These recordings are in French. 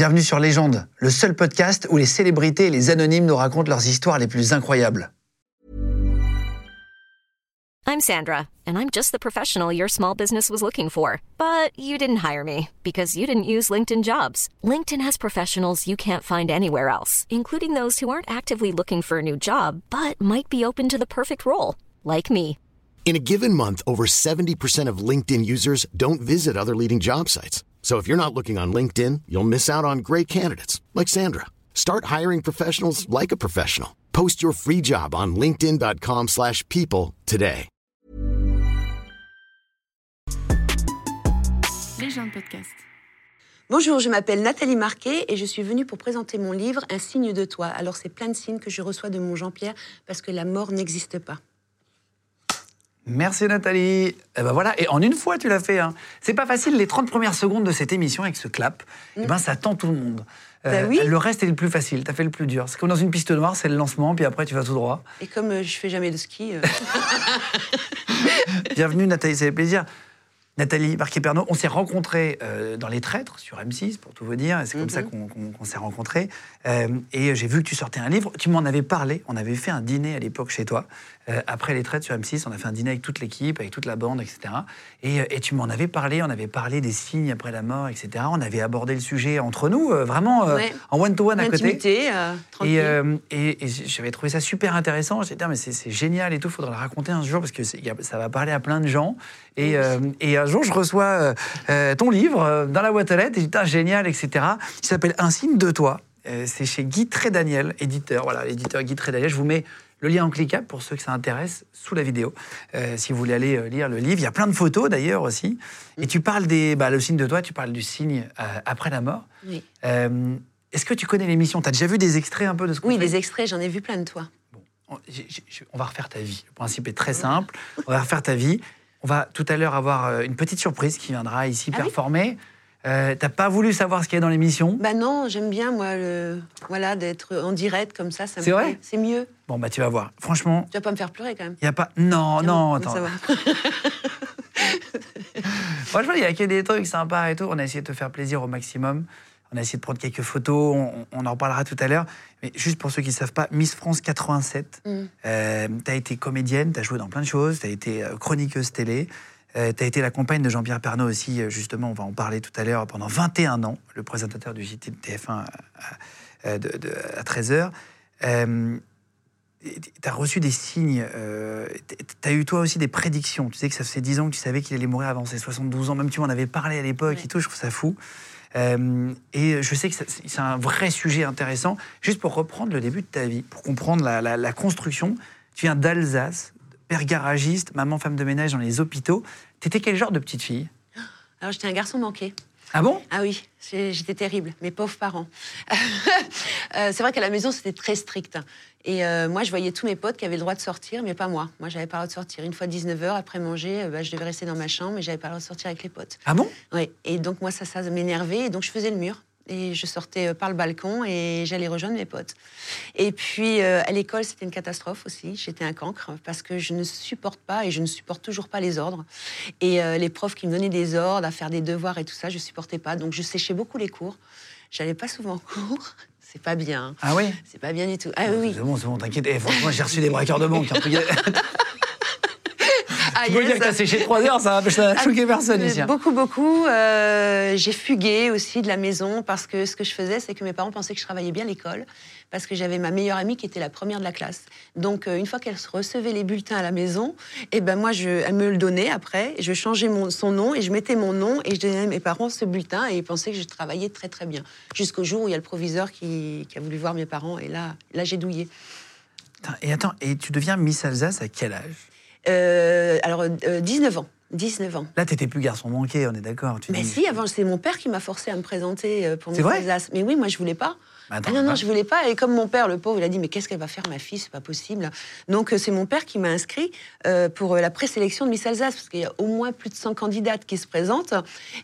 Bienvenue sur Légende, le seul podcast où les célébrités et les anonymes nous racontent leurs histoires les plus incroyables. I'm Sandra, and I'm just the professional your small business was looking for. But you didn't hire me because you didn't use LinkedIn jobs. LinkedIn has professionals you can't find anywhere else, including those who aren't actively looking for a new job but might be open to the perfect role, like me. In a given month, over 70% of LinkedIn users don't visit other leading job sites. So if you're not looking on LinkedIn, you'll miss out on great candidates like Sandra. Start hiring professionals like a professional. Post your free job on linkedin.com/people slash people today. Légende podcast. Bonjour, je m'appelle Nathalie Marquet et je suis venue pour présenter mon livre Un signe de toi. Alors c'est plein de signes que je reçois de mon Jean-Pierre parce que la mort n'existe pas. Merci Nathalie. Eh ben voilà, et en une fois tu l'as fait. Hein. C'est pas facile les 30 premières secondes de cette émission avec ce clap. Eh ben ça tend tout le monde. Euh, Bah oui. Le reste est le plus facile, t'as fait le plus dur. C'est comme dans une piste noire, c'est le lancement, puis après tu vas tout droit. Et comme euh, je fais jamais de ski, euh, Bienvenue Nathalie, c'est plaisir. Nathalie Marquet-Pernot, on s'est rencontrés euh, dans Les Traîtres sur M6, pour tout vous dire, et c'est comme ça qu'on qu'on- s'est rencontrés. Euh, et j'ai vu que tu sortais un livre, tu m'en avais parlé, on avait fait un dîner à l'époque chez toi. Euh, après Les Traîtres sur M6, on a fait un dîner avec toute l'équipe, avec toute la bande, etc. Et, et tu m'en avais parlé, on avait parlé des signes après la mort, etc. On avait abordé le sujet entre nous, vraiment Ouais. en one-to-one à côté. Et, et- et j'avais trouvé ça super intéressant. J'ai dit, Ah, mais c'est génial et tout, il faudra le raconter un jour parce que ça va parler à plein de gens. Et, euh, et un jour, je reçois euh, euh, ton livre dans la boîte aux lettres et je dis, Ah, génial, etc. Il s'appelle Un signe de toi. C'est chez Guy Trédaniel, éditeur. Voilà, l'éditeur Guy Trédaniel. Je vous mets le lien en cliquable pour ceux que ça intéresse sous la vidéo. Euh, si vous voulez aller lire le livre, il y a plein de photos d'ailleurs aussi. Et tu parles des, bah, le signe de toi, tu parles du signe euh, après la mort. Oui, Euh, Est-ce que tu connais l'émission? Tu as déjà vu des extraits un peu de ce qu'on oui fait? des extraits, j'en ai vu plein de toi. on, j'ai- j'ai- on va refaire ta vie. Le principe est très simple. On va refaire ta vie. On va tout à l'heure avoir euh, une petite surprise qui viendra ici Ah oui performer. Euh, T'as pas voulu savoir ce qu'il y a dans l'émission? Bah non, j'aime bien moi le voilà d'être en direct comme ça, ça C'est vrai? C'est mieux. Bon, bah tu vas voir. Franchement, Tu vas pas me faire pleurer quand même. il n'y a pas. Non, non, attends. ça va. Franchement, il y a que des trucs sympas et tout. On a essayé de te faire plaisir au maximum. On a essayé de prendre quelques photos. On, on en reparlera tout à l'heure. Mais juste pour ceux qui ne savent pas, Miss France 87. Mm. tu as été comédienne, tu as joué dans plein de choses. Tu as été euh, chroniqueuse télé. tu as été la compagne de Jean-Pierre Pernaut aussi, euh, justement, on va en parler tout à l'heure, pendant 21 ans, le présentateur du JT de TF1 à, à- de- de- à 13h. tu as reçu des signes, tu as eu toi aussi des prédictions. Tu sais que ça faisait 10 ans que tu savais qu'il allait mourir avant ses 72 ans, même tu m'en avais parlé à l'époque Ouais. et tout, je trouve ça fou. Euh, et je sais que c'est un vrai sujet intéressant. Juste pour reprendre le début de ta vie, pour comprendre la, la- la construction, tu viens d'Alsace, père garagiste, maman femme de ménage dans les hôpitaux. T'étais quel genre de petite fille? Alors j'étais un garçon manqué. Ah bon? Ah oui, j'étais terrible, mes pauvres parents. Euh, c'est vrai qu'à la maison, c'était très strict. Et euh, moi, je voyais tous mes potes qui avaient le droit de sortir, mais pas moi. Moi, j'avais pas le droit de sortir. Une fois 19h, après manger, euh, bah, je devais rester dans ma chambre, mais j'avais pas le droit de sortir avec les potes. Ah bon? Ouais. Et donc, moi, ça, ça m'énervait. Et donc, je faisais le mur. Et je sortais euh, par le balcon et j'allais rejoindre mes potes. Et puis, euh, à l'école, c'était une catastrophe aussi. J'étais un cancre parce que je ne supporte pas et je ne supporte toujours pas les ordres. Et euh, les profs qui me donnaient des ordres à faire des devoirs et tout ça, je supportais pas. Donc, je séchais beaucoup les cours. J'allais pas souvent en cours. C'est pas bien. Ah oui? C'est pas bien du tout. Ah oui, oui. C'est bon, c'est bon, t'inquiète. Eh, franchement, j'ai reçu des braqueurs de banque. hein. Tu Ah, peux yes. dire que t'as séché 3 heures, ça va ça va choquer personne ici. hein. Beaucoup, beaucoup. Euh, j'ai fugué aussi de la maison parce que ce que je faisais, c'est que mes parents pensaient que je travaillais bien à l'école parce que j'avais ma meilleure amie qui était la première de la classe. Donc, euh, une fois qu'elle recevait les bulletins à la maison, et ben moi, je, elle me le donnait après. Je changeais mon, son nom et je mettais mon nom et je donnais à mes parents ce bulletin et ils pensaient que je travaillais très, très bien. Jusqu'au jour où il y a le proviseur qui, qui a voulu voir mes parents et là, là j'ai douillé. Et attends, et tu deviens Miss Alsace à quel âge? Euh, alors, euh, 19 ans. 19 ans. Là, t'étais plus garçon manqué, on est d'accord. Mais dis- si, avant, c'est mon père qui m'a forcé à me présenter euh, pour Miss vrai Alsace. Mais oui, moi, je voulais pas. Attends, Ah non, non, hein. je voulais pas. Et comme mon père, le pauvre, il a dit, mais qu'est-ce qu'elle va faire, ma fille? C'est pas possible. Donc, euh, c'est mon père qui m'a inscrit euh, pour euh, la présélection de Miss Alsace, parce qu'il y a au moins plus de 100 candidates qui se présentent.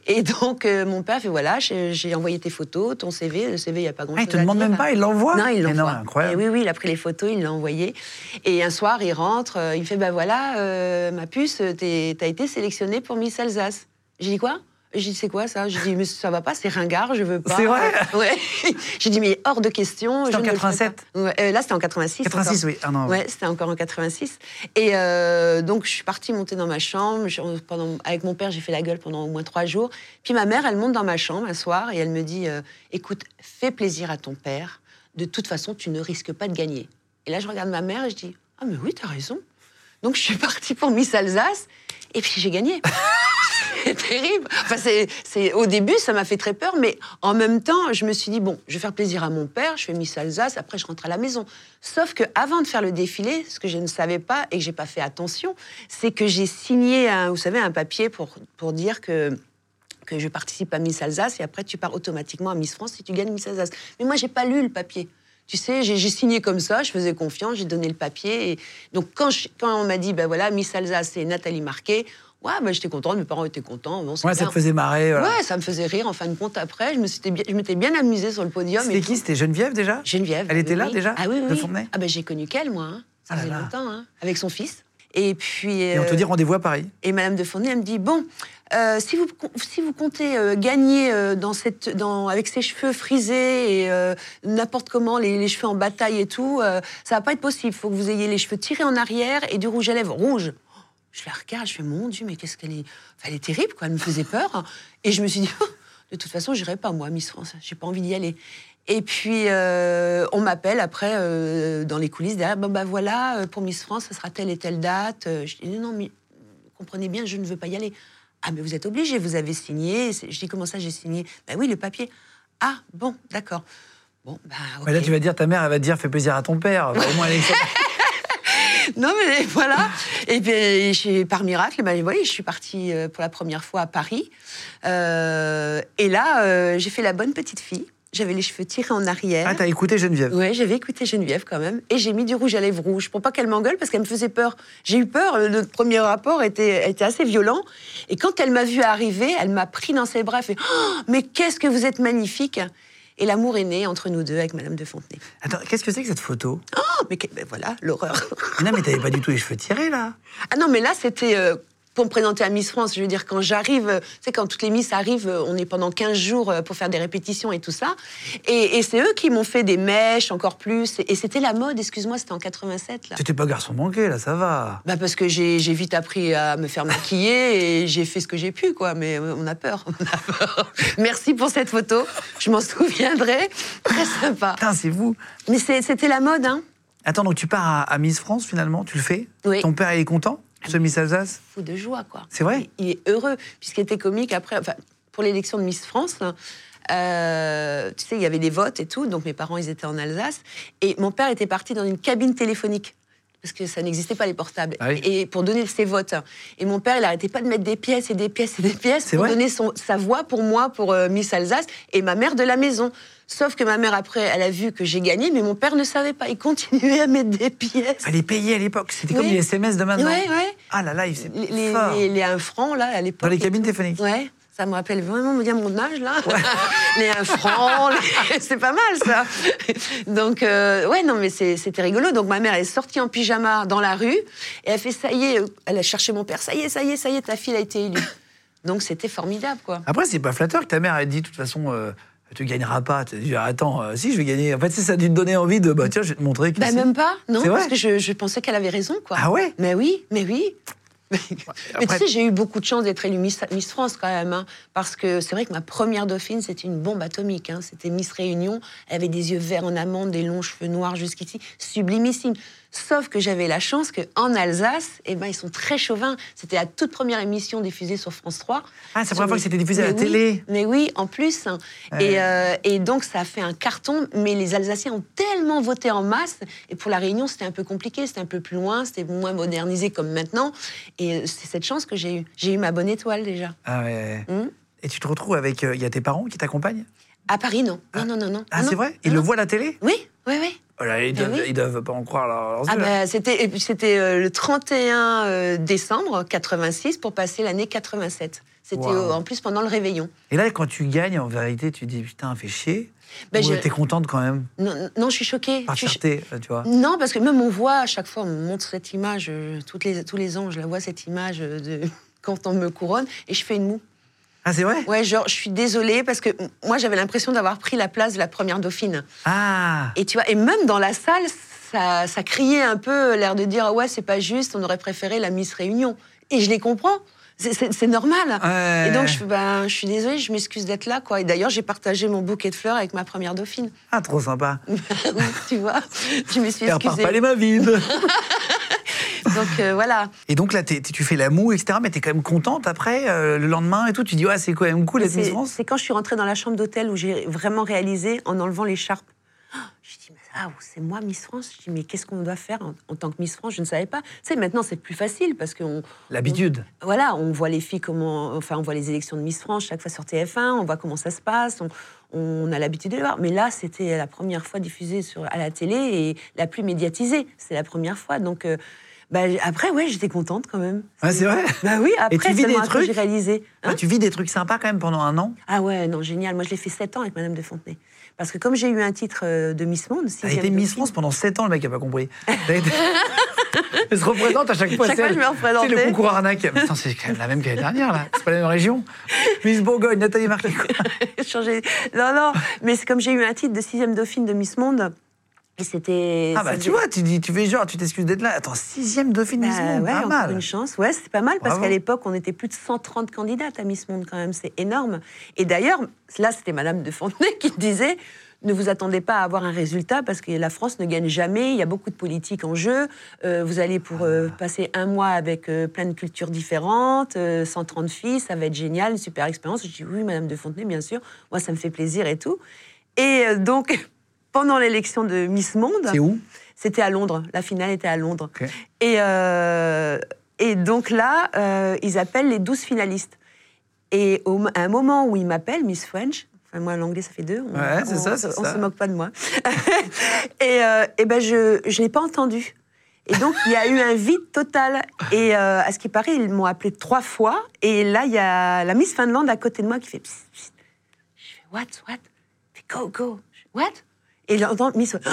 Et donc, euh, mon père fait, voilà, j'ai envoyé tes photos, ton CV. Le CV, il n'y a pas Ah, grand-chose il te demande même pas, il l'envoie? Non, il l'envoie. incroyable. Et oui, oui, il a pris les photos, il l'a envoyé. Et un soir, il rentre, il fait, bah voilà, euh, ma puce, t'as été sélectionnée pour Miss Alsace. J'ai dit quoi? J'ai dit, c'est quoi ça? J'ai dit, mais ça va pas, c'est ringard, je veux pas. C'est vrai? Ouais. J'ai dit, mais hors de question. C'était je en ne le ferai 87? pas. Ouais, euh, Là, c'était en 86. 86, encore. oui. Ah non, Ouais, c'était encore en 86. Et euh, donc, je suis partie monter dans ma chambre. Je- pendant, avec mon père, j'ai fait la gueule pendant au moins trois jours. Puis ma mère, elle monte dans ma chambre un soir et elle me dit euh, Écoute, fais plaisir à ton père. De toute façon, tu ne risques pas de gagner. Et là, je regarde ma mère et je dis Ah, mais oui, t'as raison. Donc, je suis partie pour Miss Alsace et puis j'ai gagné. C'est terrible. Enfin, c'est, au début, ça m'a fait très peur, mais en même temps, je me suis dit bon, je vais faire plaisir à mon père, je fais Miss Alsace, après je rentre à la maison. Sauf que avant de faire le défilé, ce que je ne savais pas et que j'ai pas fait attention, c'est que j'ai signé, un, vous savez, un papier pour pour dire que que je participe à Miss Alsace et après tu pars automatiquement à Miss France si tu gagnes Miss Alsace. Mais moi, j'ai pas lu le papier. Tu sais, j'ai signé comme ça, je faisais confiance, j'ai donné le papier. Et donc, quand, quand on m'a dit, ben voilà, Miss Alsace, c'est Nathalie Marquet, ouais, j'étais contente, mes parents étaient contents. Bon, Ouais, ça te faisait marrer. voilà. Ouais, ça me faisait rire en fin de compte après. Je me suis bien, je m'étais bien amusée sur le podium. C'était qui? C'était Geneviève déjà? Geneviève. Elle était là oui. déjà? Ah oui, oui. De Ah ben j'ai connu qu'elle, moi. hein. Ça Ah faisait là. longtemps, hein, avec son fils. Et puis. Et on te euh, dit rendez-vous à Paris. et Madame de Fournier, elle me dit bon, euh, si, vous, si vous comptez euh, gagner euh, dans cette, dans, avec ses cheveux frisés et n'importe comment, les, les cheveux en bataille et tout, ça va pas être possible. Il faut que vous ayez les cheveux tirés en arrière et du rouge à lèvres rouge. Je la regarde, je fais mon Dieu, mais qu'est-ce qu'elle est. Enfin, elle est terrible, quoi. Elle me faisait peur. Et je me suis dit, de toute façon, j'irai pas, moi, Miss France. J'ai pas envie d'y aller. Et puis, euh, on m'appelle après, euh, dans les coulisses, derrière, bon, bah voilà, euh, pour Miss France, ça sera telle et telle date. Je dis, non, mais comprenez bien, je ne veux pas y aller. Ah, mais vous êtes obligé, vous avez signé. Je dis, comment ça, j'ai signé? Ben oui, le papier. Ah, bon, d'accord. Bon, bah, ok. Mais là, tu vas dire, ta mère, elle va te dire, fais plaisir à ton père. Au moins, elle est- Non, mais voilà. Et puis, par miracle, ben, oui, je suis partie euh, pour la première fois à Paris. Euh, et là, euh, j'ai fait la bonne petite fille. J'avais les cheveux tirés en arrière. Ah, t'as écouté Geneviève Ouais, j'avais écouté Geneviève quand même. Et j'ai mis du rouge à lèvres rouge pour pas qu'elle m'engueule parce qu'elle me faisait peur. J'ai eu peur. Le premier rapport était, était assez violent. Et quand elle m'a vu arriver, elle m'a pris dans ses bras et fait Oh, Mais qu'est-ce que vous êtes magnifique Et l'amour est né entre nous deux avec Madame de Fontenay. Attends, qu'est-ce que c'est que cette photo? Oh, mais que- ben voilà, l'horreur. Non, mais t'avais pas du tout les cheveux tirés, là. Ah non, mais là, c'était euh, pour me présenter à Miss France. Je veux dire, quand j'arrive, euh, tu sais, quand toutes les Miss arrivent, euh, on est pendant 15 jours euh, pour faire des répétitions et tout ça. Et, et c'est eux qui m'ont fait des mèches encore plus. Et, et c'était la mode, excuse-moi, c'était en 87, là. T'étais pas garçon manqué, là, ça va. Bah parce que j'ai j'ai vite appris à me faire maquiller et j'ai fait ce que j'ai pu, quoi. Mais euh, on a peur, on a peur. Merci pour cette photo, je m'en souviendrai. Très sympa. Putain, c'est vous. Mais c'est- c'était la mode, hein. Attends, donc tu pars à, à Miss France, finalement Tu le fais? Oui. Ton père, il est content? Ce Miss Alsace fou de joie, quoi. C'est vrai il, il est heureux, puisqu'il était comique après, enfin, pour l'élection de Miss France. là, euh, tu sais, il y avait des votes et tout, donc mes parents, ils étaient en Alsace. Et mon père était parti dans une cabine téléphonique. Parce que ça n'existait pas les portables. Ah oui. Et pour donner ses votes. Et mon père, il arrêtait pas de mettre des pièces et des pièces et des pièces pour donner son, sa voix pour moi, pour euh, Miss Alsace, et ma mère de la maison. Sauf que ma mère, après, elle a vu que j'ai gagné, mais mon père ne savait pas. Il continuait à mettre des pièces. Fallait payer à l'époque. C'était comme Oui. les SMS de maintenant. Ouais, ouais. Ah là là, il c'est Les, fort. les, les 1 franc, là, à l'époque. Dans les cabines téléphoniques. Ouais, ça me rappelle vraiment bien mon âge, là. les 1 franc, les- c'est pas mal, ça. Donc, euh, ouais, non, mais c'était rigolo. Donc, ma mère est sortie en pyjama dans la rue et elle fait ça y est, euh, elle a cherché mon père. Ça y est, ça y est, ça y est, ta fille a été élue. Donc, c'était formidable, quoi. Après, c'est pas flatteur que ta mère ait dit, de toute façon, euh, tu gagneras pas. Tu as dit, attends, euh, si, je vais gagner. En fait, ça a dû te donner envie de, bah tiens, je vais te montrer que. Bah, même pas, non, parce que je, je pensais qu'elle avait raison, quoi. Ah ouais Mais oui, mais oui. mais après- tu sais, j'ai eu beaucoup de chance d'être élue Miss, Miss France quand même, hein, parce que c'est vrai que ma première dauphine, c'était une bombe atomique. hein. C'était Miss Réunion, elle avait des yeux verts en amande, des longs cheveux noirs jusqu'ici, sublimissime. Sauf que j'avais la chance qu'en Alsace, eh ben, ils sont très chauvins. C'était la toute première émission diffusée sur France 3. Ah, c'est la première fois que c'était diffusé à la oui, télé. Mais oui, en plus. Et, euh, et donc, ça a fait un carton. Mais les Alsaciens ont tellement voté en masse. Et pour la Réunion, c'était un peu compliqué. C'était un peu plus loin. C'était moins modernisé comme maintenant. Et euh, c'est cette chance que j'ai eue. J'ai eu ma bonne étoile déjà. Ah ouais. Hmm. Et tu te retrouves avec. euh, Il y a tes parents qui t'accompagnent? À Paris, non. Non, non, non, non. Ah, Non, c'est non. vrai? Ils Non, le voient à la télé? Oui, oui, oui. Ils, Ah doivent, oui. ils doivent pas en croire leurs Ah bah, c'était euh, le 31 euh, décembre 86 pour passer l'année 87. C'était euh, en plus pendant le réveillon. Et là, quand tu gagnes, en vérité, tu dis putain, fait chier. Ben, Ou je- t'es contente quand même, Non, non, je suis choquée. par Je suis- fierté, tu vois. Non, parce que même on voit à chaque fois, on me montre cette image, toutes les, tous les ans, je la vois cette image de quand on me couronne et je fais une moue. Ah, c'est vrai? Ouais, genre, je suis désolée parce que moi, j'avais l'impression d'avoir pris la place de la première dauphine. Ah Et tu vois, et même dans la salle, ça, ça criait un peu l'air de dire ouais, c'est pas juste, on aurait préféré la Miss Réunion. Et je les comprends. C'est- normal. Ouais. Et donc, je, ben, je suis désolée, je m'excuse d'être là. Quoi. Et d'ailleurs, j'ai partagé mon bouquet de fleurs avec ma première dauphine. Ah, trop sympa. tu vois, je me suis excusée. pas les mains vides. Donc, euh, voilà. et donc là, tu fais la moue, etc. Mais t'es quand même contente après, euh, le lendemain et tout. Tu dis, ouais, c'est quand même cool d'être Miss C'est France. c'est quand je suis rentrée dans la chambre d'hôtel où j'ai vraiment réalisé en enlevant l'écharpe. Oh, Je dis, mais ah, c'est moi Miss France. Je dis, mais qu'est-ce qu'on doit faire en, en tant que Miss France? Je ne savais pas. Tu sais, maintenant, c'est plus facile parce qu'on. L'habitude. on- voilà, on voit les filles comment. Enfin, on voit les élections de Miss France chaque fois sur TF1, on voit comment ça se passe, on, on a l'habitude de les voir. Mais là, c'était la première fois diffusée sur, à la télé et la plus médiatisée. C'est la première fois. Donc. euh, bah, après, ouais, j'étais contente quand même. Ah, c'est vrai? Bah oui, après, tu vis des trucs j'ai réalisé. Ah, Hein Tu vis des trucs sympas quand même pendant un an? ah ouais, non, génial. Moi, je l'ai fait 7 ans avec Madame de Fontenay. Parce que comme j'ai eu un titre euh, de Miss Monde, T'as été Miss France pendant 7 ans, le mec a pas compris. Été- Elle se représente à chaque fois. Chaque c'est fois, je me représentais. C'est le concours arnaque. Putain, c'est quand même la même que l'année dernière, là. C'est pas la même région. Miss Bourgogne, Nathalie quoi. Changer- Non, non, mais c'est comme j'ai eu un titre de sixième dauphine de Miss Monde. Et c'était. Ah bah tu vois, tu, dis, tu fais genre, tu t'excuses d'être là. Attends, sixième Dauphine Miss Bah Monde, ouais, pas mal. une chance. Ouais, c'est pas mal parce qu'à l'époque, on était plus de 130 candidates à Miss Monde quand même. C'est énorme. Et d'ailleurs, là, c'était Madame de Fontenay qui disait ne vous attendez pas à avoir un résultat parce que la France ne gagne jamais. Il y a beaucoup de politique en jeu. Euh, vous allez pour euh, passer un mois avec euh, plein de cultures différentes, euh, 130 filles, ça va être génial, une super expérience. Je dis oui, Madame de Fontenay, bien sûr. Moi, ça me fait plaisir et tout. Et donc, pendant l'élection de Miss Monde, C'est où c'était à Londres. La finale était à Londres. Et, euh, et donc là, euh, ils appellent les 12 finalistes. Et au, à un moment où ils m'appellent, Miss French, enfin moi l'anglais ça fait deux, on, Ouais, c'est on- ça, c'est on ça. se moque pas de moi. et, euh, et ben je ne l'ai pas entendu. Et donc il y a eu un vide total. Et à ce qui paraît, ils m'ont appelé trois fois. Et là, il y a la Miss Finlande à côté de moi qui fait Psst, psst. Je fais What, what? Go, go. What? Et j'entends Miss. Oh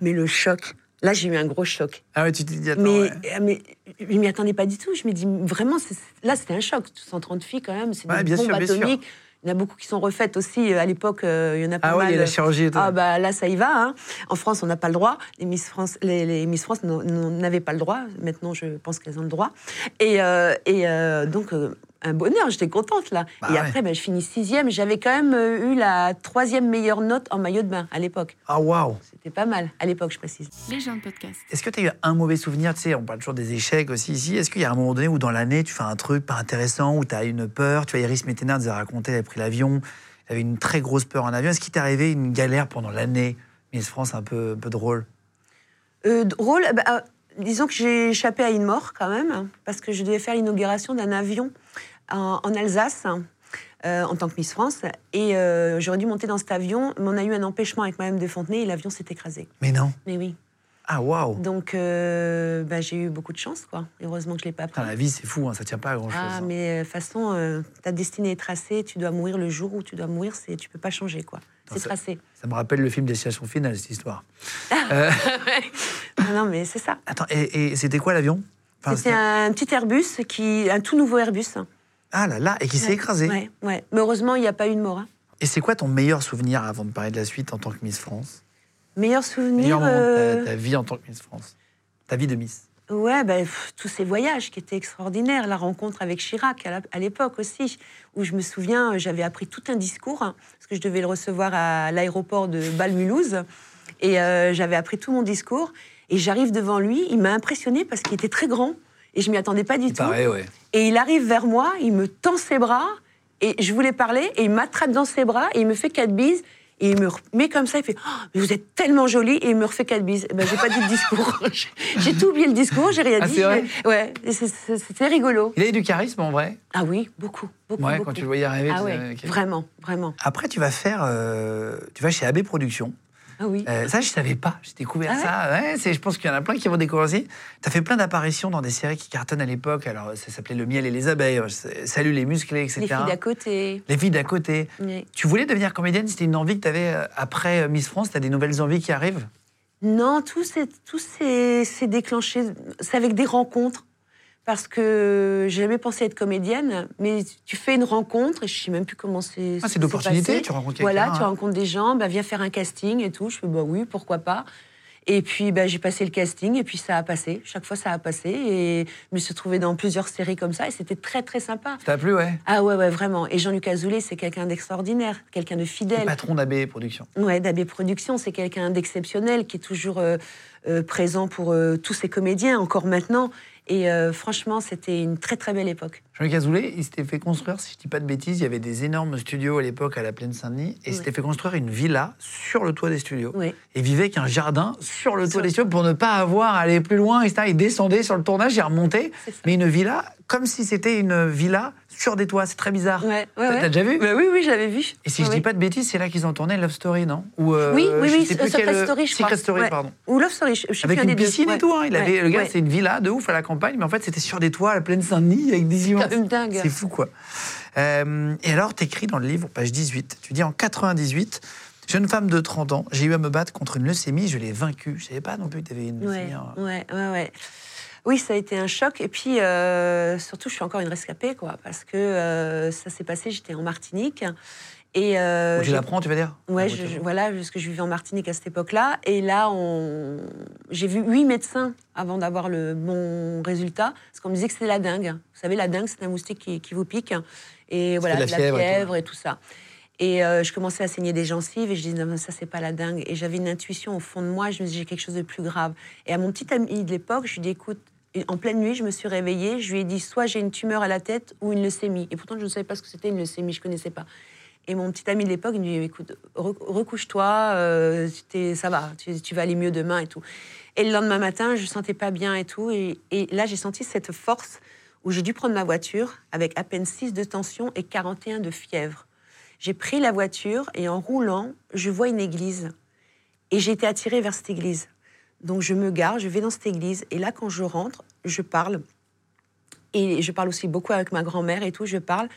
mais le choc. Là, j'ai eu un gros choc. Ah ouais, tu t'es dit, attends. Mais, ouais. euh, mais je m'y attendais pas du tout. Je me dis, vraiment, là, c'était un choc. 130 filles, quand même, c'est Ouais, des bien bombes sûr, bien sûr. atomiques. Il y en a beaucoup qui sont refaites aussi. euh, À l'époque, euh, il y en a pas Ah ouais, mal. il y a la chirurgie et tout. Ah bah là, ça y va. hein. En France, on n'a pas le droit. Les Miss France, les, les Miss France n'avaient pas le droit. Maintenant, je pense qu'elles ont le droit. Et, euh, et euh, donc, un bonheur. J'étais contente là. Bah et ouais. après, ben, je finis sixième. J'avais quand même euh, eu la troisième meilleure note en maillot de bain à l'époque. Ah waouh C'était pas mal à l'époque, je précise. Les gens de podcast. Est-ce que tu as eu un mauvais souvenir? Tu sais, on parle toujours des échecs aussi ici. Est-ce qu'il y a un moment donné où dans l'année, tu fais un truc pas intéressant, où tu as une peur? Tu vois, Iris Mettenard nous a raconté, elle a pris l'avion, elle avait une très grosse peur en avion. Est-ce qu'il t'est arrivé une galère pendant l'année? Miss France un peu, un peu drôle Euh, drôle, bah, euh, disons que j'ai échappé à une mort quand même, hein, parce que je devais faire l'inauguration d'un avion en, en Alsace. euh, en tant que Miss France, et euh, j'aurais dû monter dans cet avion, mais on a eu un empêchement avec Madame de Fontenay et l'avion s'est écrasé. Mais non. Mais oui. Ah waouh Donc euh, bah, j'ai eu beaucoup de chance, quoi. Heureusement que je l'ai pas pris. La vie, c'est fou, hein, ça tient pas à grand-chose. Ah, hein. mais de toute façon, ta destinée est tracée, tu dois mourir le jour où tu dois mourir, c'est, tu peux pas changer, quoi. C'est tracé. Ça me rappelle le film Destination Finale, cette histoire. non, non, mais c'est ça. Attends, et, et c'était quoi l'avion? Enfin, C'était un petit Airbus, qui, un tout nouveau Airbus. Ah là là, et qui s'est Ouais, écrasé. Ouais, ouais. Mais heureusement, il n'y a pas eu de mort. hein. Et c'est quoi ton meilleur souvenir avant de parler de la suite en tant que Miss France? Meilleur souvenir Meilleur moment de euh, ta, ta vie en tant que Miss France Ta vie de Miss Ouais, pff, tous ces voyages qui étaient extraordinaires. La rencontre avec Chirac à l'époque aussi, où je me souviens, j'avais appris tout un discours, hein, parce que je devais le recevoir à l'aéroport de Bâle-Mulhouse. Et euh, j'avais appris tout mon discours. Et j'arrive devant lui, il m'a impressionné parce qu'il était très grand. Et je m'y attendais pas du tout. paraît, ouais. Et il arrive vers moi, il me tend ses bras, et je voulais parler, et il m'attrape dans ses bras, et il me fait quatre bises, et il me met comme ça, il fait Oh, mais Vous êtes tellement jolie, et il me refait quatre bises. Eh Ben, j'ai pas dit de discours. J'ai- tout oublié le discours, j'ai rien Ah, dit. vrai Ouais, c'était rigolo. Il a eu du charisme en vrai Ah oui, beaucoup, beaucoup. Ouais, beaucoup. quand tu le voyais arriver. Ah ouais, vraiment, vraiment. Après, tu vas faire. euh, tu vas chez AB Productions. Ah oui. Euh, ça, je savais pas. J'ai découvert Ah ça. Ouais, je pense qu'il y en a plein qui vont découvrir aussi. Tu as fait plein d'apparitions dans des séries qui cartonnent à l'époque. Alors, ça s'appelait Le miel et les abeilles, euh, Salut les musclés, etc. Les filles d'à côté. Les filles d'à côté. Oui. Tu voulais devenir comédienne? C'était une envie que tu avais après euh, Miss France? Tu as des nouvelles envies qui arrivent? Non, tout s'est déclenché. C'est avec des rencontres. Parce que j'ai jamais pensé être comédienne, mais tu fais une rencontre, et je sais même plus comment c'est. Ah, c'est d'opportunité, tu rencontres. Voilà, tu hein. rencontres des gens, bah, viens faire un casting et tout. Je fais, bah oui, pourquoi pas. Et puis bah, j'ai passé le casting, et puis ça a passé. Chaque fois, ça a passé. Et je me suis retrouvée dans plusieurs séries comme ça, et c'était très, très sympa. Ça t'a plu, ouais? Ah ouais, ouais, vraiment. Et Jean-Luc Azoulay, c'est quelqu'un d'extraordinaire, quelqu'un de Le fidèle. patron d'AB Productions. Ouais, d'AB Productions, c'est quelqu'un d'exceptionnel qui est toujours euh, euh, présent pour euh, tous ses comédiens, encore maintenant. Et euh, franchement, c'était une très très belle époque. Jean-Luc Azoulay, il s'était fait construire, si je dis pas de bêtises, il y avait des énormes studios à l'époque à la Plaine Saint-Denis, et il s'était fait construire une villa sur le toit des studios. Oui. Et vivait avec un jardin sur le toit Sur- des studios pour ne pas avoir à aller plus loin, etc. Il descendait sur le tournage, il remontait, mais une villa comme si c'était une villa sur des toits. C'est très bizarre. Ouais, ouais, T'as- ouais. déjà vu? Bah oui, oui, je l'avais vu. Et si je dis pas de bêtises, c'est là qu'ils ont tourné Love Story, non? Ou, euh, Oui, oui, oui, Secret quel- Story, je crois. Secret Story, pardon. Ou Love Story, je, je sais Avec une des deux. piscine et Ouais. tout. hein. Il avait, le gars, c'est une villa de ouf à la campagne, mais en fait, c'était sur des toits à la plaine Saint-Denis avec des immenses. C'est fou, quoi. Euh, et alors, t'écris dans le livre, page 18, tu dis en 98, jeune femme de 30 ans, j'ai eu à me battre contre une leucémie, je l'ai vaincue. Je savais pas non plus que t'avais une Ouais, leucémie. hein. ouais, ouais, ouais. Oui, ça a été un choc. Et puis, euh, surtout, je suis encore une rescapée, quoi. Parce que euh, ça s'est passé, j'étais en Martinique. Et, euh, j'ai- l'apprends, tu veux dire? Je- voilà, parce que je vivais en Martinique à cette époque-là. Et là, on... j'ai vu huit médecins avant d'avoir le bon résultat. Parce qu'on me disait que c'était la dengue. Vous savez, la dengue, c'est un moustique qui, qui vous pique. Et voilà, de la de la fièvre fièvre, et tout, et, tout. ça. Et euh, je commençais à saigner des gencives et je disais, non, ça, c'est pas la dengue. Et j'avais une intuition au fond de moi. Je me disais, j'ai quelque chose de plus grave. Et à mon petit ami de l'époque, je lui dis, écoute, en pleine nuit, je me suis réveillée. Je lui ai dit, soit j'ai une tumeur à la tête ou une leucémie. Et pourtant, je ne savais pas ce que c'était une leucémie. Je connaissais pas. Et mon petit ami de l'époque, il me dit écoute, re- recouche-toi, euh, ça va, tu, tu vas aller mieux demain et tout. Et le lendemain matin, je ne sentais pas bien et tout. Et, et là, j'ai senti cette force où j'ai dû prendre ma voiture avec à peine 6 de tension et 41 de fièvre. J'ai pris la voiture et en roulant, je vois une église. Et j'ai été attirée vers cette église. Donc je me gare, je vais dans cette église. Et là, quand je rentre, je parle. Et je parle aussi beaucoup avec ma grand-mère et tout, je parle.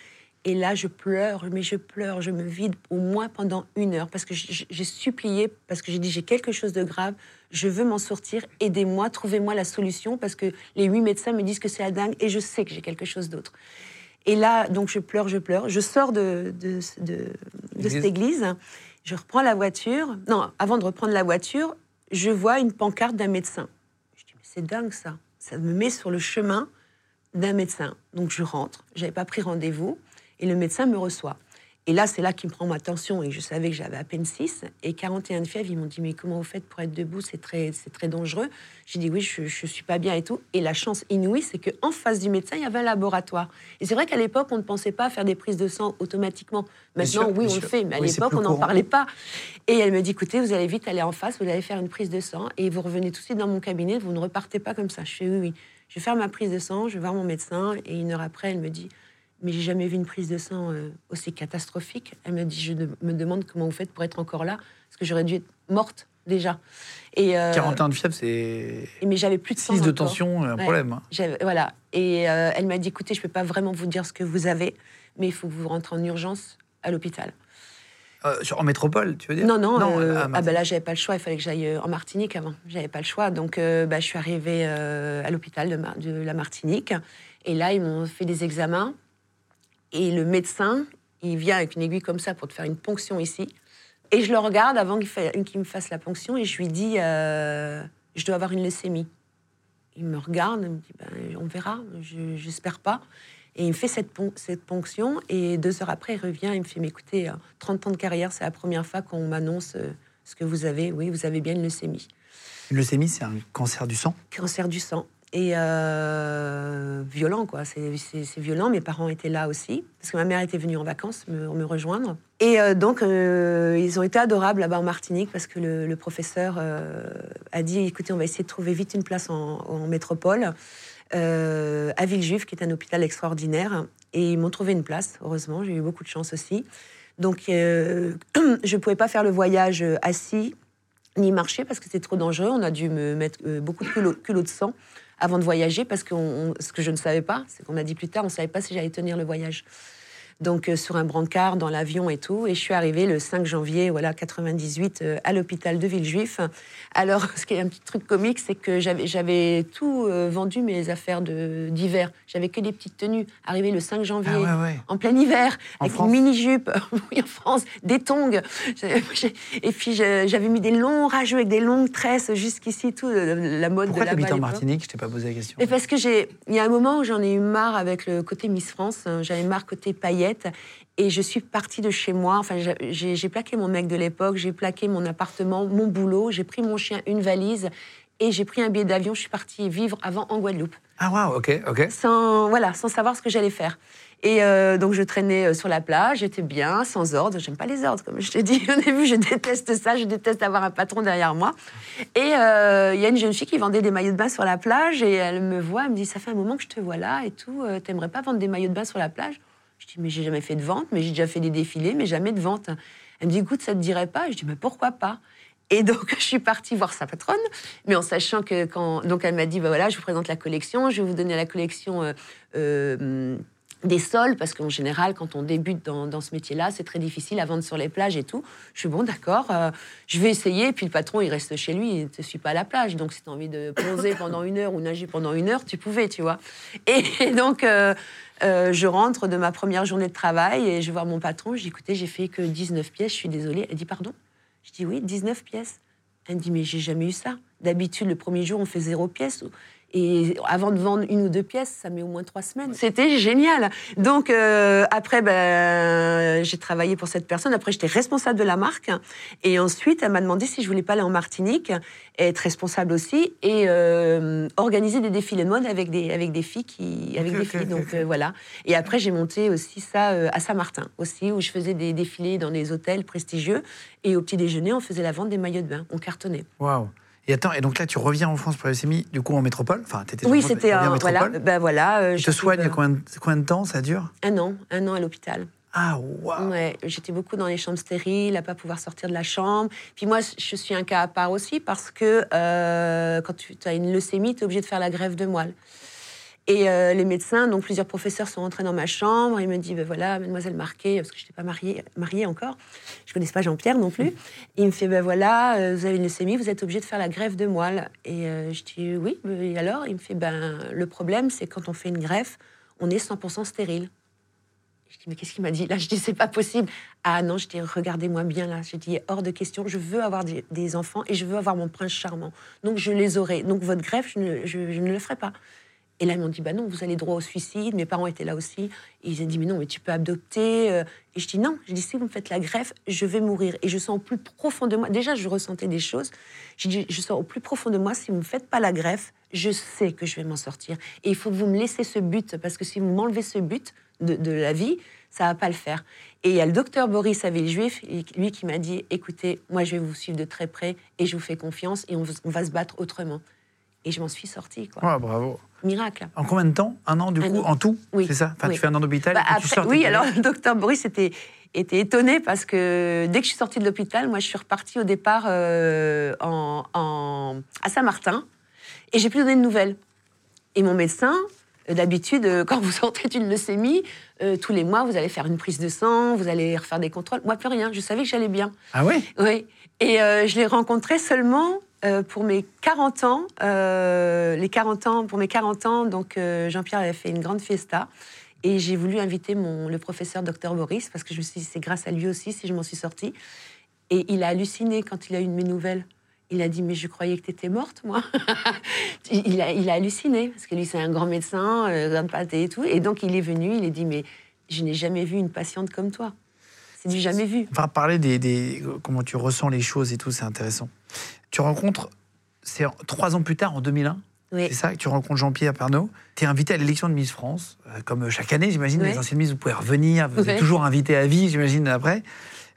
Et là, je pleure, mais je pleure, je me vide au moins pendant une heure parce que j'ai supplié, parce que j'ai dit j'ai quelque chose de grave, je veux m'en sortir, aidez-moi, trouvez-moi la solution parce que les huit médecins me disent que c'est la dingue et je sais que j'ai quelque chose d'autre. Et là, donc je pleure, je pleure, je sors de, de, de, de cette église, je reprends la voiture. Non, avant de reprendre la voiture, je vois une pancarte d'un médecin. Je dis mais c'est dingue ça, ça me met sur le chemin d'un médecin. Donc je rentre, j'avais pas pris rendez-vous et le médecin me reçoit. Et là, c'est là qu'il me prend ma tension et je savais que j'avais à peine 6 et 41 de fièvre. Ils m'ont dit mais comment vous faites pour être debout? C'est très, très dangereux. J'ai dit oui, je, je suis pas bien et tout. Et la chance inouïe, c'est que en face du médecin, il y avait un laboratoire. Et c'est vrai qu'à l'époque, on ne pensait pas à faire des prises de sang automatiquement. Maintenant, sûr, oui, on le fait, mais à Oui, l'époque, on n'en parlait pas. Et elle me dit écoutez, vous allez vite aller en face, vous allez faire une prise de sang et vous revenez tout de suite dans mon cabinet. Vous ne repartez pas comme ça. Je fais oui, oui. Je vais faire ma prise de sang, je vais voir mon médecin et une heure après, elle me dit mais j'ai jamais vu une prise de sang euh, aussi catastrophique. Elle me dit, je de- me demande comment vous faites pour être encore là, parce que j'aurais dû être morte déjà. Et, euh, 41 de fièvre, c'est mais j'avais plus de sang 6 de tension, un Ouais. problème. hein. Voilà. Et euh, elle m'a dit, écoutez, je peux pas vraiment vous dire ce que vous avez, mais il faut que vous rentrez en urgence à l'hôpital. Euh, en métropole, tu veux dire? Non, non, non euh, ah ben là, j'avais pas le choix, il fallait que j'aille en Martinique avant. J'avais pas le choix. Donc, euh, bah, je suis arrivée à l'hôpital de la Martinique. Et là, ils m'ont fait des examens. Et le médecin, il vient avec une aiguille comme ça pour te faire une ponction ici. Et je le regarde avant qu'il fa- me fasse la ponction et je lui dis euh, Je dois avoir une leucémie. Il me regarde, il me dit Ben, On verra, je- j'espère pas. Et il me fait cette, pon- cette ponction. Et deux heures après, il revient et me fait Mais écoutez, euh, 30 ans de carrière, c'est la première fois qu'on m'annonce euh, ce que vous avez. Oui, vous avez bien une leucémie. Une leucémie, c'est un cancer du sang? Cancer du sang. Et euh, violent, quoi. C'est- violent. Mes parents étaient là aussi, parce que ma mère était venue en vacances me, me rejoindre. Et euh, donc, euh, ils ont été adorables là-bas en Martinique, parce que le, professeur a dit écoutez, on va essayer de trouver vite une place en, métropole, à Villejuif, qui est un hôpital extraordinaire. Et ils m'ont trouvé une place, heureusement. J'ai eu beaucoup de chance aussi. Donc, je ne pouvais pas faire le voyage assis ni marcher parce que c'était trop dangereux. On a dû me mettre beaucoup de culots de sang avant de voyager parce que ce que je ne savais pas, c'est qu'on m'a dit plus tard, on ne savait pas si j'allais tenir le voyage. Donc euh, sur un brancard dans l'avion et tout. Et je suis arrivée le 5 janvier, voilà, 98, euh, à l'hôpital de Villejuif. Alors, ce qui est un petit truc comique, c'est que j'avais, tout euh, vendu mes affaires d'hiver. J'avais que des petites tenues. Arrivé le 5 janvier, Ah ouais, ouais. en plein hiver, En avec France une mini-jupe, oui, en France, des tongs. Et puis, j'avais mis des longs rageux avec des longues tresses jusqu'ici, tout, la mode Pourquoi de habites à en. Martinique? Je t'ai pas posé la question. Mais parce que j'ai, il y a un moment où j'en ai eu marre avec le côté Miss France, j'avais marre côté et je suis partie de chez moi. Enfin, j'ai plaqué mon mec de l'époque, j'ai plaqué mon appartement, mon boulot, j'ai pris mon chien, une valise, et j'ai pris un billet d'avion. Je suis partie vivre avant en Guadeloupe, Ah waouh, ok, ok. sans voilà, sans savoir ce que j'allais faire. Et euh, donc je traînais euh, sur la plage, j'étais bien, sans ordre. J'aime pas les ordres, comme je t'ai dit au début. Je déteste ça, je déteste avoir un patron derrière moi. Et euh, il y a une jeune fille qui vendait des maillots de bain sur la plage et elle me voit, elle me dit ça fait un moment que je te vois là et tout. euh, T'aimerais pas vendre des maillots de bain sur la plage? Mais j'ai jamais fait de vente, mais j'ai déjà fait des défilés, mais jamais de vente. Elle me dit écoute ça te dirait pas? Je dis mais pourquoi pas? Et donc, je suis partie voir sa patronne, mais en sachant que quand. Donc, elle m'a dit bah voilà, je vous présente la collection, je vais vous donner la collection euh, euh, des sols, parce qu'en général, quand on débute dans, dans ce métier-là, c'est très difficile à vendre sur les plages et tout. Je suis bon, d'accord, euh, je vais essayer. Puis le patron, il reste chez lui, il ne te suit pas à la plage. Donc, si tu as envie de poser pendant une heure ou nager pendant une heure, tu pouvais, tu vois. Et donc, euh, je rentre de ma première journée de travail et je vois mon patron. Je dis écoutez, j'ai fait que 19 pièces, je suis désolée. Elle dit pardon? Je dis oui, 19 pièces. Elle dit mais j'ai jamais eu ça. D'habitude, le premier jour, on fait zéro pièce. Et avant de vendre une ou deux pièces, ça met au moins trois semaines. C'était génial. Donc euh, après, ben, j'ai travaillé pour cette personne. Après, j'étais responsable de la marque. Et ensuite, elle m'a demandé si je voulais pas aller en Martinique, être responsable aussi, et euh, organiser des défilés de mode avec des, avec des filles qui, avec des filles. Donc euh, voilà. Et après, j'ai monté aussi ça euh, à Saint-Martin aussi, où je faisais des défilés dans des hôtels prestigieux. Et au petit déjeuner, on faisait la vente des maillots de bain. On cartonnait. Waouh. Et attends, et donc là, tu reviens en France pour la leucémie, du coup en métropole? Enfin, t'étais Oui, c'était un. Voilà. métropole. Ben voilà. euh, Tu te soignes il y a combien de, temps? Ça dure? Un an, un an à l'hôpital. Ah, waouh Ouais, j'étais beaucoup dans les chambres stériles, à pas pouvoir sortir de la chambre. Puis moi, je suis un cas à part aussi parce que euh, quand tu as une leucémie, tu es obligé de faire la greffe de moelle. Et euh, les médecins, donc plusieurs professeurs sont entrés dans ma chambre. Ils me disent, ben voilà, mademoiselle Marquet, parce que je n'étais pas mariée, mariée encore, je ne connaissais pas Jean-Pierre non plus. Il me fait, ben voilà, euh, vous avez une leucémie, vous êtes obligé de faire la greffe de moelle. Et euh, je dis, oui, ben, et alors? Il me fait, ben le problème, c'est quand on fait une greffe, on est 100% stérile. Je dis, mais qu'est-ce qu'il m'a dit Là, je dis, c'est pas possible. Ah non, je dis, regardez-moi bien là. J'ai dit, hors de question, je veux avoir des, des enfants et je veux avoir mon prince charmant. Donc, je les aurai. Donc, votre greffe, je ne, je- je ne le ferai pas. Et là, ils m'ont dit, bah non, vous allez droit au suicide. Mes parents étaient là aussi. Ils ont dit, mais non, mais tu peux adopter. euh. Et je dis, non. Je dis, si vous me faites la greffe, je vais mourir. Et je sens au plus profond de moi. Déjà, je ressentais des choses. Je dis, je sens au plus profond de moi, si vous ne me faites pas la greffe, je sais que je vais m'en sortir. Et il faut que vous me laissez ce but. Parce que si vous m'enlevez ce but de, la vie, ça va pas le faire. Et il y a le docteur Boris à Villejuif, et lui qui m'a dit, écoutez, moi, je vais vous suivre de très près et je vous fais confiance et on va se battre autrement. Et je m'en suis sortie, quoi. Ouais, bravo. Miracle. En combien de temps Un an, du Un coup, an. en tout Oui. C'est ça Enfin, Oui. tu fais un an d'hôpital Bah, et tu après- sors. oui, alors le docteur Boris était, était étonné parce que dès que je suis sortie de l'hôpital, moi je suis repartie au départ euh, en, en- à Saint-Martin et j'ai plus donné de nouvelles. Et mon médecin, euh, d'habitude, euh, quand vous sortez d'une leucémie, euh, tous les mois vous allez faire une prise de sang, vous allez refaire des contrôles. Moi, plus rien, je savais que j'allais bien. Ah ouais? Oui. Et euh, je l'ai rencontré seulement euh, pour mes 40 ans. euh, les 40 ans, pour mes 40 ans, donc euh, Jean-Pierre avait fait une grande fiesta. Et j'ai voulu inviter le professeur Dr Boris, parce que je me suis dit, c'est grâce à lui aussi si je m'en suis sortie. Et il a halluciné quand il a eu mes nouvelles. Il a dit, mais je croyais que tu étais morte, moi. il, a, halluciné, parce que lui, c'est un grand médecin, grande pâté et tout. Et donc, il est venu, il a dit, mais je n'ai jamais vu une patiente comme toi. C'est du jamais vu. On va parler des, des- comment tu ressens les choses et tout, c'est intéressant. Tu rencontres, c'est trois ans plus tard, en 2001, Oui. c'est ça, que tu rencontres Jean-Pierre Pernaud. Tu es invité à l'élection de Miss France, euh, comme chaque année, j'imagine. Les anciennes Miss, vous pouvez revenir, vous êtes toujours invité à vie, j'imagine, après.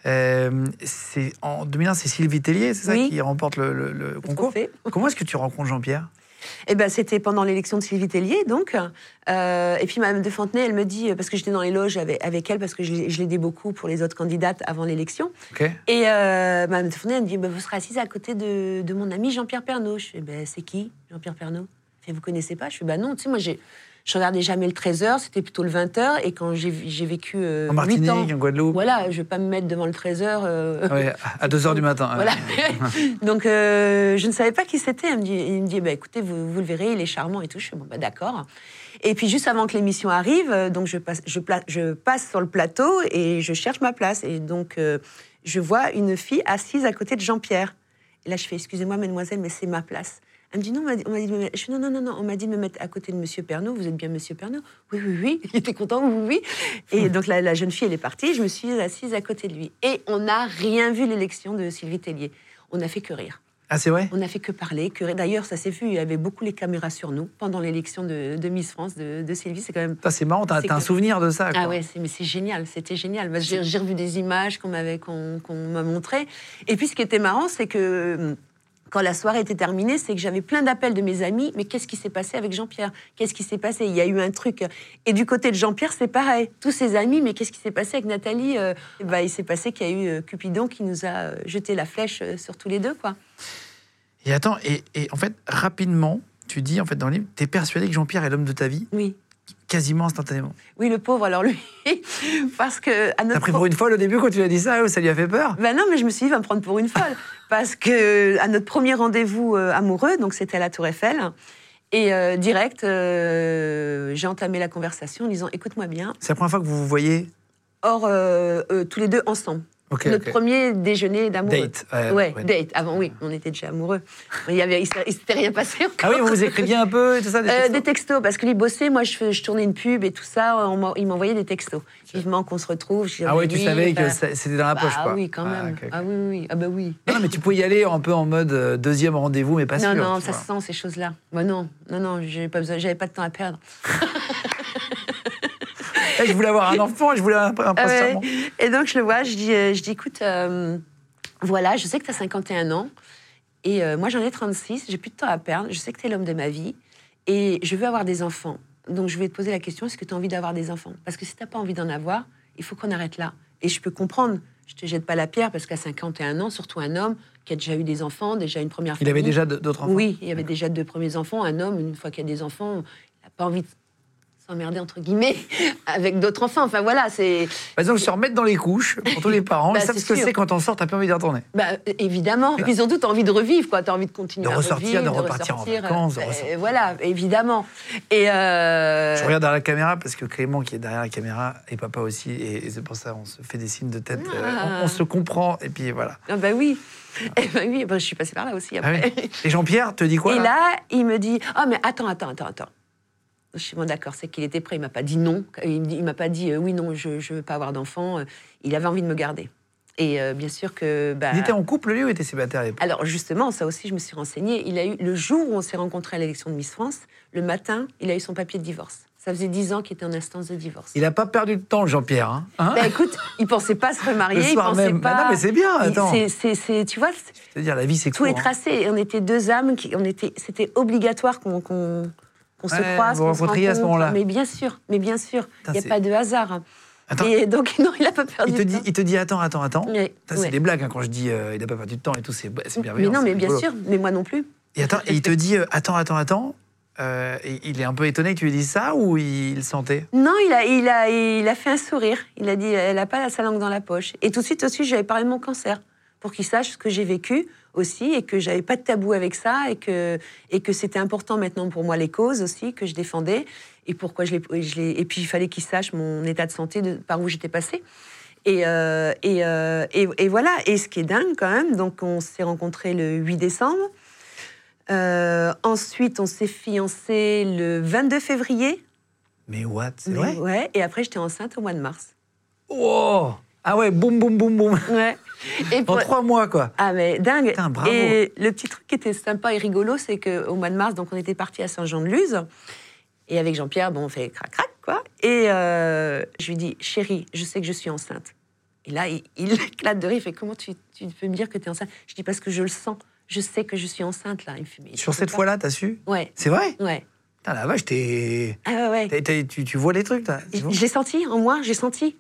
Euh, c'est en 2001, c'est Sylvie Tellier, c'est ça, qui remporte le, le- le concours. Comment est-ce que tu rencontres Jean-Pierre? Eh ben, c'était pendant l'élection de Sylvie Tellier, donc. Euh, et puis, Madame de Fontenay, elle me dit, parce que j'étais dans les loges avec, avec elle, parce que je, l'ai- je l'aidais beaucoup pour les autres candidates avant l'élection. Et euh, Madame de Fontenay, elle me dit, Ben, vous serez assise à côté de, de mon ami Jean-Pierre Pernaud. Je fais, ben, c'est qui, Jean-Pierre Pernaud? Elle fait, vous connaissez pas? Je fais, bah non, tu sais, moi, j'ai. Je regardais jamais le 13h, c'était plutôt le 20h. Et quand j'ai vécu euh, En 8 Martinique, ans, en Guadeloupe. voilà, je vais pas me mettre devant le 13h. euh, Ouais, à 2 h du matin. voilà. Donc, euh, je ne savais pas qui c'était. Il me dit, il me dit bah, écoutez, vous, vous le verrez, il est charmant et tout. Je fais, bon, bah, d'accord. Et puis, juste avant que l'émission arrive, donc je passe, je, pla- je passe sur le plateau et je cherche ma place. Et donc, je vois une fille assise à côté de Jean-Pierre. Et là, je fais, excusez-moi, mademoiselle, mais c'est ma place. Elle me dit, non, on m'a dit- de me mettre... Je fais, non, non, non, non, on m'a dit de me mettre à côté de Monsieur Pernaud. Vous êtes bien Monsieur Pernaud? Oui, oui, oui. Il était content, oui, oui. Et donc, la, la jeune fille, elle est partie. Je me suis assise à côté de lui. Et on n'a rien vu l'élection de Sylvie Tellier. On n'a fait que rire. Ah, c'est vrai? On n'a fait que parler. Que... D'ailleurs, ça s'est vu, il y avait beaucoup les caméras sur nous pendant l'élection de, de Miss France de, de Sylvie. C'est quand même. Ça, c'est marrant, t'as un souvenir de ça. quoi. Ah ouais, mais c'est génial, c'était génial. J'ai revu des images qu'on m'avait qu'on m'a montrées. Et puis ce qui était marrant, c'est que hum, quand la soirée était terminée, c'est que j'avais plein d'appels de mes amis. Mais qu'est-ce qui s'est passé avec Jean-Pierre? Qu'est-ce qui s'est passé? Il y a eu un truc. Et du côté de Jean-Pierre, c'est pareil. Tous ses amis, mais qu'est-ce qui s'est passé avec Nathalie Euh, bah, Il s'est passé qu'il y a eu euh, Cupidon qui nous a euh, jeté la flèche sur tous les deux, quoi. Et attends, et, et en fait, rapidement, tu dis, en fait, dans le livre, t'es persuadé que Jean-Pierre est l'homme de ta vie, Oui. quasiment instantanément. Oui, le pauvre, alors lui, parce que à T'as pris pour une folle au début quand tu lui as dit ça, ça lui a fait peur Ben non, mais je me suis dit, il va me prendre pour une folle. Parce que à notre premier rendez-vous euh, amoureux, donc c'était à la Tour Eiffel, et euh, direct, euh, j'ai entamé la conversation en disant, écoute-moi bien, C'est la première fois que vous vous voyez? Or euh, tous les deux ensemble. Notre premier déjeuner d'amoureux. Date. ouais, Ouais, ouais. date. Avant, oui, on était déjà amoureux. Il y avait, il s'était- il s'était rien passé encore. Ah oui, vous vous écriviez un peu tout ça des Euh, textos des textos, parce que lui bossait, moi je, je tournais une pub et tout ça, on il m'envoyait des textos. Vivement qu'on se retrouve. Ah ouais, tu oui, savais que bah, c'était dans la poche, bah quoi. oui, quand Ah, même. ok, ok. Ah oui, oui, oui. Ah bah oui. Non, mais tu pouvais y aller un peu en mode euh, deuxième rendez-vous, mais pas non, sûr. non, tu ça vois. se sent ces choses-là. Moi non, non, non, j'avais pas besoin, pas de temps à perdre. Je voulais avoir un enfant, je voulais un, un Ah prince ouais. charmant. Et donc je le vois, je dis, euh, je dis écoute, euh, voilà, je sais que tu as 51 ans et euh, moi j'en ai 36, j'ai plus de temps à perdre, je sais que tu es l'homme de ma vie et je veux avoir des enfants. Donc je vais te poser la question, est-ce que tu as envie d'avoir des enfants? Parce que si tu n'as pas envie d'en avoir, il faut qu'on arrête là. Et je peux comprendre, je te jette pas la pierre parce qu'à 51 ans, surtout un homme qui a déjà eu des enfants, déjà une première Il famille. avait déjà d'autres enfants Oui, il y avait déjà deux premiers enfants. Un homme, une fois qu'il a des enfants, il n'a pas envie de s'emmerder, entre guillemets, avec d'autres enfants. Enfin voilà, c'est... Bah, donc, se remettre dans les couches pour tous les parents. Bah, ils savent c'est ce que c'est quand on sort, t'as pas envie d'y retourner. Bah, évidemment. Et puis surtout, tu as envie de revivre, quoi. Tu as envie de continuer De à ressortir, revivre, de repartir en ressortir, vacances, de euh, voilà, évidemment. Et euh, Je regarde derrière la caméra parce que Clément, qui est derrière la caméra, et papa aussi, et, c'est pour ça on se fait des signes de tête. euh, Ah. on, on se comprend, et puis voilà. ah bah oui. Eh ben oui, bah, je suis passée par là aussi Ah oui. Et Jean-Pierre te dit quoi Et là? là, il me dit Ah, mais attends, attends, attends, attends. Je suis bon, d'accord, c'est qu'il était prêt. Il m'a pas dit non. Il il m'a pas dit euh, oui, non, je ne veux pas avoir d'enfant. Euh, Il avait envie de me garder. Et euh, bien sûr que. Bah, Il était en couple, lui, ou était célibataire Alors justement, ça aussi, je me suis renseignée. Il a eu le jour où on s'est rencontrés à l'élection de Miss France, le matin, il a eu son papier de divorce. Ça faisait dix ans qu'il était en instance de divorce. Il a pas perdu de temps, Jean-Pierre. Hein? Hein? Bah, écoute, il pensait pas se remarier, Le il soir pensait même. pas. Non, mais c'est bien, Il- c'est- c'est- c'est- tu vois, c'est- C'est-à-dire, la vie, c'est tout court. est hein. tracé. On était deux âmes, qui, on était, c'était obligatoire qu'on qu'on- qu'on se croise. vous qu'on se rencontriez à ce rencontre. moment-là. Mais bien sûr, mais bien sûr, il n'y a pas de hasard. Attends. Et donc non, il a pas perdu. Il te, de dit, temps. il te dit attends, attends, attends. Ouais, Ça, ouais. c'est des blagues hein, quand je dis euh, il n'a pas perdu de temps et tout, c'est bienveillant. Mais non, mais bien rigolo. sûr, mais moi non plus. Et, attends, et il te dit euh, attends, attends, attends. euh, il est un peu étonné que tu lui dises ça ou il le sentait? Non, il a, il, a, il a fait un sourire. Il a dit, elle n'a pas sa langue dans la poche. Et tout de suite aussi, j'avais parlé de mon cancer, pour qu'il sache ce que j'ai vécu aussi, et que j'avais pas de tabou avec ça, et que, et que c'était important maintenant pour moi les causes aussi, que je défendais, et pourquoi je l'ai... je l'ai- Et puis il fallait qu'il sache mon état de santé, de, par où j'étais passée. Et, euh, et, euh, et, et voilà, et ce qui est dingue quand même, donc on s'est rencontrés le 8 décembre. Euh, ensuite, on s'est fiancés le 22 février. Mais what? C'est Mais vrai? Ouais, et après, j'étais enceinte au mois de mars. Oh Ah ouais, boum, boum, boum, boum. Ouais. Et En pour- trois mois, quoi. Ah, mais dingue. Putain, bravo. Et le petit truc qui était sympa et rigolo, c'est qu'au mois de mars, donc on était parti à Saint-Jean-de-Luz. Et avec Jean-Pierre, bon, on fait crac-crac, quoi. Et euh, je lui dis, chérie, je sais que je suis enceinte. Et là, il, il éclate de rire. Il fait, comment tu, tu peux me dire que tu es enceinte? Je dis, parce que je le sens. Je sais que je suis enceinte, là. Il me fait, mais Sur cette fois-là, t'as su? Ouais, C'est vrai? Ouais. Putain, la vache, t'es. Ah ouais, ouais. t'es- t'es- tu, tu vois les trucs, Je l'ai senti en moi, j'ai senti.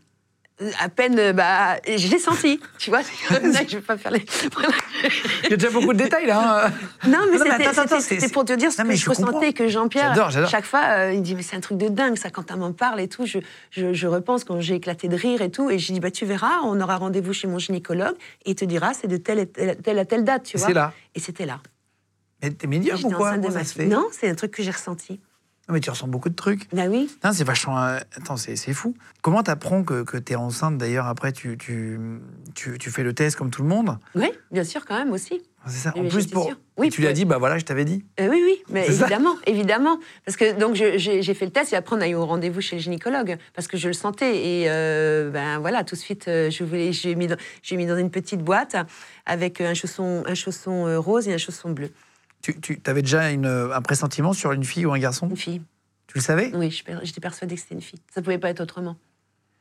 Euh, À peine, euh, bah, je l'ai senti, tu vois. je vais pas faire les. Il y a déjà beaucoup de détails là. hein. Non, mais c'était- pour te dire ce Non, que je, ressentais, que Jean-Pierre, J'adore, j'adore. chaque fois, euh, il dit Mais c'est un truc de dingue, ça, quand elle m'en parle et tout. Je, je, je repense quand j'ai éclaté de rire et tout. Et je dis bah, Tu verras, on aura rendez-vous chez mon gynécologue et il te dira c'est de telle, telle, telle à telle date, tu vois. c'est là. Et c'était là. Mais t'es médium ou quoi Non, c'est un truc que j'ai ressenti. Non, mais tu ressens beaucoup de trucs. Bah oui. Non, c'est vachement. euh, Attends, c'est c'est fou. Comment t'apprends que, que t'es enceinte D'ailleurs, après, tu, tu, tu, tu fais le test comme tout le monde? Oui, bien sûr, quand même aussi. C'est ça. En plus, pour. Oui, tu lui as pour- dit, bah voilà, je t'avais dit. Euh, oui, oui, mais évidemment, évidemment. Parce que donc j'ai j'ai fait le test et après on a eu au rendez-vous chez le gynécologue parce que je le sentais et euh, ben voilà tout de suite je voulais j'ai mis dans, j'ai mis dans une petite boîte avec un chausson un chausson rose et un chausson bleu. Tu, tu avais déjà une, un pressentiment sur une fille ou un garçon? Une fille. Tu le savais? Oui, j'étais persuadée que c'était une fille. Ça pouvait pas être autrement.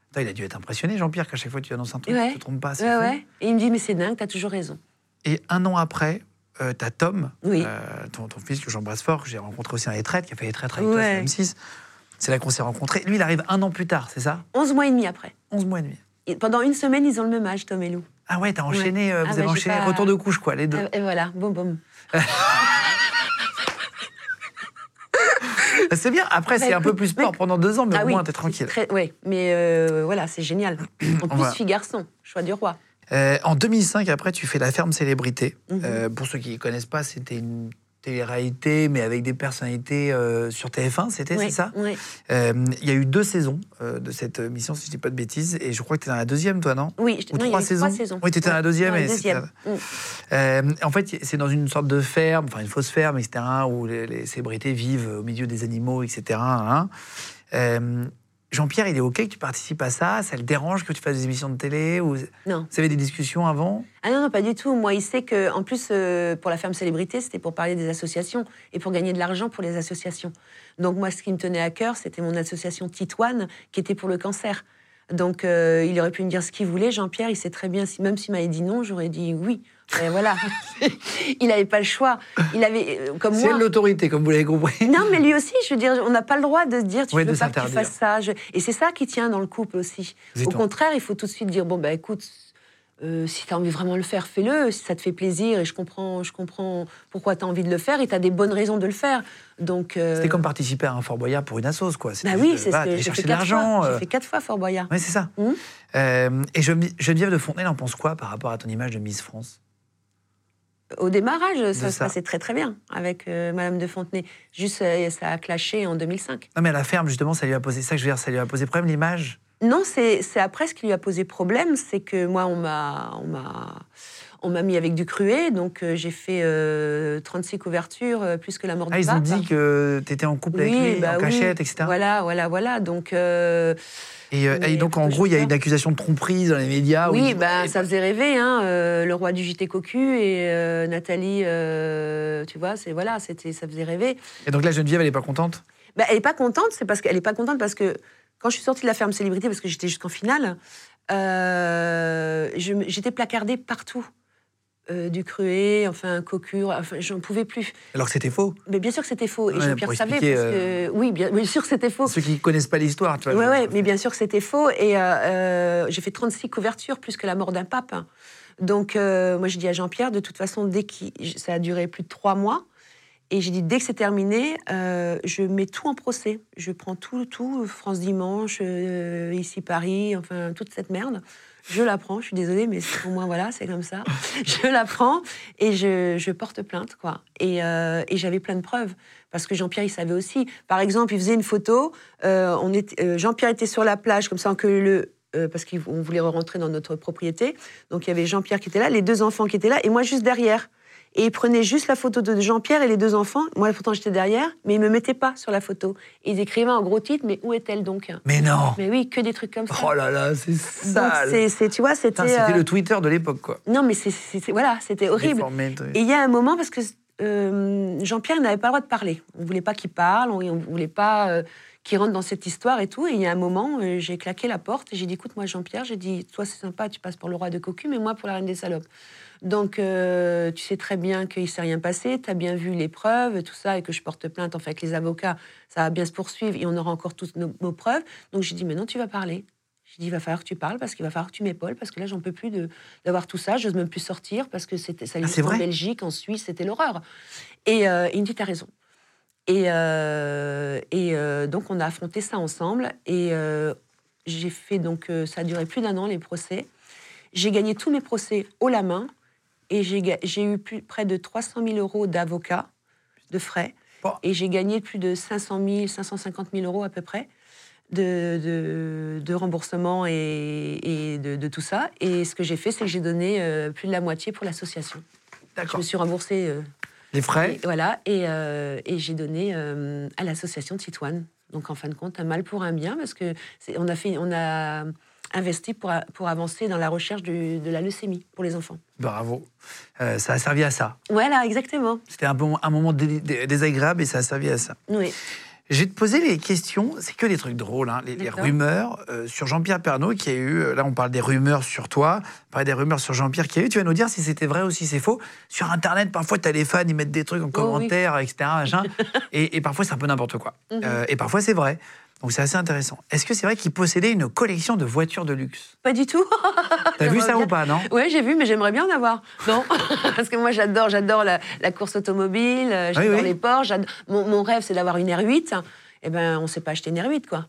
Putain, Il a dû être impressionné, Jean-Pierre, qu'à chaque fois que tu annonces un truc, Ouais. tu te trompes pas. Ouais, ouais. Et il me dit mais c'est dingue, t'as toujours raison. Et un an après, euh, t'as Tom, Oui. euh, ton, ton fils que j'embrasse fort, que j'ai rencontré aussi en retraite, qui a fait les traites avec toi sur M6. C'est là qu'on s'est rencontrés. Lui, il arrive un an plus tard, c'est ça? 11 mois et demi après. 11 mois et demi. Et pendant une semaine, ils ont le même âge, Tom et Lou. Ah ouais, t'as enchaîné, euh, Ah vous ouais, avez j'ai enchaîné pas- retour de couche, quoi, les deux. Et voilà, boum boum. C'est bien, après, c'est un peu plus sport pendant deux ans, mais Ah au oui, moins, t'es tranquille. Très, ouais, mais euh, voilà, c'est génial. En plus, fille garçon, choix du roi. Euh, en 2005, après, tu fais La Ferme Célébrité. Mhm. Euh, pour ceux qui ne connaissent pas, c'était une télé-réalité, mais avec des personnalités euh, sur TF1, c'était, c'est ça? Euh, Il y a eu deux saisons euh, de cette mission, si je dis pas de bêtises, et je crois que tu es dans la deuxième, toi, non? Oui, je- Ou non, il y trois saisons trois saisons. Oui, t'étais dans la deuxième Dans la deuxième. Mm. Euh, en fait, c'est dans une sorte de ferme, enfin une fausse ferme, etc., où les, les célébrités vivent au milieu des animaux, etc. hein. Jean-Pierre, il est OK que tu participes à ça? Ça le dérange que tu fasses des émissions de télé ou... Vous Non. avez des discussions avant? Ah non, non, pas du tout. Moi, il sait que, en plus, euh, pour la ferme célébrité, c'était pour parler des associations et pour gagner de l'argent pour les associations. Donc, moi, ce qui me tenait à cœur, c'était mon association Titoine, qui était pour le cancer. Donc, euh, il aurait pu me dire ce qu'il voulait. Jean-Pierre, il sait très bien, si, même s'il m'avait dit non, j'aurais dit oui. Et voilà. il n'avait pas le choix. Il avait, euh, comme C'est l'autorité, comme vous l'avez compris. Non, mais lui aussi, je veux dire, on n'a pas le droit de se dire tu Oui, veux pas que tu fasses ça. Je- Et c'est ça qui tient dans le couple aussi. Vous Au en- contraire, il faut tout de suite dire bon bah écoute, euh, si tu as envie vraiment de le faire, fais-le. Si ça te fait plaisir et je comprends, je comprends pourquoi tu as envie de le faire et tu as des bonnes raisons de le faire. Donc euh, C'était comme participer à un Fort Boyard pour une assos, quoi. C'était bah oui, c'est bah, ce que j'ai chercher de l'argent. fois. euh. J'ai fait quatre fois Fort Boyard. Oui, c'est ça. Euh, et Gene- Geneviève de Fontenay en pense quoi par rapport à ton image de Miss France? Au démarrage, ça se ça. passait très très bien avec euh, Madame de Fontenay. Juste, euh, ça a clashé en 2005. Non, mais à la ferme, justement, ça lui a posé ça que je veux dire, ça lui a posé problème l'image? Non, c'est après ce qui lui a posé problème, c'est que moi, on m'a, on mis avec du cruet, donc euh, j'ai fait euh, 36 couvertures, euh, plus que la mort Ah, du ils ont pape. dit que tu étais en couple avec lui, bah en oui. cachette, etc. Voilà, voilà, voilà. Donc, euh, Et, euh, et donc, en gros, il y a je une accusation de tromperie dans les médias. où oui, ils- bah, ça faisait rêver, hein, euh, le roi du JT Cocu et euh, Nathalie, euh, tu vois, c'est voilà, c'était, ça faisait rêver. Et donc là, Geneviève, elle n'est pas contente? Bah, elle est pas contente, c'est parce qu'elle est pas contente parce que quand je suis sortie de la ferme célébrité, parce que j'étais jusqu'en finale, euh, j'étais placardée partout. Euh, du cruet, enfin, cocu, enfin, j'en pouvais plus. Alors que c'était faux. Mais bien sûr que c'était faux. Et Ouais, Jean-Pierre savait, parce que. Oui, bien, bien sûr que c'était faux. Ceux qui ne connaissent pas l'histoire, tu vois. Je- ouais, mais bien sûr que c'était faux. Et euh, euh, j'ai fait 36 couvertures, plus que la mort d'un pape. Donc, euh, moi, je dis à Jean-Pierre, de toute façon, dès qu'il. Ça a duré plus de trois mois. Et j'ai dit, dès que c'est terminé, euh, je mets tout en procès. Je prends tout, tout, France Dimanche, euh, ici Paris, enfin, toute cette merde. Je la prends, je suis désolée, mais pour moi, voilà, c'est comme ça. Je la prends et je, je porte plainte, quoi. Et, euh, et j'avais plein de preuves. Parce que Jean-Pierre, il savait aussi. Par exemple, il faisait une photo. on était- Jean-Pierre était sur la plage, comme ça, que le. parce qu'on voulait rentrer dans notre propriété. Donc il y avait Jean-Pierre qui était là, les deux enfants qui étaient là, et moi juste derrière. Et il prenait juste la photo de Jean-Pierre et les deux enfants. Moi, pourtant, j'étais derrière, mais il me mettait pas sur la photo. Et ils écrivaient en gros titre, mais où est-elle donc? Mais non Mais oui, que des trucs comme ça. Oh là là, c'est sale c'est, c'est- tu vois, c'était. C'était euh, le Twitter de l'époque, quoi. Non, mais c'est, voilà, c'était horrible. Déformé. Et il y a un moment, parce que euh, Jean-Pierre n'avait pas le droit de parler. On ne voulait pas qu'il parle, on ne voulait pas euh, qu'il rentre dans cette histoire et tout. Et il y a un moment, euh, j'ai claqué la porte et j'ai dit Écoute, moi, Jean-Pierre, j'ai dit Toi, c'est sympa, tu passes pour le roi de cocu, mais moi, pour la reine des salopes. Donc, euh, tu sais très bien qu'il ne s'est rien passé, tu as bien vu les preuves, tout ça, et que je porte plainte, enfin, avec les avocats, ça va bien se poursuivre et on aura encore toutes nos, nos preuves. Donc, j'ai dit Mais non, tu vas parler. J'ai dit, il va falloir que tu parles parce qu'il va falloir que tu m'épaules parce que là, j'en peux plus d'avoir tout ça. Je n'ose même plus sortir parce que c'était ça Ah, en vrai? Belgique, en Suisse, c'était l'horreur. Et euh, il me dit, t'as raison. Et, euh, et donc, on a affronté ça ensemble. Et j'ai fait, donc, ça a duré plus d'un an, les procès. J'ai gagné tous mes procès haut la main. Et j'ai eu plus, près de 300 000 euros d'avocats, de frais. Bon. Et j'ai gagné plus de 500 000, 550 000 euros à peu près de, de, de remboursement et, et de, de tout ça. Et ce que j'ai fait, c'est que j'ai donné euh, plus de la moitié pour l'association. Je D'accord. me suis remboursée. euh, Les frais? et, voilà, et, euh, et j'ai donné euh, à l'association Titoine. Donc en fin de compte, un mal pour un bien, parce que on a fait, on a investi pour, pour avancer dans la recherche du- de la leucémie pour les enfants. Bravo. Euh, ça a servi à ça. Voilà, exactement. C'était un, bon- un moment dé- dé- désagréable et ça a servi à ça. Oui. Je vais te poser les questions, c'est que des trucs drôles, hein, les, rumeurs euh, sur Jean-Pierre Pernaud qui a eu, là on parle des rumeurs sur toi, on parle des rumeurs sur Jean-Pierre qui a eu, tu vas nous dire si c'était vrai ou si c'est faux. Sur Internet, parfois tu as les fans, ils mettent des trucs en oui. commentaire, etc. machin, et, et parfois c'est un peu n'importe quoi. Mhm. Euh, et parfois c'est vrai. Donc c'est assez intéressant. Est-ce que c'est vrai qu'il possédait une collection de voitures de luxe? Pas du tout. T'as vu ça bien. ou pas, non? Oui, j'ai vu, mais j'aimerais bien en avoir. Non, parce que moi j'adore, j'adore la, la course automobile, euh, j'adore oui. les ports. Mon, mon rêve, c'est d'avoir une R8. Eh ben, on s'est pas acheté une R8, quoi.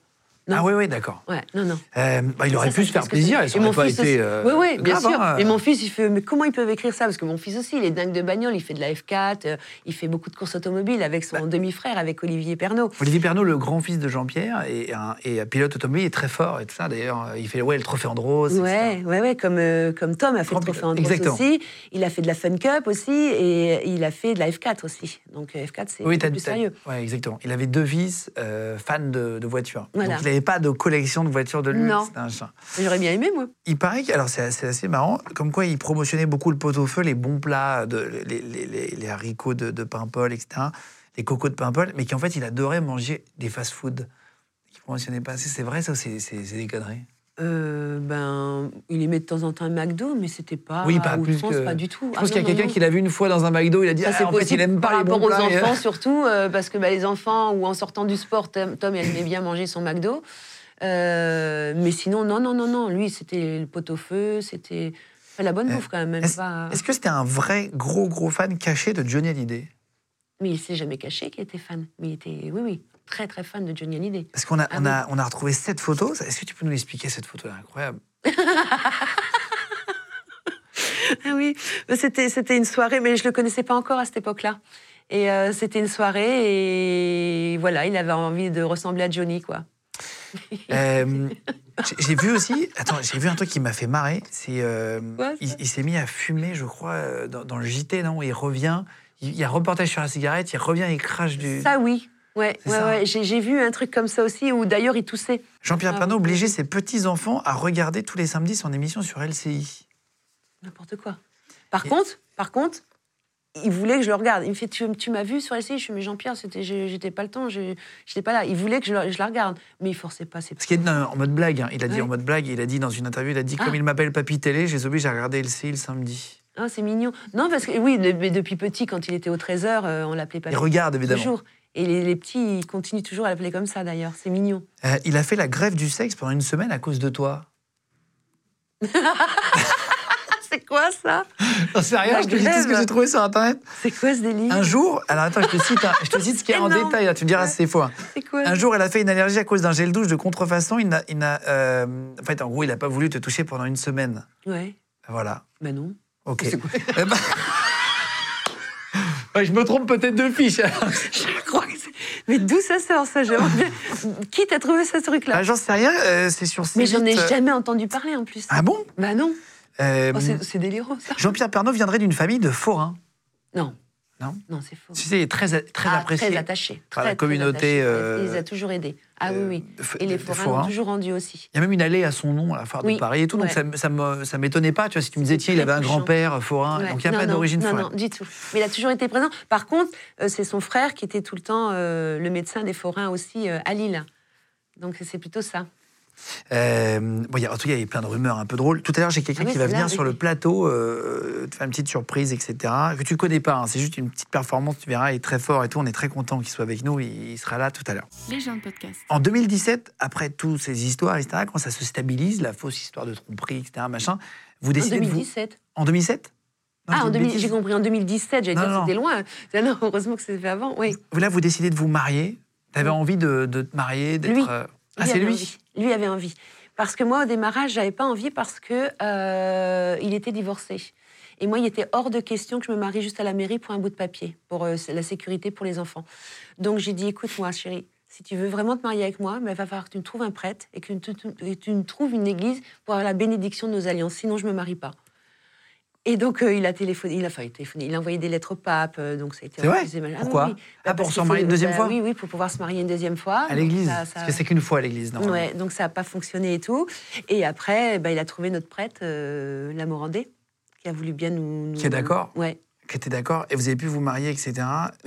Non. Ah oui, oui, d'accord. Ouais, non, non. Euh, bah, il aurait Ça, pu ça, se faire plaisir, et ça et mon aurait pas fils été. euh, oui, oui, bien grave, sûr. hein. Et mon fils, il fait, mais comment ils peuvent écrire ça? Parce que mon fils aussi, il est dingue de bagnole, il fait de la F4, euh, il fait beaucoup de courses automobiles avec son Bah. demi-frère, avec Olivier Pernaud. Olivier Pernaud, le grand-fils de Jean-Pierre, et un, et un pilote automobile, il est très fort et tout ça. D'ailleurs, il fait ouais, le trophée Andros. etc. Ouais, ouais, comme, comme Tom a fait Grand le trophée. Andros Exactement. aussi. Il a fait de la Fun Cup aussi, et il a fait de la F4 aussi. Donc euh, F4, c'est Oui, plus sérieux. Ouais, exactement. Il avait deux euh, fans de, voitures. Voilà. Pas de collection de voitures de luxe. Non. J'aurais bien aimé, moi. Il paraît que, alors c'est assez, assez marrant, comme quoi il promotionnait beaucoup le pot-au-feu, les bons plats, de, les, les- les- les haricots de, de Paimpol, etc., les cocos de Paimpol, mais qu'en fait il adorait manger des fast-food. Il promotionnait pas assez. C'est vrai ça c'est des conneries Euh, ben, il aimait de temps en temps un McDo, mais c'était pas Oui, pas plus que- pas du tout. Je Ah pense qu'il y a quelqu'un qui l'a vu une fois dans un McDo, il a dit Ça, ah, c'est en fait, il possible aime par pas les bons rapport aux plats, et- enfants, surtout, euh, parce que bah, les enfants, ou en sortant du sport, Tom, Tom, aimait bien manger son McDo. Euh, mais sinon, non, non, non, non. Lui, c'était le pot-au-feu, c'était enfin, la bonne Euh, bouffe quand même. même Est-ce pas... est-ce que c'était un vrai gros gros fan caché de Johnny Hallyday? Mais il s'est jamais caché qu'il était fan. Mais il était, oui, oui, très, très fan de Johnny Hallyday. Parce qu'on a, Ah on oui. a, on a retrouvé cette photo. Est-ce que tu peux nous l'expliquer, cette photo? Incroyable Ah oui, c'était, c'était une soirée, mais je le connaissais pas encore à cette époque-là. Et euh, c'était une soirée, et voilà, il avait envie de ressembler à Johnny, quoi. Euh, j'ai- vu aussi, attends, j'ai vu un truc qui m'a fait marrer. C'est, euh, il, il s'est mis à fumer, je crois, dans, dans le JT, non? Il revient, il, il y a un reportage sur la cigarette, il revient, il crache du. Ça, oui. Ouais. J'ai, j'ai vu un truc comme ça aussi, où d'ailleurs il toussait. Jean-Pierre Ah, Pernaut oui. obligeait ses petits enfants à regarder tous les samedis son émission sur LCI. N'importe quoi. Par Et- contre, par contre, il voulait que je le regarde. Il me fait, tu, tu m'as vu sur série Je suis, mais Jean-Pierre, c'était, j'étais pas le temps, je- j'étais pas là. Il voulait que je, le- je la regarde, mais il forçait pas. C'est Parce qu'il est en mode blague. hein. Il a dit Ouais. en mode blague. Il a dit dans une interview, il a dit Ah. comme il m'appelle Papy Télé, je les oblige à regarder LCI le samedi. Ah, c'est mignon. Non, parce que oui, mais depuis petit, quand il était au 13h, on l'appelait pas Il regarde évidemment. toujours. Et les, les petits, ils continuent toujours à l'appeler comme ça d'ailleurs. C'est mignon. Euh, il a fait la grève du sexe pendant une semaine à cause de toi. C'est quoi ça? Non, c'est rien, La je te dis tout ce que j'ai trouvé sur Internet. C'est quoi ce délire? Un jour, alors attends, je te cite, hein, je te cite ce qu'il y a en détail, hein, tu me diras si c'est faux. hein. C'est quoi? Un jour, elle a fait une allergie à cause d'un gel douche de contrefaçon. Il n'a, il n'a, euh, en fait, en gros, il n'a pas voulu te toucher pendant une semaine. Ouais. Voilà. Bah non. Ok. C'est quoi? Eh ben- Ouais, je me trompe peut-être de fiche. Je crois que Mais d'où ça sort ça? Qui t'a trouvé ce truc-là? Ah, J'en sais rien, euh, c'est sur Mais j'en ai C8, euh, jamais entendu parler en plus. Ah bon? Bah non. Euh, Oh, c'est délirant ça. Jean-Pierre Pernaut viendrait d'une famille de forains. Non. Non Non, c'est faux. Tu sais, il est très, très Ah, apprécié. Très attaché. par la Très, très communauté, euh, Il les a toujours aidés. Ah euh, oui, oui. Et les forains l'ont toujours rendu aussi. Il y a même une allée à son nom à la foire de Paris et tout, donc ouais. ça, ça m'étonnait pas. Tu vois, si tu me disais, tiens, il avait un grand-père forain, Ouais. donc il n'y a Non, pas non, d'origine Non, foraine. non, du tout. Mais il a toujours été présent. Par contre, euh, c'est son frère qui était tout le temps euh, le médecin des forains aussi euh, à Lille. Donc c'est plutôt ça. Euh, bon, y a- en tout cas, il y a plein de rumeurs un peu drôles. Tout à l'heure, j'ai quelqu'un Ah oui, qui va là, venir oui. sur le plateau, euh, te faire une petite surprise, etc. Que tu connais pas. hein. C'est juste une petite performance. Tu verras, il est très fort et tout. On est très content qu'il soit avec nous. Il, il sera là tout à l'heure. Les gens de podcast. En 2017, après toutes ces histoires, etc., quand ça se stabilise, la fausse histoire de tromperie, etc., machin, vous En décidez de vous. 2017. En 2007 Non, Ah, j'ai en une 2000 bêtise. j'ai compris en 2017, j'allais dire c'était loin. Ah Non, heureusement que c'était fait avant. Oui. Là, vous décidez de vous marier? Tu avais envie de, de te marier, d'être. Lui. Ah, c'est avait lui envie. Lui avait envie. Parce que moi, au démarrage, j'avais pas envie parce que euh, il était divorcé. Et moi, il était hors de question que je me marie juste à la mairie pour un bout de papier, pour euh, la sécurité pour les enfants. Donc j'ai dit, écoute-moi, chérie, si tu veux vraiment te marier avec moi, il va falloir que tu me trouves un prêtre et que tu, tu me trouves une église pour avoir la bénédiction de nos alliances. Sinon, je me marie pas. Et donc, euh, il a téléphoné, il a, enfin, il a téléphoné, il a envoyé des lettres au pape, euh, donc ça a été C'est vrai refusé. Ah, Pourquoi oui, oui. Ah, pour parce se qu'il marier une deuxième bah fois Oui, oui, pour pouvoir se marier une deuxième fois. À Donc, l'église. ça- ça- Parce que c'est qu'une fois à l'église, normalement. Ouais, donc ça n'a pas fonctionné et tout. Et après, bah, il a trouvé notre prêtre, euh, la Morandais, qui a voulu bien nous. nous- Qui est d'accord Ouais. Qui était d'accord. Et vous avez pu vous marier, etc.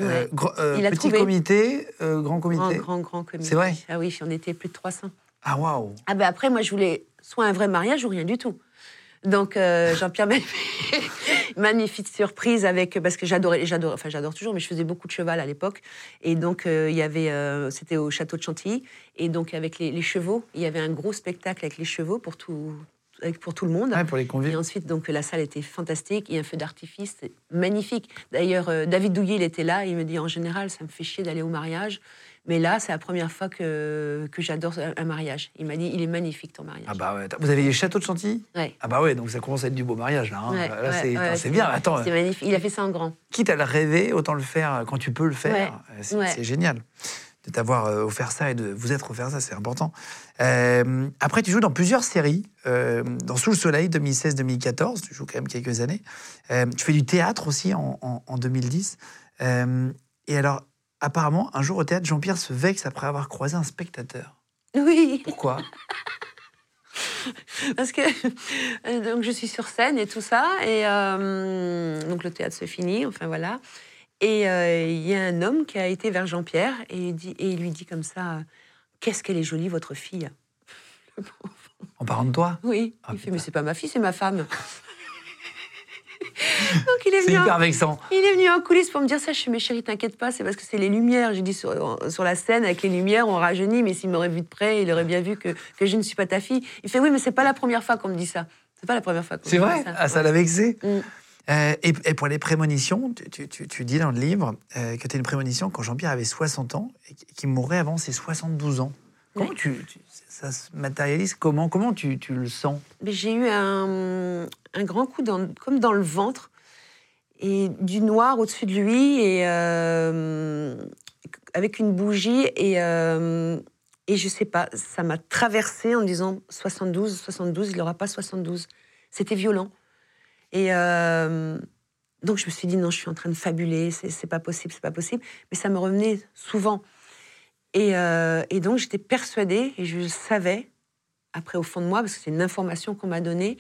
Euh, Ouais. gro- euh, Il a petit trouvé. comité, euh, grand Grand, comité. grand, grand comité. C'est vrai Ah oui, on était plus de 300. Ah, waouh Ah ben après, moi, je voulais soit un vrai mariage ou rien du tout. Donc, euh, Jean-Pierre magnifique surprise avec parce que j'adorais, j'adore, enfin j'adore toujours, mais je faisais beaucoup de cheval à l'époque, et donc euh, il y avait, euh, c'était au château de Chantilly, et donc avec les, les chevaux, il y avait un gros spectacle avec les chevaux pour tout, avec- pour tout le monde. Ouais, pour les Et convives. ensuite, donc, la salle était fantastique. Il y a un feu d'artifice magnifique. D'ailleurs, euh, David Douillet, il était là. Il me dit En général, ça me fait chier d'aller au mariage. Mais là, c'est la première fois que, que j'adore un, mariage. Il m'a dit Il est magnifique ton mariage. Ah, bah ouais. Vous avez les châteaux de Chantilly Ouais. Ah, bah ouais, donc ça commence à être du beau mariage, là. hein. Ouais, là, c'est attends, bien. Attends, C'est magnifique. Il a fait ça en grand. quitte à le rêver, autant le faire quand tu peux le faire. Ouais, Euh, C'est c'est génial de t'avoir euh, offert ça et de vous être offert ça, c'est important. Euh, après, tu joues dans plusieurs séries. euh, dans Sous le Soleil, 2016-2014, tu joues quand même quelques années. Euh, tu fais du théâtre aussi en, en- en 2010. Euh, et alors, apparemment, un jour au théâtre, Jean-Pierre se vexe après avoir croisé un spectateur. Oui, Pourquoi? Parce que euh, donc je suis sur scène et tout ça. Et euh, donc le théâtre se finit, enfin voilà. Et euh, il y a un homme qui a été vers Jean-Pierre et, il dit- et il lui dit comme ça Qu'est-ce qu'elle est jolie, votre fille En parlant de toi? Oui. Ah, il fait, mais c'est pas ma fille, c'est ma femme. Donc il est, C'est venu hyper en, vexant. il est venu en coulisses pour me dire ça. Je suis, mais chérie, t'inquiète pas, c'est parce que c'est les lumières. J'ai dit sur, sur la scène, avec les lumières, on rajeunit, mais s'il m'aurait vu de près, il aurait bien vu que, que je ne suis pas ta fille. Il fait, oui, mais c'est pas la première fois qu'on me dit ça. C'est pas la première fois qu'on C'est me vrai? dit ça. Ah, ça Ouais. l'a vexé? Mm. Euh, et, et pour les prémonitions, tu, tu- tu- tu dis dans le livre euh, que tu as une prémonition quand Jean-Pierre avait 60 ans et qu'il mourrait avant ses 72 ans. Comment tu- ça se matérialise Comment Comment tu, tu le sens? J'ai eu un, un grand coup comme dans le ventre et du noir au-dessus de lui et euh, avec une bougie et euh, et je sais pas, ça m'a traversé en me disant 72, 72, il n'aura pas 72. C'était violent. Et euh, donc je me suis dit non, je suis en train de fabuler, c'est pas possible, c'est pas possible. Mais ça me revenait souvent. Et, euh, et donc j'étais persuadée et je savais après au fond de moi, parce que c'est une information qu'on m'a donnée,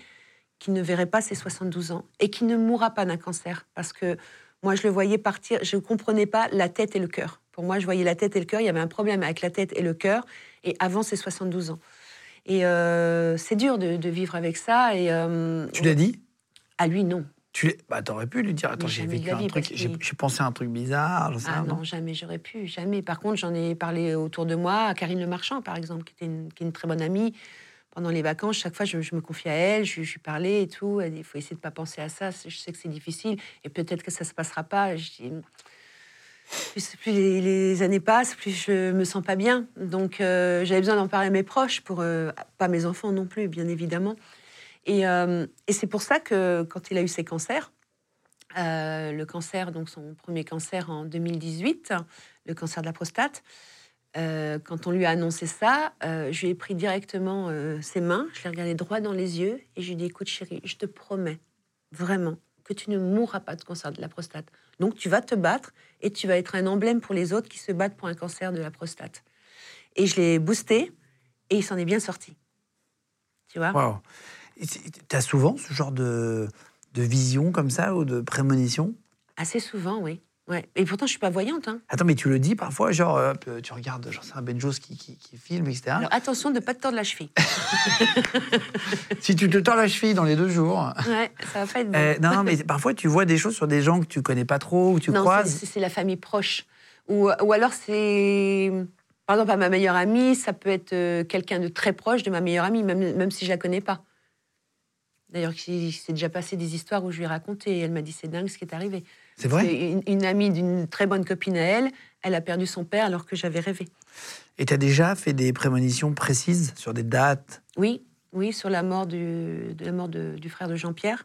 qu'il ne verrait pas ses 72 ans et qu'il ne mourra pas d'un cancer. Parce que moi, je le voyais partir, je ne comprenais pas la tête et le cœur. Pour moi, je voyais la tête et le cœur, il y avait un problème avec la tête et le cœur, et avant ses 72 ans. Et euh, c'est dur de, de vivre avec ça. Et, euh, Tu l'as dit? À lui, non. Tu bah, T'aurais pu lui dire Attends, j'ai vécu un vie, truc, j'ai pensé à un truc bizarre, sais Ah non, jamais, j'aurais pu, jamais. Par contre, j'en ai parlé autour de moi, à Karine Le Marchand, par exemple, qui, était une, qui est une très bonne amie. Pendant les vacances, chaque fois, je, je me confiais à elle, je, lui parlais et tout. Il faut essayer de ne pas penser à ça, je sais que c'est difficile, et peut-être que ça ne se passera pas. Je dis, plus, plus les, les années passent, plus je me sens pas bien. Donc, euh, j'avais besoin d'en parler à mes proches, pour, euh, pas mes enfants non plus, bien évidemment. Et, euh, et c'est pour ça que quand il a eu ses cancers, euh, le cancer, donc son premier cancer en 2018, le cancer de la prostate. Euh, quand on lui a annoncé ça, je lui ai pris directement ses mains, je l'ai regardé droit dans les yeux et je lui ai dit Écoute, chérie, je te promets vraiment que tu ne mourras pas de cancer de la prostate. Donc tu vas te battre et tu vas être un emblème pour les autres qui se battent pour un cancer de la prostate. Et je l'ai boosté et il s'en est bien sorti. Tu vois? Tu as souvent ce genre de, de vision comme ça ou de prémonition? Assez souvent, oui. Ouais. Et pourtant, je suis pas voyante. Hein. Attends, mais tu le dis parfois, genre, hop, tu regardes, genre, c'est un Benjos qui, qui, qui filme, etc. Alors attention de ne pas te tordre la cheville. si tu te tords la cheville dans les deux jours. Ouais, ça va pas être bon. Euh, non, non, mais parfois tu vois des choses sur des gens que tu connais pas trop, ou tu non, croises. c'est- c'est la famille proche. Ou, ou alors c'est. Par exemple, à ma meilleure amie, ça peut être euh, quelqu'un de très proche de ma meilleure amie, même, même si je la connais pas. D'ailleurs, il s'est déjà passé des histoires où je lui ai raconté et elle m'a dit c'est dingue ce qui est arrivé. C'est vrai? Une, une amie d'une très bonne copine à elle, elle a perdu son père alors que j'avais rêvé. Et tu as déjà fait des prémonitions précises sur des dates? Oui, oui, sur la mort du, de la mort de- du frère de Jean-Pierre,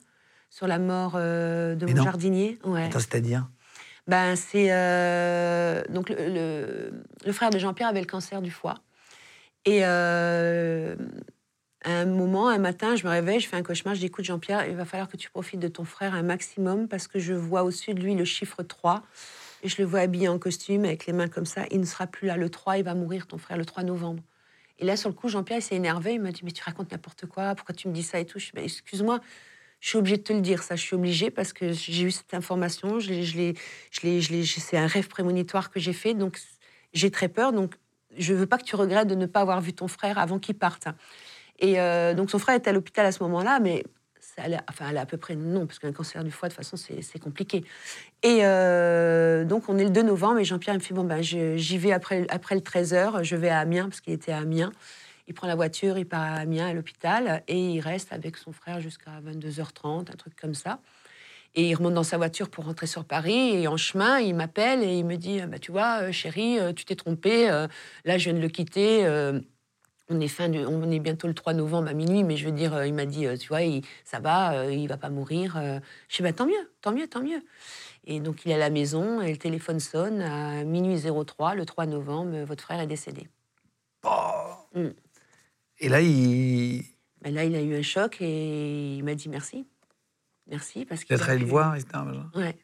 sur la mort euh, de Mais mon non. jardinier. Ouais. Attends, c'est-à-dire? Ben, c'est euh, donc le, le- le frère de Jean-Pierre avait le cancer du foie. Et euh, un moment, un matin, je me réveille, je fais un cauchemar, je dis écoute Jean-Pierre, il va falloir que tu profites de ton frère un maximum parce que je vois au-dessus de lui le chiffre 3 et je le vois habillé en costume avec les mains comme ça. Il ne sera plus là le 3, il va mourir ton frère le 3 novembre. Et là, sur le coup, Jean-Pierre s'est énervé, il m'a dit mais tu racontes n'importe quoi, pourquoi tu me dis ça et tout? Je dis excuse-moi. Je suis obligée de te le dire, ça. Je suis obligée parce que j'ai eu cette information. C'est un rêve prémonitoire que j'ai fait. Donc, j'ai très peur. Donc, je veux pas que tu regrettes de ne pas avoir vu ton frère avant qu'il parte. Et euh, donc, son frère était à l'hôpital à ce moment-là, mais ça allait, enfin, elle à peu près non, parce qu'un cancer du foie, de toute façon, c'est, compliqué. Et euh, donc, on est le 2 novembre, et Jean-Pierre me fait Bon, ben, j'y vais après, après le 13h, je vais à Amiens, parce qu'il était à Amiens. Il prend la voiture, il part à Amiens, à l'hôpital, et il reste avec son frère jusqu'à 22h30, un truc comme ça. Et il remonte dans sa voiture pour rentrer sur Paris. Et en chemin, il m'appelle et il me dit bah, Tu vois, euh, chérie, tu t'es trompée. là, je viens de le quitter. On est, fin on est bientôt le 3 novembre à minuit, mais je veux dire, euh, il m'a dit, euh, tu vois, il- ça va, euh, il va pas mourir. Je dis, bah, tant mieux, tant mieux, tant mieux. Et donc, il est à la maison et le téléphone sonne à minuit 03, le 3 novembre, votre frère est décédé. Mm. Et là, il. Ben là, il a eu un choc et il m'a dit merci. Merci, parce qu'il vas a allé le voir, etc. Ouais.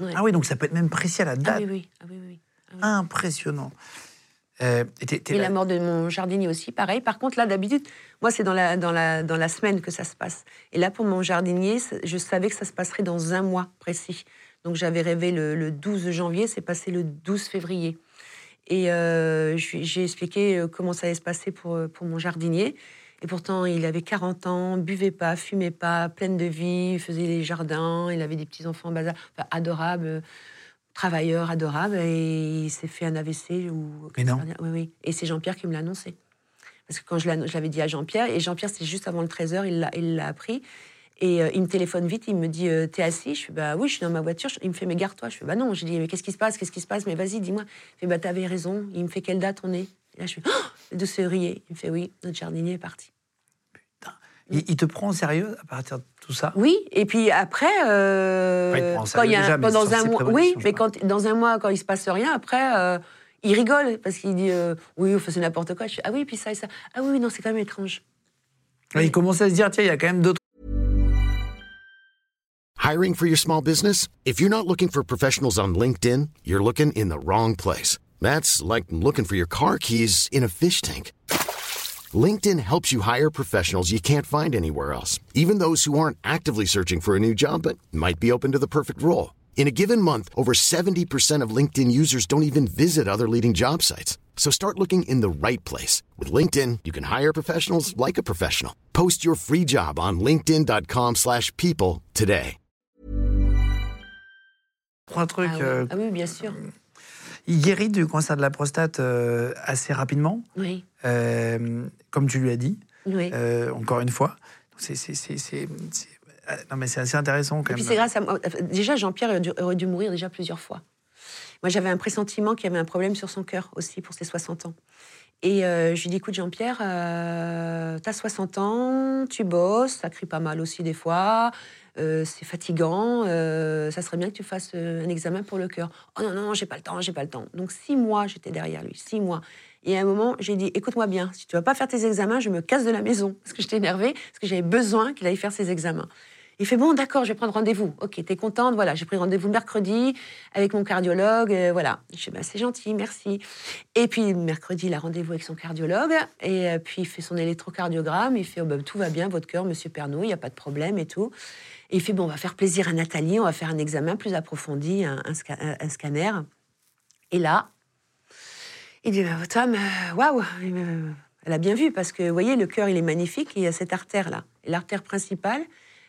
Ouais. Ah oui, donc ça peut être même précis à la Ah date. oui, oui. Ah oui, oui, oui. Ah oui. Impressionnant. Euh, et là- la mort de mon jardinier aussi, pareil. Par contre, là, d'habitude, moi, c'est dans la, dans, la, dans la semaine que ça se passe. Et là, pour mon jardinier, je savais que ça se passerait dans un mois précis. Donc, j'avais rêvé le, le 12 janvier, c'est passé le 12 février. Et euh, j'ai expliqué euh, comment ça allait se passer pour, pour mon jardinier. Et pourtant, il avait 40 ans, buvait pas, fumait pas, pleine de vie, faisait les jardins, il avait des petits-enfants bazar, enfin, adorables, travailleur adorable. Et il s'est fait un AVC. Ou... Mais non. Oui, oui. Et c'est Jean-Pierre qui me l'a annoncé. Parce que quand je l'avais dit à Jean-Pierre, et Jean-Pierre, c'est juste avant le 13h, il l'a, appris. Et euh, il me téléphone vite, il me dit euh, T'es assis Je fais Bah oui, je suis dans ma voiture. Il me fait Mais garde-toi. Je fais Bah non. Je dis Mais qu'est-ce qui se passe? Qu'est-ce qui se passe? Mais vas-y, dis-moi. Il fait Bah t'avais raison. Il me fait Quelle date on est Et là, je fais Oh Le 12 février. Il me fait Oui, notre jardinier est parti. il, il te prend au sérieux à partir de tout ça Oui, et puis après, euh, il y a sérieux un- déjà, mois, oui, mais quand dans un mois, quand il se passe rien, après, euh, il rigole parce qu'il dit euh, oui, on faisait n'importe quoi. Je fais, ah oui, puis ça et ça. Ah oui, non, c'est quand même étrange. Et Il commençait à se dire tiens, il y a quand même d'autres. Hiring for your small business? If you're not looking for professionals on LinkedIn, you're looking in the wrong place. That's like looking for your car keys in a fish tank. LinkedIn helps you hire professionals you can't find anywhere else, even those who aren't actively searching for a new job but might be open to the perfect role. In a given month, over 70% of LinkedIn users don't even visit other leading job sites. So start looking in the right place. With LinkedIn, you can hire professionals like a professional. Post your free job on linkedin.com/people slash people today. Trois trucs. Ah, oui. euh, Ah oui, bien sûr. Il guérit du cancer de la prostate euh, assez rapidement, Oui, euh, comme tu lui as dit, oui. euh, encore une fois. C'est, c'est, c'est, c'est- c'est- euh, non, mais c'est assez intéressant quand Et même. c'est grâce à moi. Déjà, Jean-Pierre aurait dû, mourir déjà plusieurs fois. Moi, j'avais un pressentiment qu'il y avait un problème sur son cœur aussi pour ses 60 ans. Et euh, je lui dis, écoute, Jean-Pierre, euh, t'as 60 ans, tu bosses, ça crie pas mal aussi des fois, euh, c'est fatigant, euh, ça serait bien que tu fasses euh, un examen pour le cœur. Oh non, non, j'ai pas le temps, j'ai pas le temps. Donc six mois, j'étais derrière lui, six mois. Et à un moment, j'ai dit, écoute-moi bien, si tu vas pas faire tes examens, je me casse de la maison. Parce que j'étais énervée, parce que j'avais besoin qu'il aille faire ses examens. Il fait bon, d'accord, je vais prendre rendez-vous. Ok, t'es contente, voilà, j'ai pris rendez-vous mercredi avec mon cardiologue, euh, voilà. Je dis, bah, c'est gentil, merci. Et puis mercredi, il a rendez-vous avec son cardiologue, et euh, puis il fait son électrocardiogramme, il fait, oh, bah, tout va bien, votre cœur, monsieur Pernod, il n'y a pas de problème et tout. Et il fait, bon, on va faire plaisir à Nathalie, on va faire un examen plus approfondi, un scanner. Et là, il dit, bah, votre femme, euh, waouh, euh, elle a bien vu, parce que, vous voyez, le cœur, il est magnifique, et il y a cette artère-là. L'artère principale,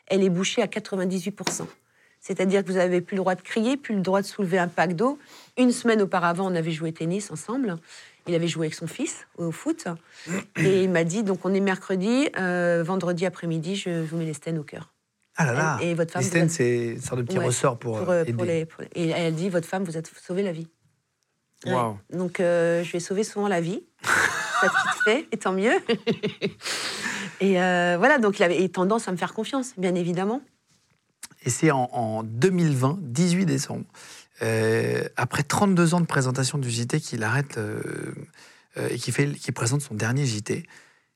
elle est bouchée à 98%. C'est-à-dire que vous n'avez plus le droit de crier, plus le droit de soulever un pack d'eau. Une semaine auparavant, on avait joué tennis ensemble. Il avait joué avec son fils au foot. Et il m'a dit, donc on est mercredi, euh, vendredi après-midi, je vous mets les stènes au cœur. Ah là là. Et- et votre femme, Les stènes, êtes- c'est une sorte de petit Ouais, ressort pour, pour, euh, euh, aider. pour les, pour les- Et elle dit, votre femme, vous êtes sauvé la vie. Ouais. Donc, euh, je lui ai sauvé souvent la vie. Ça te fait, et tant mieux. et euh, voilà, donc il avait tendance à me faire confiance, bien évidemment. Et c'est en, en 2020, 18 décembre, euh, après 32 ans de présentation du JT, qu'il arrête et qu'il présente son dernier JT.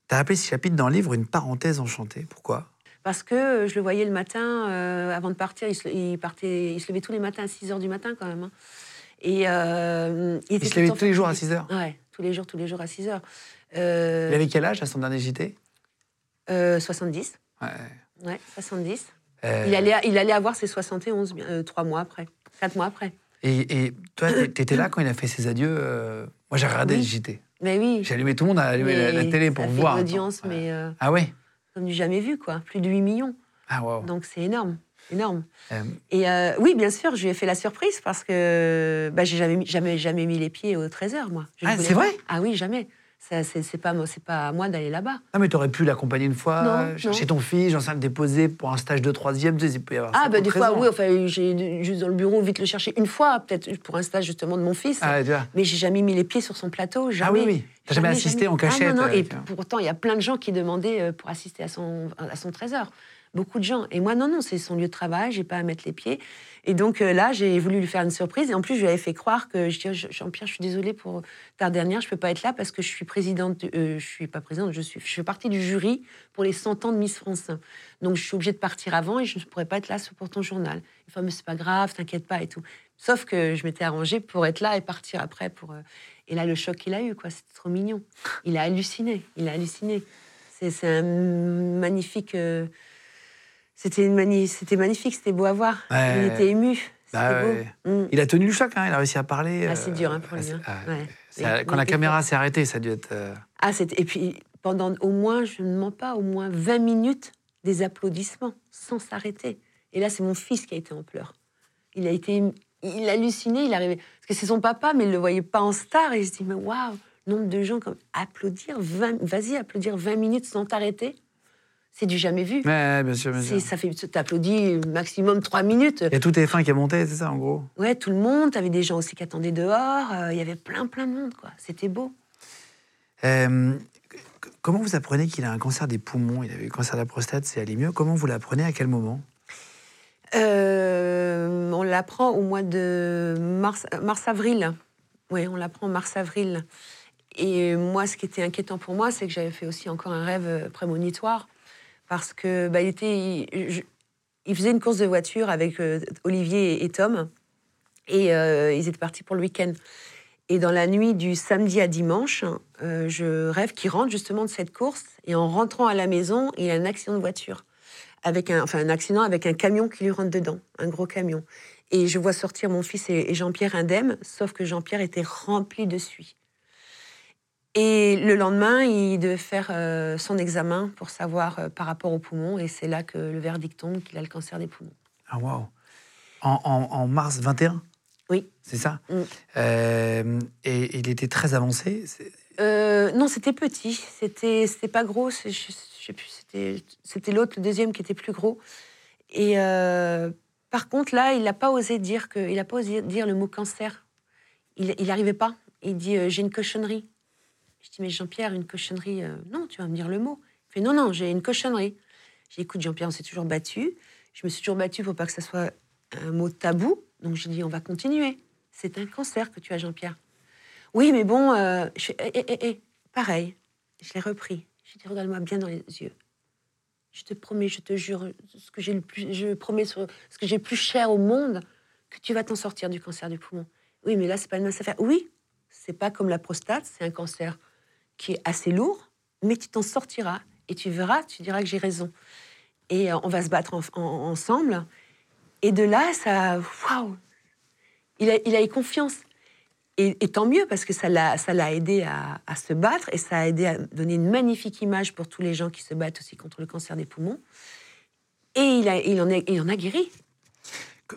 Tu as appelé ce chapitre dans le livre une parenthèse enchantée. Pourquoi? Parce que je le voyais le matin, euh, avant de partir, il se, il partait, il se levait tous les matins à 6 h du matin quand même. hein. Et euh, il, Il se levait tous les jours à fatigué. 6 heures Ouais, tous les jours, tous les jours à 6 heures. Euh, Il avait quel âge à son dernier JT euh, 70. Ouais. Ouais, 70. Euh, Il, allait, il allait avoir ses 71, bien, euh, trois mois après, quatre mois après. Et, et toi, tu étais là quand il a fait ses adieux euh, Moi, j'ai regardé Oui. le JT. Mais oui. J'ai allumé tout le monde a allumé la, la télé pour ça fait voir. une audience, mais Ah ouais? comme du jamais vu, quoi. Plus de 8 millions. Ah waouh. Donc c'est énorme, énorme. Euh, Et euh, oui, bien sûr, je lui ai fait la surprise parce que bah, j'ai jamais, mis- jamais, jamais mis les pieds au Trésor, moi. Je Ah, c'est vrai? Ah oui, jamais. C'est c'est pas, pas à moi d'aller là-bas. Ah, mais t'aurais pu l'accompagner une fois, Non, chercher non. ton fils, j'en sais le déposer pour un stage de troisième. Tu sais, il peut y avoir Ah, bah, des 13 fois, oui, enfin, j'ai juste dans le bureau, vite le chercher une fois, peut-être pour un stage justement de mon fils. Ah, tu vois. Mais j'ai jamais mis les pieds sur son plateau, Ah jamais. oui, oui. T'as jamais assisté en cachette Ah, non, non. Et pourtant, il y a plein de gens qui demandaient euh, pour assister à son, à son trésor. Beaucoup de gens. Et moi, non, non, c'est son lieu de travail, j'ai pas à mettre les pieds. Et donc euh, là, j'ai voulu lui faire une surprise. Et en plus, je lui avais fait croire que je dis, Jean-Pierre, je suis désolée pour ta dernière, je peux pas être là parce que je suis présidente. euh, je suis pas présidente, je suis, je fais partie du jury pour les 100 ans de Miss France. Donc je suis obligée de partir avant et je ne pourrais pas être là pour ton journal. Enfin, mais c'est pas grave, t'inquiète pas et tout. Sauf que je m'étais arrangée pour être là et partir après pour. euh, Et là, le choc qu'il a eu, quoi, c'était trop mignon. Il a halluciné, il a halluciné. C'est c'est un magnifique. C'était mani- magnifique, c'était beau à voir. Ouais. Il était ému. Bah beau. Mm. Il a tenu le choc, hein, il a réussi à parler. Ah, c'est euh, dur hein, pour lui. c'est- hein. ah, Ouais. ça- Il- quand il la caméra s'est arrêtée, ça a dû être. euh, Ah, et puis pendant au moins, je ne mens pas, au moins 20 minutes des applaudissements sans s'arrêter. Et là, c'est mon fils qui a été en pleurs. Il a été, il halluciné, il arrivait parce que c'est son papa, mais il le voyait pas en star. Et je dis mais waouh, nombre de gens comme applaudir, 20 vas-y applaudir 20 minutes sans t'arrêter, c'est du jamais vu. Ouais, bien sûr, bien sûr. Ça fait, t'applaudis maximum 3 minutes. Il y a tout TF1 qui est monté, c'est ça, en gros? Ouais, tout le monde. T'avais des gens aussi qui attendaient dehors. euh, Il y avait plein, plein de monde, quoi. C'était beau. Euh, Comment vous apprenez qu'il a un cancer des poumons? Il avait eu cancer de la prostate, c'est allé mieux. Comment vous l'apprenez? À quel moment? Euh, on l'apprend au mois de mars- mars-avril. oui, on l'apprend en mars-avril. Et moi, ce qui était inquiétant pour moi, c'est que j'avais fait aussi encore un rêve prémonitoire. Parce que bah, il, était, il, faisait une course de voiture avec euh, Olivier et, et Tom. Et euh, ils étaient partis pour le week-end. Et dans la nuit du samedi à dimanche, euh, je rêve qu'il rentre justement de cette course. Et en rentrant à la maison, il a un accident de voiture. Avec un, enfin, un accident avec un camion qui lui rentre dedans, un gros camion. Et je vois sortir mon fils et, et Jean-Pierre indemne, sauf que Jean-Pierre était rempli de suie. Et le lendemain, il devait faire euh, son examen pour savoir euh, par rapport aux poumons. Et c'est là que le verdict tombe qu'il a le cancer des poumons. Ah, waouh en, en- en mars 21 Oui. C'est ça? Mm. Euh, et il était très avancé? non, c'était petit. C'était, pas gros. Je, je sais plus. C'était, l'autre, le deuxième, qui était plus gros. Et par contre, là, il n'a pas osé dire que, il a pas osé dire le mot cancer. Il, il arrivait pas. Il dit j'ai une cochonnerie. Je dis mais Jean-Pierre, une cochonnerie. euh, non, tu vas me dire le mot. Il fait non, non, j'ai une cochonnerie. J'ai écoute Jean-Pierre, on s'est toujours battu. Je me suis toujours battue pour pas que ça soit un mot tabou. Donc j'ai dit on va continuer. C'est un cancer que tu as, Jean-Pierre. Oui, mais bon, euh, eh, eh, eh, pareil. Je l'ai repris. J'ai dit, regarde-moi bien dans les yeux. Je te promets, je te jure, ce que j'ai le plus, je promets ce que j'ai plus cher au monde, que tu vas t'en sortir du cancer du poumon. Oui, mais là, c'est pas une mince affaire. Oui, c'est pas comme la prostate, c'est un cancer qui est assez lourd, mais tu t'en sortiras et tu verras, tu diras que j'ai raison. Et euh, on va se battre ensemble. Et de là, ça, waouh, il a, il a eu confiance. Et, tant mieux, parce que ça l'a aidé à, se battre et ça a aidé à donner une magnifique image pour tous les gens qui se battent aussi contre le cancer des poumons. Et il, a, il, en, a, guéri.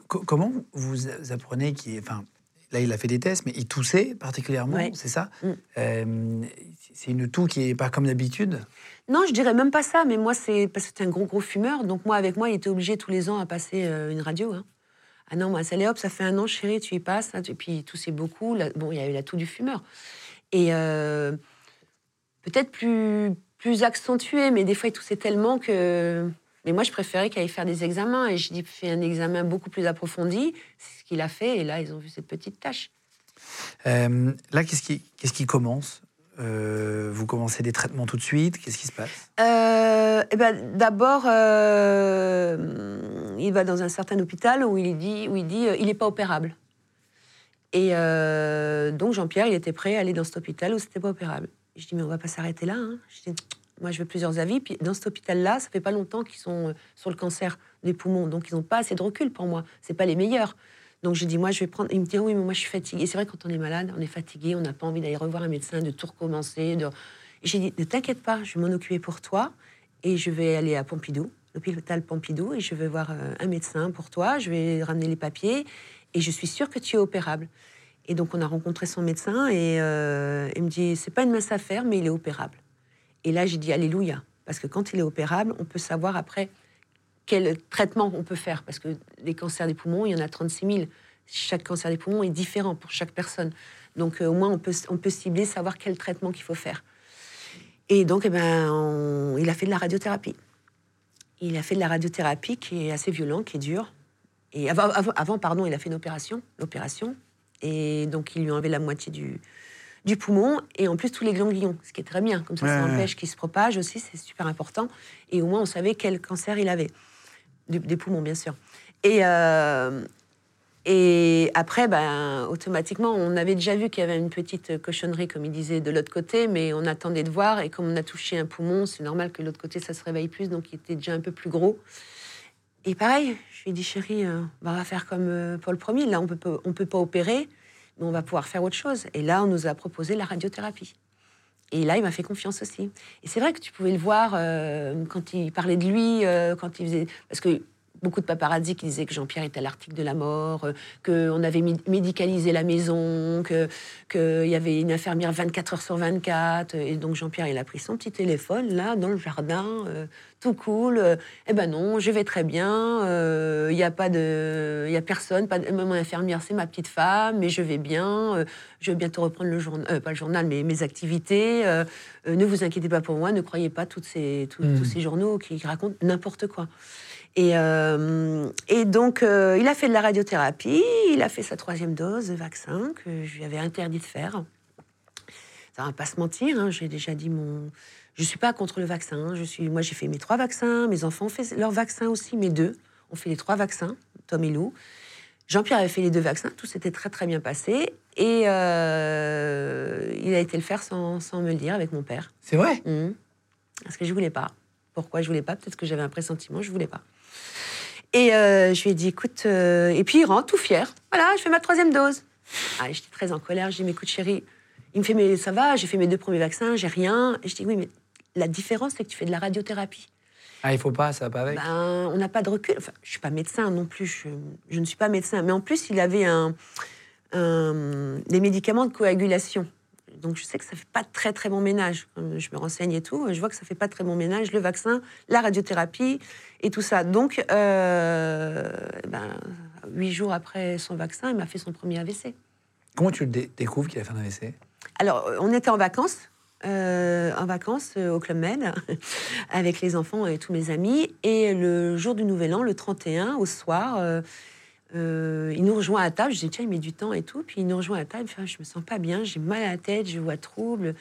comment vous apprenez qu'il. Enfin, là, il a fait des tests, mais il toussait particulièrement, c'est ça mm. euh, C'est une toux qui n'est pas comme d'habitude Non, je dirais même pas ça, mais moi, c'est parce que c'était un gros, gros fumeur. Donc, moi, avec moi, il était obligé tous les ans à passer euh, une radio. Hein. Ah non, moi, ça hop, ça fait un an, chérie, tu y passes. Hein, et puis, tout c'est beaucoup. bon, il y a eu la toux du fumeur. Et euh, peut-être plus, plus accentué, mais des fois, il toussait tellement que. Mais moi, je préférais qu'il aille faire des examens. Et je dis, fais un examen beaucoup plus approfondi. C'est ce qu'il a fait. Et là, ils ont vu cette petite tâche. Euh, là, qu'est-ce qui, qu'est-ce qui commence? Euh, vous commencez des traitements tout de suite Qu'est-ce qui se passe? Euh, eh ben, D'abord, euh, il va dans un certain hôpital où il dit, où il dit il n'est pas opérable. Et donc Jean-Pierre, il était prêt à aller dans cet hôpital où c'était pas opérable. Je dis mais on va pas s'arrêter là. Hein. Je dis, moi, je veux plusieurs avis. Puis dans cet hôpital-là, ça fait pas longtemps qu'ils sont sur le cancer des poumons, donc ils n'ont pas assez de recul pour moi. C'est pas les meilleurs. Donc je dis, moi, je vais prendre. Il me dit, oui, mais moi, je suis fatiguée. C'est vrai, quand on est malade, on est fatigué, on n'a pas envie d'aller revoir un médecin, de tout recommencer. J'ai dit, ne t'inquiète pas, je vais m'en occuper pour toi et je vais aller à Pompidou, l'hôpital Pompidou, et je vais voir euh, un médecin pour toi. Je vais ramener les papiers et je suis sûre que tu es opérable. Et donc, on a rencontré son médecin et euh, il me dit, c'est pas une mince affaire, mais il est opérable. Et là, j'ai dit, Alléluia. Parce que quand il est opérable, on peut savoir après quel traitement on peut faire. Parce que les cancers des poumons, il y en a 36 000. Chaque cancer des poumons est différent pour chaque personne. Donc euh, au moins, on peut, on peut cibler, savoir quel traitement qu'il faut faire. Et donc, eh ben, il a fait de la radiothérapie. Il a fait de la radiothérapie qui est assez violent, qui est dur. Et avant, avant, pardon, il a fait une opération, l'opération. Et donc, il lui a enlevé la moitié du, du poumon et en plus tous les ganglions, ce qui est très bien. Comme ça, ça empêche qu'il se propage aussi, c'est super important. Et au moins, on savait quel cancer il avait des poumons bien sûr. Et, euh, et après, ben, automatiquement, on avait déjà vu qu'il y avait une petite cochonnerie, comme il disait, de l'autre côté, mais on attendait de voir. Et comme on a touché un poumon, c'est normal que l'autre côté, ça se réveille plus, donc il était déjà un peu plus gros. Et pareil, je lui ai dit, chérie, euh, on va faire comme euh, pour le premier. Là, on peut, on peut pas opérer, on va pouvoir faire autre chose. Et là, on nous a proposé la radiothérapie. Et là, il m'a fait confiance aussi. Et c'est vrai que tu pouvais le voir euh, quand il parlait de lui, euh, quand il faisait. Parce que beaucoup de paparazzi qui disaient que Jean-Pierre était à l'article de la mort, euh, qu'on avait médicalisé la maison, qu'il y avait une infirmière 24 heures sur 24. Et donc Jean-Pierre, il a pris son petit téléphone, là, dans le jardin, euh, tout cool. Euh, eh ben non, je vais très bien, il n'y a pas de... Il y a personne, pas de, mon infirmière, c'est ma petite femme, mais je vais bien, je vais bientôt reprendre le journal, pas le journal, mais mes activités. ne vous inquiétez pas pour moi, ne croyez pas toutes ces, mmh. tous ces journaux qui racontent n'importe quoi. Et, euh, et donc, euh, il a fait de la radiothérapie, il a fait sa troisième dose de vaccin que je lui avais interdit de faire. Ça va pas se mentir, hein, j'ai déjà dit mon. Je suis pas contre le vaccin. Je suis, moi, j'ai fait mes trois vaccins. Mes enfants ont fait leurs vaccins aussi, mes deux. ont fait les trois vaccins, Tom et Lou. Jean-Pierre avait fait les deux vaccins, tout s'était très très bien passé. Et euh, il a été le faire sans, sans, me le dire avec mon père. C'est vrai? Mmh. Parce que je voulais pas. Pourquoi je voulais pas? Peut-être que j'avais un pressentiment, je voulais pas. Et euh, je lui ai dit, écoute, euh, et puis il rentre tout fier. Voilà, je fais ma troisième dose. Ah, j'étais très en colère. Je dis, mais écoute, chérie, il me fait, mais ça va, j'ai fait mes deux premiers vaccins, j'ai rien. Et je dis, oui, mais la différence, c'est que tu fais de la radiothérapie. Ah, il faut pas, ça va pas avec ben, On n'a pas de recul. Enfin, je suis pas médecin non plus, je, ne suis pas médecin. Mais en plus, il avait un, des médicaments de coagulation. Donc je sais que ça fait pas très très bon ménage. Je me renseigne et tout, je vois que ça fait pas très bon ménage, le vaccin, la radiothérapie et tout ça. Donc euh, ben, huit jours après son vaccin, il m'a fait son premier AVC. Comment tu le découvres qu'il a fait un AVC Alors euh, on était en vacances. Euh, en vacances au Club Med avec les enfants et tous mes amis. Et le jour du Nouvel An, le 31, au soir, euh, il nous rejoint à table. Je dis, tiens, il met du temps et tout. Puis il nous rejoint à table. Il fait, je me sens pas bien, j'ai mal à la tête, je vois trouble.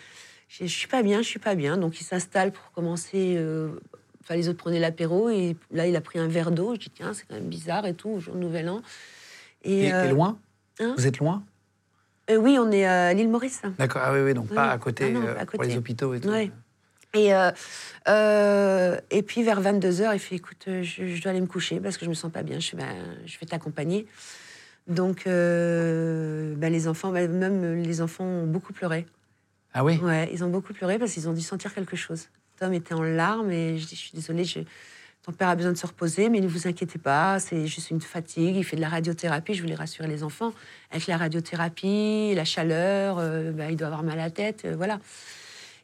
Je, je suis pas bien, je suis pas bien. Donc il s'installe pour commencer euh, Enfin, les autres prenaient l'apéro et là, il a pris un verre d'eau. Je dis, tiens, c'est quand même bizarre et tout, au jour de Nouvel An. Et, et euh, loin? hein? Vous êtes loin? Oui, on est à l'île Maurice. D'accord, ah oui, oui, donc pas Oui. à côté, Ah non, à pour côté. les hôpitaux et tout. Ouais. Et, euh, euh, et puis vers 22h, il fait écoute, euh, je, je dois aller me coucher parce que je me sens pas bien. Je, Ben, je vais t'accompagner. Donc, euh, ben, les enfants, ben, même les enfants ont beaucoup pleuré. Ah oui? Ouais, ils ont beaucoup pleuré parce qu'ils ont dû sentir quelque chose. Tom était en larmes et je dis Je suis désolée, je- ton père a besoin de se reposer, mais ne vous inquiétez pas, c'est juste une fatigue. Il fait de la radiothérapie, je voulais rassurer les enfants. Avec la radiothérapie, la chaleur, il doit avoir mal à la tête, voilà.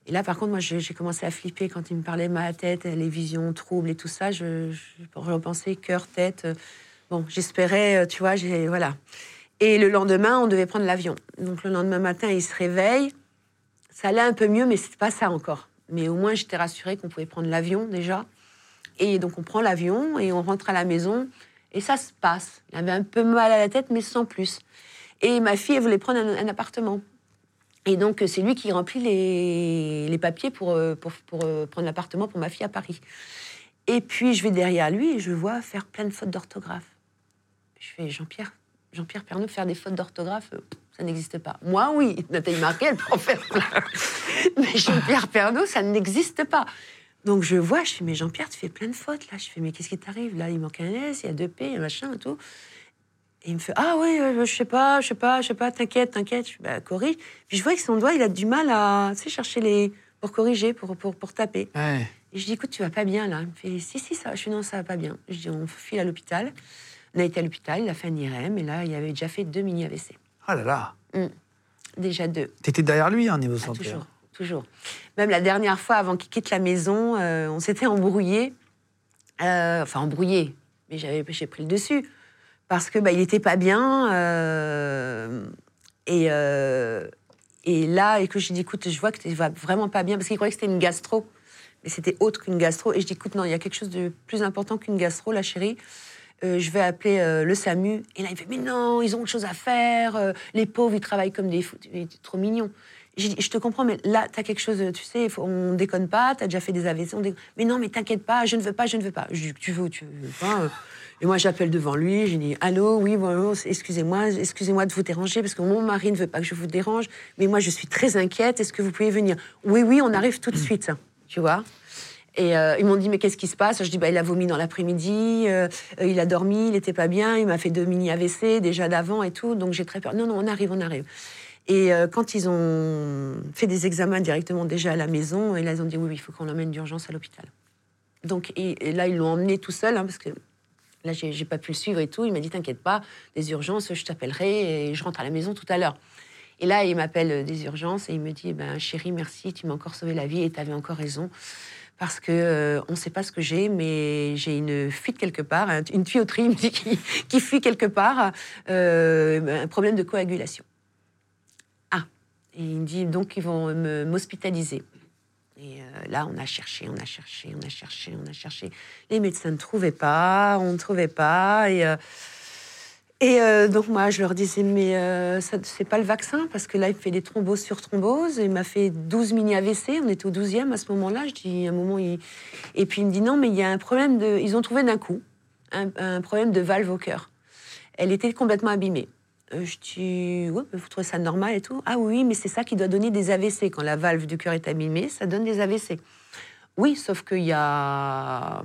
Et là, par contre, moi, j'ai commencé à flipper quand il me parlait la tête, les visions troubles et tout ça. Je, je, repensais cœur, tête. Bon, j'espérais, euh, tu vois, j'ai voilà. Et le lendemain, on devait prendre l'avion. Donc le lendemain matin, il se réveille. Ça allait un peu mieux, mais c'est pas ça encore. Mais au moins, j'étais rassurée qu'on pouvait prendre l'avion déjà. Et donc, on prend l'avion et on rentre à la maison. Et ça se passe. Il avait un peu mal à la tête, mais sans plus. Et ma fille, elle voulait prendre un appartement. Et donc, c'est lui qui remplit les, papiers pour, euh, pour, euh, prendre l'appartement pour ma fille à Paris. Et puis, je vais derrière lui et je vois faire plein de fautes d'orthographe. Je fais Jean-Pierre, Jean-Pierre Pernaut faire des fautes d'orthographe, euh, ça n'existe pas. Moi, oui, Nathalie Marquet, elle peut en faire plein. Mais Jean-Pierre Pernaut, ça n'existe pas. Donc je vois, je fais, mais Jean-Pierre, tu fais plein de fautes là. Je fais, mais qu'est-ce qui t'arrive Là, il manque un S, il y a deux P, un machin et tout. Et il me fait, ah oui, euh, je sais pas, je sais pas, je sais pas, t'inquiète, t'inquiète. Je bah, corrige. Puis je vois que son doigt, il a du mal à tu sais, chercher les. pour corriger, pour, pour, pour taper. Ouais. Et je dis, écoute, tu vas pas bien là. Il me fait, si, si, ça. Je dis, non, ça va pas bien. Je dis, on file à l'hôpital. On a été à l'hôpital, il a fait un IRM, et là, il avait déjà fait deux mini-AVC. Oh là là Déjà deux. T'étais derrière lui, hein, niveau Ah, santé. toujours, hein. toujours. Même la dernière fois, avant qu'il quitte la maison, euh, on s'était embrouillé. Euh, enfin, embrouillé. Mais j'avais, j'ai pris le dessus. Parce que bah, il était pas bien. euh, et, euh, et là, et que j'ai dit, écoute, je vois que tu vas vraiment pas bien. Parce qu'il croyait que c'était une gastro. Mais c'était autre qu'une gastro. Et je dis, écoute, non, il y a quelque chose de plus important qu'une gastro, la chérie. Euh, je vais appeler le SAMU. Et là, il fait, mais non, ils ont autre chose à faire. les pauvres, ils travaillent comme des fous. Trop mignon. J'ai dit, je te comprends, mais là, tu as quelque chose, tu sais, faut- on déconne pas, tu as déjà fait des AVC. on Mais non, mais t'inquiète pas, je ne veux pas, je ne veux pas. Je dis, tu veux ou tu veux pas. Et moi, j'appelle devant lui, j'ai dit, allô, oui, bonjour, excusez-moi, excusez-moi de vous déranger, parce que mon mari ne veut pas que je vous dérange, mais moi, je suis très inquiète, est-ce que vous pouvez venir? Oui, oui, on arrive tout de suite, tu vois et euh, ils m'ont dit, mais qu'est-ce qui se passe? Je dis, bah, il a vomi dans l'après-midi, euh, euh, il a dormi, il n'était pas bien, il m'a fait deux mini-AVC déjà d'avant et tout, donc j'ai très peur. Non, non, on arrive, on arrive. Et euh, quand ils ont fait des examens directement déjà à la maison, et là, ils ont dit, oui, oui, il faut qu'on l'emmène d'urgence à l'hôpital. Donc, et, et là, ils l'ont emmené tout seul, hein, parce que là, j'ai pas pu le suivre et tout. Il m'a dit, t'inquiète pas, des urgences, je t'appellerai et je rentre à la maison tout à l'heure. Et là, il m'appelle euh, des urgences et il me dit, ben, chérie, merci, tu m'as encore sauvé la vie et tu avais encore raison. Parce que euh, on ne sait pas ce que j'ai, mais j'ai une fuite quelque part, un- une tuyauterie il me dit, qui, fuit quelque part, euh, un problème de coagulation. Ah, et il me dit donc ils vont m'hospitaliser. Et euh, là, on a cherché, on a cherché, on a cherché, on a cherché. Les médecins ne trouvaient pas, on ne trouvait pas. Et, euh, euh, donc, moi, je leur disais, mais ça c'est pas le vaccin, parce que là, il fait des thromboses sur thromboses. Il m'a fait 12 mini-AVC, on était au 12e à ce moment-là. Je dis, à un moment. Et puis, il me dit, non, mais il y a un problème de. Ils ont trouvé d'un coup un, un problème de valve au cœur. Elle était complètement abîmée. Euh, je dis, mais vous trouvez ça normal et tout? Ah oui, mais c'est ça qui doit donner des AVC. Quand la valve du cœur est abîmée, ça donne des AVC. Oui, sauf qu'il y a,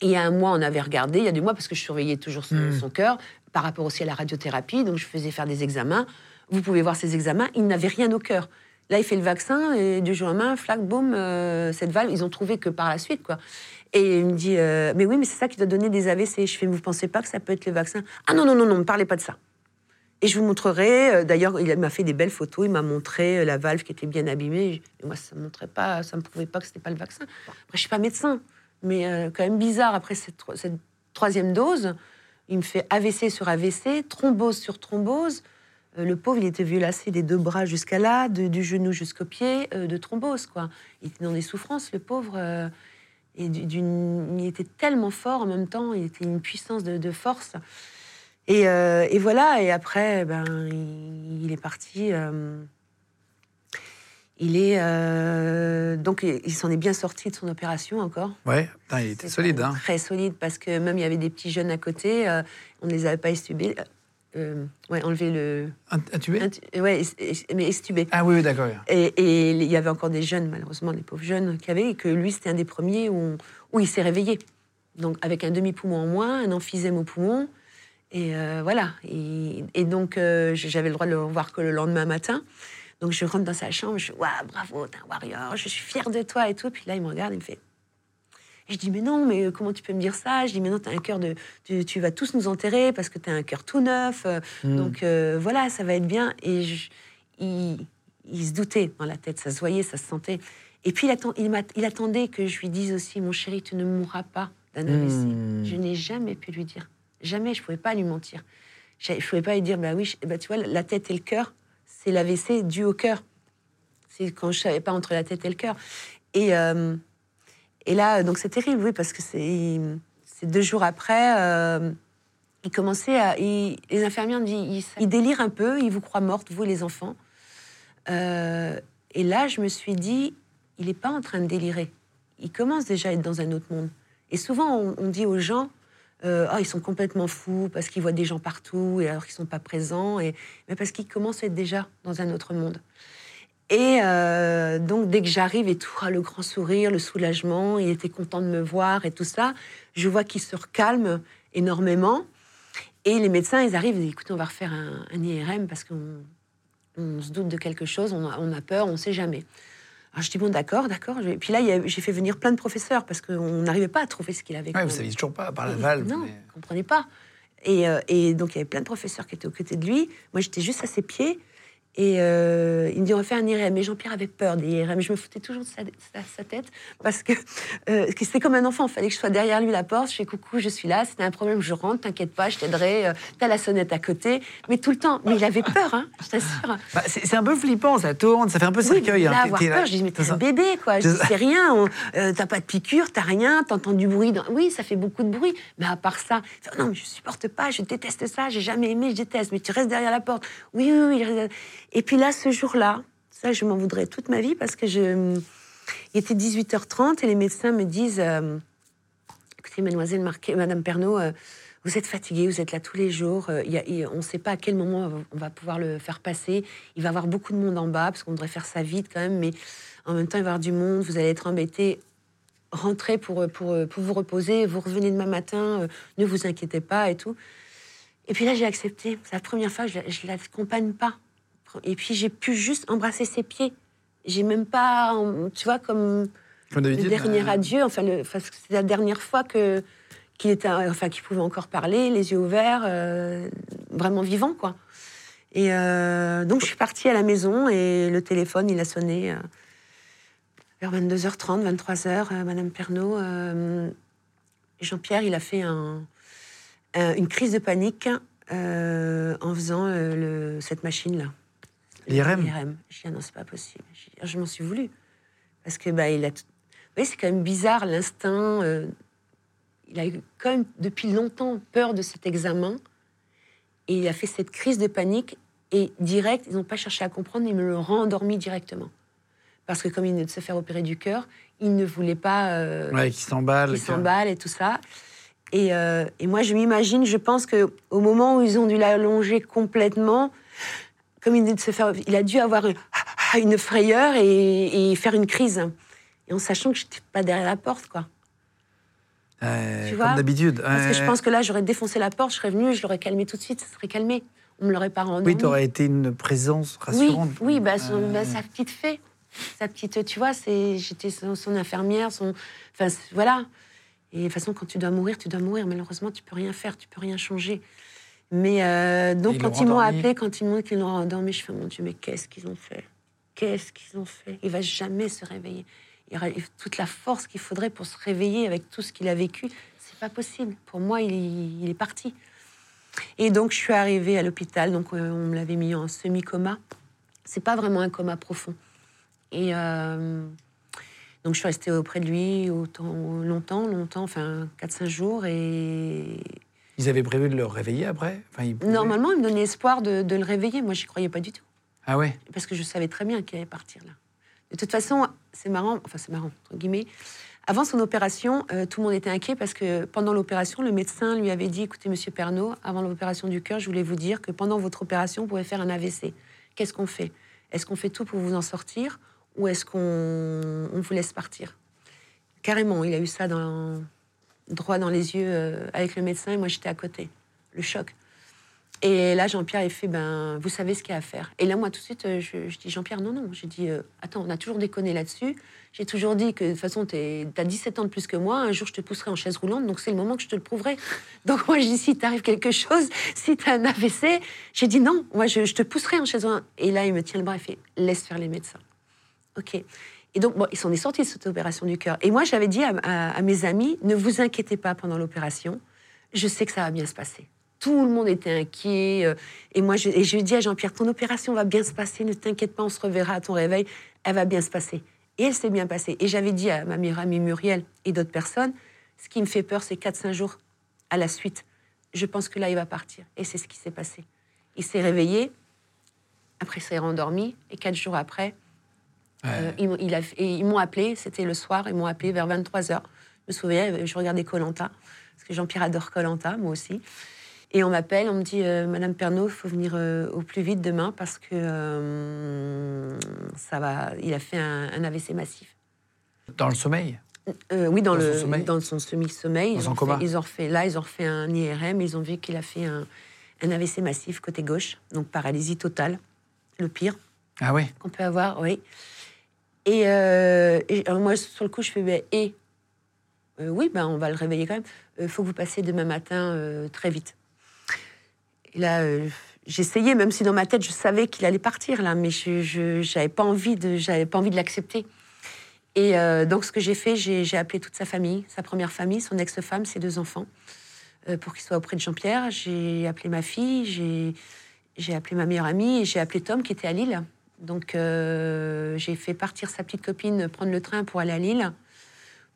il y a un mois, on avait regardé, il y a des mois, parce que je surveillais toujours son, Mm. son cœur, par rapport aussi à la radiothérapie, donc je faisais faire des examens. Vous pouvez voir ces examens, il n'avait rien au cœur. Là, il fait le vaccin, et du jour au lendemain, flac, boum, euh, cette valve, ils ont trouvé que par la suite, quoi. Et il me dit, euh, mais oui, mais c'est ça qui doit donner des AVC. Je fais, vous pensez pas que ça peut être le vaccin? Ah non, non, non, non, ne me parlez pas de ça. Et je vous montrerai. euh, D'ailleurs, il m'a fait des belles photos. Il m'a montré euh, la valve qui était bien abîmée. Et moi, ça me montrait pas, ça me prouvait pas que c'était pas le vaccin. Après, je suis pas médecin, mais euh, quand même bizarre. Après cette, tro- cette troisième dose, il me fait AVC sur AVC, thrombose sur thrombose. Le pauvre, il était violacé des deux bras jusqu'à là, du genou jusqu'au pied, de thrombose, quoi. Il était dans des souffrances, le pauvre. il était tellement fort en même temps, il était une puissance de force. Et, euh, et voilà, et après, ben, il, est parti. euh, Il est euh, donc il s'en est bien sorti de son opération encore. Ouais, il était solide. Hein. Très solide parce que même il y avait des petits jeunes à côté, on ne les avait pas estubés. Ouais, enlever le. Intubé intu- ouais, mais estubés. Ah oui, oui, d'accord. Et, et il y avait encore des jeunes, malheureusement, des pauvres jeunes qui avaient, et que lui, c'était un des premiers où, où il s'est réveillé. Donc, avec un demi-poumon en moins, un emphysème au poumon. Et euh, voilà. Et, et donc, euh, j'avais le droit de le revoir que le lendemain matin. Donc, je rentre dans sa chambre, je dis Waouh, bravo, t'es un warrior, je suis fière de toi et tout. Puis là, il me regarde, il me fait. Et je dis Mais non, mais comment tu peux me dire ça? Je dis Mais non, t'as un cœur de. Tu, tu vas tous nous enterrer parce que t'as un cœur tout neuf. euh, Donc, euh, voilà, ça va être bien. Et je- il, il se doutait dans la tête, ça se voyait, ça se sentait. Et puis, il, atten- il il attendait que je lui dise aussi Mon chéri, tu ne mourras pas d'un AVC. Hmm. Je n'ai jamais pu lui dire. Jamais, je ne pouvais pas lui mentir. Je ne pouvais pas lui dire, bah oui, bah, tu vois, la tête et le cœur, c'est l'AVC dû au cœur. C'est quand je ne savais pas entre la tête et le cœur. Et, euh, et là, donc c'est terrible, oui, parce que c'est deux jours après, euh, il à. les infirmières me disent, il, il délire un peu, il vous croit morte, vous les enfants. Euh, et là, je me suis dit, il n'est pas en train de délirer. Il commence déjà à être dans un autre monde. Et souvent, on dit aux gens, Ah, ils sont complètement fous parce qu'ils voient des gens partout et alors qu'ils ne sont pas présents, et, mais parce qu'ils commencent à être déjà dans un autre monde. Et euh, donc, dès que j'arrive et tout, ah, le grand sourire, le soulagement, il était content de me voir et tout ça, je vois qu'il se recalme énormément. Et les médecins, ils arrivent, ils disent, écoutez, on va refaire un, IRM parce qu'on on se doute de quelque chose, on a, on a peur, on ne sait jamais. Alors je dis, bon, d'accord, d'accord. Et puis là, j'ai fait venir plein de professeurs parce qu'on n'arrivait pas à trouver ce qu'il avait. Ouais, vous saviez toujours pas par la valve. Non, mais- ne comprenait pas. Et, euh, et donc, il y avait plein de professeurs qui étaient aux côtés de lui. Moi, j'étais juste à ses pieds. Et euh, il me dit, on va faire un IRM. Mais Jean-Pierre avait peur des IRM. Je me foutais toujours de sa, sa- sa tête parce que, euh, c'était comme un enfant. Il fallait que je sois derrière lui, la porte. Je fais coucou, je suis là. C'était un problème, je rentre. T'inquiète pas, je t'aiderai. Euh, T'as la sonnette à côté. Mais tout le temps. Mais il avait peur, hein, je t'assure. Bah, c'est un peu flippant, ça tourne, ça fait un peu Oui, cercueil. mais hein. avoir t'es là- peur, je dis, mais t'es un bébé, quoi. Je dis, C'est rien, euh, t'as pas de piqûre, t'as rien, t'entends du bruit. dans- Oui, ça fait beaucoup de bruit, mais à part ça, non, mais je supporte pas, je déteste ça, j'ai jamais aimé, je déteste, mais tu restes derrière la porte. Oui, oui, oui. je Et puis là, ce jour-là, ça, je m'en voudrais toute ma vie parce que je. Il était 18h30 et les médecins me disent euh, Écoutez, mademoiselle Marquet, madame Pernaud, euh, vous êtes fatiguée, vous êtes là tous les jours. euh, on ne sait pas à quel moment on va pouvoir le faire passer. Il va y avoir beaucoup de monde en bas parce qu'on devrait faire ça vite quand même, mais en même temps, il va y avoir du monde, vous allez être embêtés. Rentrez pour, pour, pour vous reposer, vous revenez demain matin, euh, ne vous inquiétez pas et tout. Et puis là, j'ai accepté. C'est la première fois je ne l'accompagne pas. Et puis j'ai pu juste embrasser ses pieds. J'ai même pas, tu vois, comme Comme le dernier euh, adieu. Enfin, que c'était la dernière fois que qu'il était, enfin, qu'il pouvait encore parler, les yeux ouverts, euh, vraiment vivant, quoi. Et euh, donc je suis partie à la maison et le téléphone, il a sonné euh, vers 22h30, 23h. euh, Madame Pernaud, Jean-Pierre, il a fait un- un- une crise de panique en faisant le- cette machine-là. L'IRM L'IRM. Je dis, ah non, c'est pas possible. Je, m'en suis voulu. Parce que, bah, il a. Vous voyez, c'est quand même bizarre, l'instinct. euh, il a eu quand même depuis longtemps peur de cet examen. Et il a fait cette crise de panique. Et direct, ils n'ont pas cherché à comprendre, ils me l'ont rendormi directement. Parce que comme il venait de se faire opérer du cœur, il ne voulait pas. euh, Ouais, qui s'emballe. qui que- s'emballe et tout ça. Et, euh, et moi, je m'imagine, je pense que au moment où ils ont dû l'allonger complètement, comme il, venait de se faire, il a dû avoir une, une frayeur et, et faire une crise. Et en sachant que je n'étais pas derrière la porte, quoi. Ouais, Tu comme vois d'habitude. Parce que je pense que là, j'aurais défoncé la porte, je serais venue, je l'aurais calmé tout de suite, ça serait calmé. On me l'aurait pas rendu. Oui, t'aurais été une présence Oui, rassurante. oui bah, son- Euh, bah, sa petite fée. Sa petite, tu vois, c'est, j'étais son, son infirmière, son, enfin, voilà. Et de toute façon, quand tu dois mourir, tu dois mourir. Malheureusement, tu peux rien faire, tu peux rien changer. Mais euh, donc, Ils quand ils m'ont appelé, quand ils m'ont dit qu'ils l'ont endormi, je fais, mon Dieu, mais qu'est-ce qu'ils ont fait? Qu'est-ce qu'ils ont fait? Il va jamais se réveiller. Il aura toute la force qu'il faudrait pour se réveiller avec tout ce qu'il a vécu. C'est pas possible. Pour moi, il, il est parti. Et donc, je suis arrivée à l'hôpital. Donc, euh, on me l'avait mis en semi-coma. C'est pas vraiment un coma profond. Et euh, donc, je suis restée auprès de lui autant, longtemps, longtemps, enfin 4-5 jours. Et Ils avaient prévu de le réveiller après? Enfin, ils pouvaient- normalement, il me donnait espoir de, de le réveiller. Moi, j'y croyais pas du tout. Ah ouais? Parce que je savais très bien qu'il allait partir là. De toute façon, c'est marrant, enfin c'est marrant, entre guillemets. Avant son opération, euh, tout le monde était inquiet parce que pendant l'opération, le médecin lui avait dit Écoutez, monsieur Pernaud, avant l'opération du cœur, je voulais vous dire que pendant votre opération, vous pouvez faire un AVC. Qu'est-ce qu'on fait? Est-ce qu'on fait tout pour vous en sortir ou est-ce qu'on on vous laisse partir? Carrément, il a eu ça dans, droit dans les yeux euh, avec le médecin et moi j'étais à côté. Le choc. Et là, Jean-Pierre, il fait, ben, vous savez ce qu'il y a à faire. Et là, moi, tout de suite, euh, je, dis, Jean-Pierre, non, non. J'ai dit, euh, attends, on a toujours déconné là-dessus. J'ai toujours dit que, de toute façon, tu as 17 ans de plus que moi. Un jour, je te pousserai en chaise roulante. Donc, c'est le moment que je te le prouverai. Donc, moi, je dis, si t'arrive quelque chose, si t'as un AVC, j'ai dit, non, moi, je, je te pousserai en chaise roulante. Et là, il me tient le bras et fait, laisse faire les médecins. OK. Et donc, bon, ils s'en est sortis de cette opération du cœur. Et moi, j'avais dit à, mes amis, ne vous inquiétez pas pendant l'opération. Je sais que ça va bien se passer. Tout le monde était inquiet. euh, Et moi, je, et je dis à Jean-Pierre, ton opération va bien se passer. Ne t'inquiète pas, on se reverra à ton réveil. Elle va bien se passer. Et elle s'est bien passée. Et j'avais dit à ma meilleure amie Muriel et d'autres personnes, ce qui me fait peur, c'est 4-5 jours à la suite. Je pense que là, il va partir. Et c'est ce qui s'est passé. Il s'est réveillé. Après, il s'est rendormi. Et quatre jours après, euh, ils, m'ont- il a- et ils m'ont appelé, c'était le soir, ils m'ont appelé vers 23h. Je me souviens, euh, je regardais Colanta, parce que Jean-Pierre adore Colanta, moi aussi. Et on m'appelle, on me dit euh, Madame Pernaud, il faut venir euh, au plus vite demain parce que ça va. Il a fait un, un AVC massif. Dans le sommeil? Oui, dans, Dans son le, sommeil? dans son semi-sommeil. Dans Ils, ont ils refait, là, ils ont refait un IRM, ils ont vu qu'il a fait un, un AVC massif côté gauche, donc paralysie totale, le pire Ah oui? qu'on peut avoir, oui. Et, euh, alors moi, sur le coup, je fais, ben, et Euh, oui, ben, on va le réveiller quand même. Il faut que vous passiez demain matin euh, très vite. Et là, euh, j'essayais, même si dans ma tête, je savais qu'il allait partir, là, mais je n'avais pas envie de, l'accepter. Et euh, donc, ce que j'ai fait, j'ai appelé toute sa famille, sa première famille, son ex-femme, ses deux enfants, euh, pour qu'ils soient auprès de Jean-Pierre. J'ai appelé ma fille, j'ai appelé ma meilleure amie et j'ai appelé Tom qui était à Lille. Donc, euh, j'ai fait partir sa petite copine prendre le train pour aller à Lille,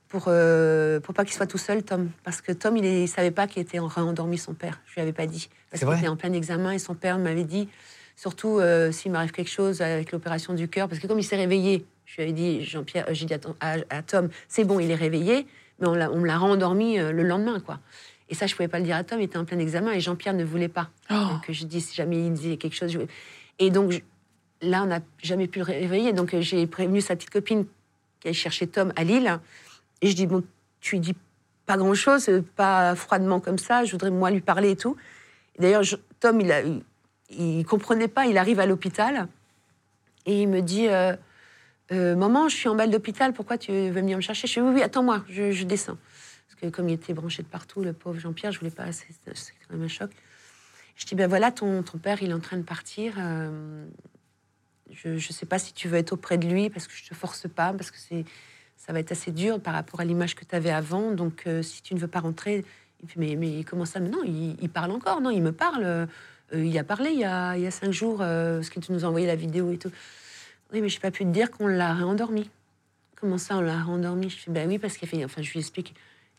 pour, euh, pour pas qu'il soit tout seul, Tom. Parce que Tom, il ne savait pas qu'il était en- endormi son père. Je lui avais pas dit. Parce C'est qu'il était en plein examen et son père m'avait dit, surtout euh, s'il m'arrive quelque chose avec l'opération du cœur, parce que comme il s'est réveillé, je lui avais dit, Jean-Pierre, euh, j'ai dit à, Tom- à- à Tom, c'est bon, il est réveillé, mais on, me l'a rendormi euh, le lendemain, quoi. Et ça, je pouvais pas le dire à Tom, il était en plein examen et Jean-Pierre ne voulait pas Oh. que je dise si jamais il disait quelque chose. je- Et donc, je- là, on n'a jamais pu le réveiller. Donc, euh, j'ai prévenu sa petite copine qui allait chercher Tom à Lille. Et je dis, bon, tu dis pas grand-chose, euh, pas froidement comme ça, je voudrais moi lui parler et tout. D'ailleurs, Tom, il, a, il, il comprenait pas, il arrive à l'hôpital et il me dit, euh, maman, je suis en balle d'hôpital, pourquoi tu veux venir me chercher? Je dis, oui, attends-moi, je, descends. Parce que comme il était branché de partout, le pauvre Jean-Pierre, je voulais pas, c'est quand même un choc. Je dis, ben voilà, ton, père, il est en train de partir. Je ne sais pas si tu veux être auprès de lui, parce que je te force pas, parce que c'est, ça va être assez dur par rapport à l'image que tu avais avant. Donc, euh, si tu ne veux pas rentrer, il me fait, mais, mais comment ça? Mais non, il, il parle encore, non, il me parle. euh, il a parlé il y a, il y a cinq jours, euh, parce que tu nous as envoyé la vidéo et tout. Oui, mais j'ai pas pu te dire qu'on l'a réendormi. Comment ça, on l'a réendormi? Je fais, ben oui, parce qu'il a fait. Enfin, je lui explique.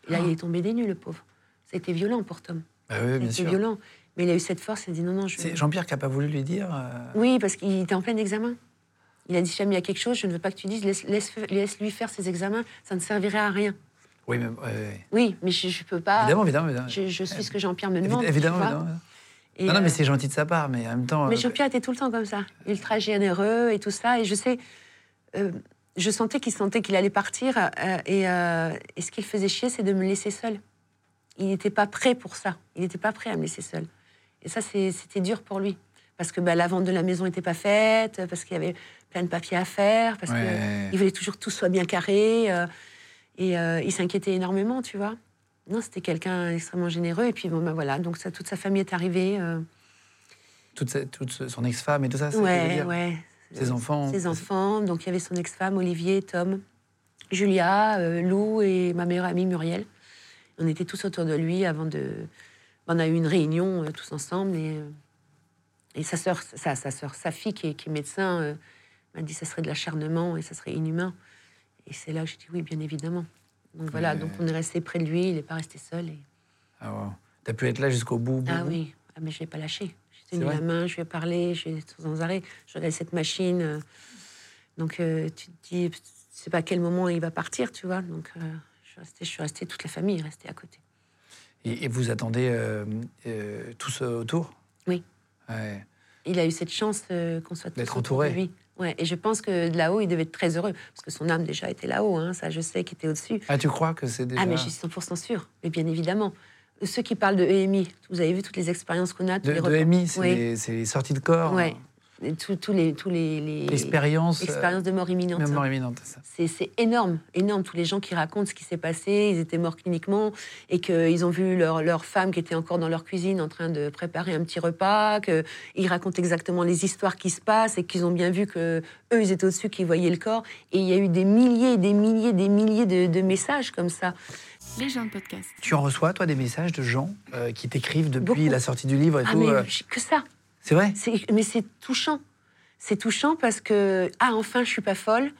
Et là, il est tombé des nues, le pauvre. Ça a été violent pour Tom. Bah oui, bien sûr. violent. Mais il a eu cette force, il a dit non, non, je. C'est Jean-Pierre qui n'a pas voulu lui dire. euh, Oui, parce qu'il était en plein examen. Il a dit jamais il y a quelque chose, je ne veux pas que tu dises, laisse, laisse, laisse-lui faire ses examens, ça ne servirait à rien. Oui, mais. Oui, mais je ne peux pas. Évidemment, évidemment. évidemment. Je, je suis ce que Jean-Pierre me demande. évidemment, évidemment. Et, non, non, mais euh, c'est gentil de sa part, mais en même temps. Mais euh, Jean-Pierre était tout le temps comme ça, ultra généreux et tout ça. Et je sais, euh, je sentais qu'il sentait qu'il allait partir. euh, et, euh, et ce qui le faisait chier, c'est de me laisser seule. Il n'était pas prêt pour ça. Il n'était pas prêt à me laisser seule. Et ça, c'était dur pour lui. Parce que bah, la vente de la maison n'était pas faite, parce qu'il y avait plein de papiers à faire, parce Ouais. qu'il voulait toujours que tout soit bien carré. euh, et euh, il s'inquiétait énormément, tu vois. Non, c'était quelqu'un extrêmement généreux. Et puis, bon, ben voilà, donc ça, toute sa famille est arrivée. euh, toute, sa- toute son ex-femme et tout ça, c'est Ouais, dire. ouais. Ses enfants. Ses enfants. Donc il y avait son ex-femme, Olivier, Tom, Julia, Lou et ma meilleure amie Muriel. On était tous autour de lui avant de. On a eu une réunion euh, tous ensemble et, euh, et sa sœur, sa, sa sœur, sa fille qui est, qui est médecin, euh, m'a dit que ça serait de l'acharnement et ça serait inhumain. Et c'est là que j'ai dit oui, bien évidemment. Donc voilà, Ouais. donc on est resté près de lui, il n'est pas resté seul. Et... Ah, wow. T'as pu être là jusqu'au bout. bout, Ah bout. oui, ah, mais je l'ai pas lâché. J'ai tenu la main, je lui ai parlé, je sans arrêt. Je regardais cette machine. Donc, euh, tu te dis, tu sais pas à quel moment il va partir, tu vois. Donc, euh, je, suis restée, je suis restée, toute la famille est restée à côté. Et, et vous attendez euh, euh, tous euh, autour? Oui. Ouais. Il a eu cette chance euh, qu'on soit tous de entouré. lui. Ouais, et je pense que de là-haut, il devait être très heureux, parce que son âme déjà était là-haut, hein, ça je sais, qu'il était au-dessus. Ah, tu crois que c'est déjà. Ah, mais je suis 100% sûre, mais bien évidemment. Ceux qui parlent de EMI, vous avez vu toutes les expériences qu'on a, de, les de reports- MI, c'est Oui. les, sorties de corps, Ouais. Tous tous les, tous les, les- l'expérience, euh, expériences de mort imminente. même mort imminente. ça. C'est c'est énorme, énorme. Tous les gens qui racontent ce qui s'est passé, ils étaient morts cliniquement et qu'ils ont vu leur, leur femme qui était encore dans leur cuisine en train de préparer un petit repas, qu'ils racontent exactement les histoires qui se passent et qu'ils ont bien vu que eux, ils étaient au-dessus, qu'ils voyaient le corps. Et il y a eu des milliers, des milliers, des milliers de, de messages comme ça. Les gens de podcast. Tu en reçois, toi, des messages de gens euh, qui t'écrivent depuis Beaucoup. la sortie du livre et Ah, tout mais euh, que ça. C'est vrai? Mais c'est touchant. C'est touchant parce que, ah, enfin, je suis pas folle.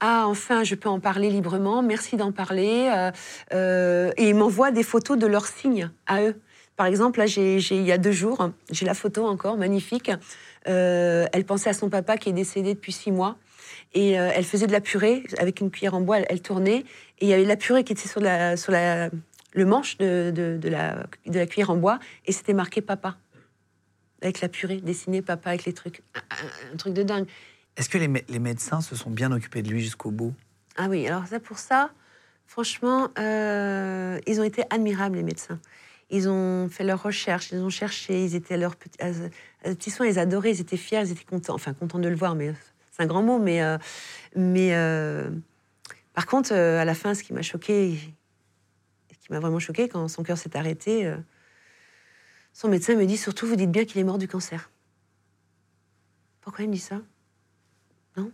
Ah, enfin, je peux en parler librement. Merci d'en parler. Euh, euh, et ils m'envoient des photos de leurs signes à eux. Par exemple, là, j'ai, il y a deux jours, j'ai la photo encore, magnifique. Euh, elle pensait à son papa qui est décédé depuis six mois. Et elle faisait de la purée avec une cuillère en bois, elle, tournait. Et il y avait de la purée qui était sur, le manche de la, de la cuillère en bois. Et c'était marqué papa avec la purée, dessiner papa avec les trucs. Un, truc de dingue. Est-ce que les, mé- les médecins se sont bien occupés de lui jusqu'au bout? Ah oui, alors ça pour ça, franchement, euh, ils ont été admirables, les médecins. Ils ont fait leurs recherches, ils ont cherché, ils étaient à leurs petits, à- à leurs petits soins, ils adoraient, ils étaient fiers, ils étaient contents, enfin contents de le voir, mais c'est un grand mot, mais, euh, mais euh, par contre, à la fin, ce qui m'a choqué, qui m'a vraiment choqué quand son cœur s'est arrêté, son médecin me dit surtout, vous dites bien qu'il est mort du cancer. Pourquoi il me dit ça? Non?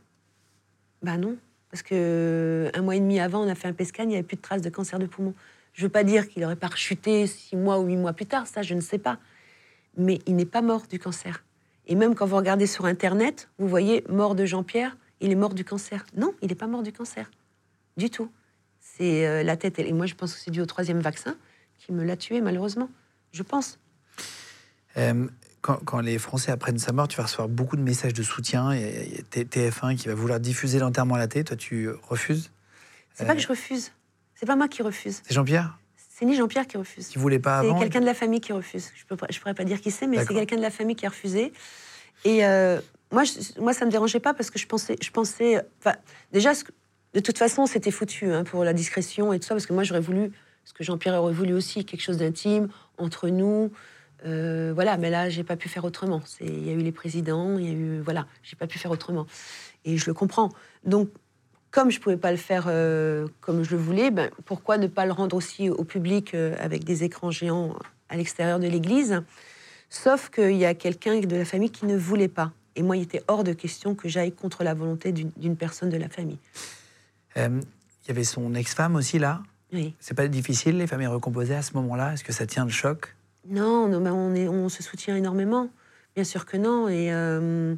Bah non, parce que euh, un mois et demi avant, on a fait un PESCAN, il n'y avait plus de traces de cancer de poumon. Je veux pas dire qu'il aurait pas rechuté six mois ou huit mois plus tard, ça je ne sais pas. Mais il n'est pas mort du cancer. Et même quand vous regardez sur Internet, vous voyez mort de Jean-Pierre, il est mort du cancer. Non, il n'est pas mort du cancer. Du tout. C'est euh, la tête. Et moi, je pense que c'est dû au troisième vaccin qui me l'a tué, malheureusement. Je pense. Euh, quand, quand les Français apprennent sa mort, tu vas recevoir beaucoup de messages de soutien. Il y a- il y a T- TF1 qui va vouloir diffuser l'enterrement à la télé. Toi, tu refuses? C'est pas que je refuse. C'est pas moi qui refuse. C'est Jean-Pierre? C'est ni Jean-Pierre qui refuse. qui voulait pas C'est quelqu'un de la famille qui refuse. Je ne pourrais pas dire qui c'est, mais c'est quelqu'un de la famille qui a refusé. Et euh, moi, je, moi, ça ne me dérangeait pas parce que je pensais. Je pensais déjà, de toute façon, c'était foutu hein, pour la discrétion et tout ça, parce que moi, j'aurais voulu, ce que Jean-Pierre aurait voulu aussi, quelque chose d'intime entre nous. Euh, voilà, mais là, j'ai pas pu faire autrement. Il y a eu les présidents, il y a eu. Voilà, j'ai pas pu faire autrement. Et je le comprends. Donc, comme je pouvais pas le faire euh, comme je le voulais, ben, pourquoi ne pas le rendre aussi au public euh, avec des écrans géants à l'extérieur de l'église? Sauf qu'il y a quelqu'un de la famille qui ne voulait pas. Et moi, il était hors de question que j'aille contre la volonté d'une personne de la famille. Il y avait son ex-femme aussi là. Oui. C'est pas difficile, les familles recomposées à ce moment-là? Est-ce que ça tient le choc? Non, non, ben, on, est, on se soutient énormément. Bien sûr que non. Et euh,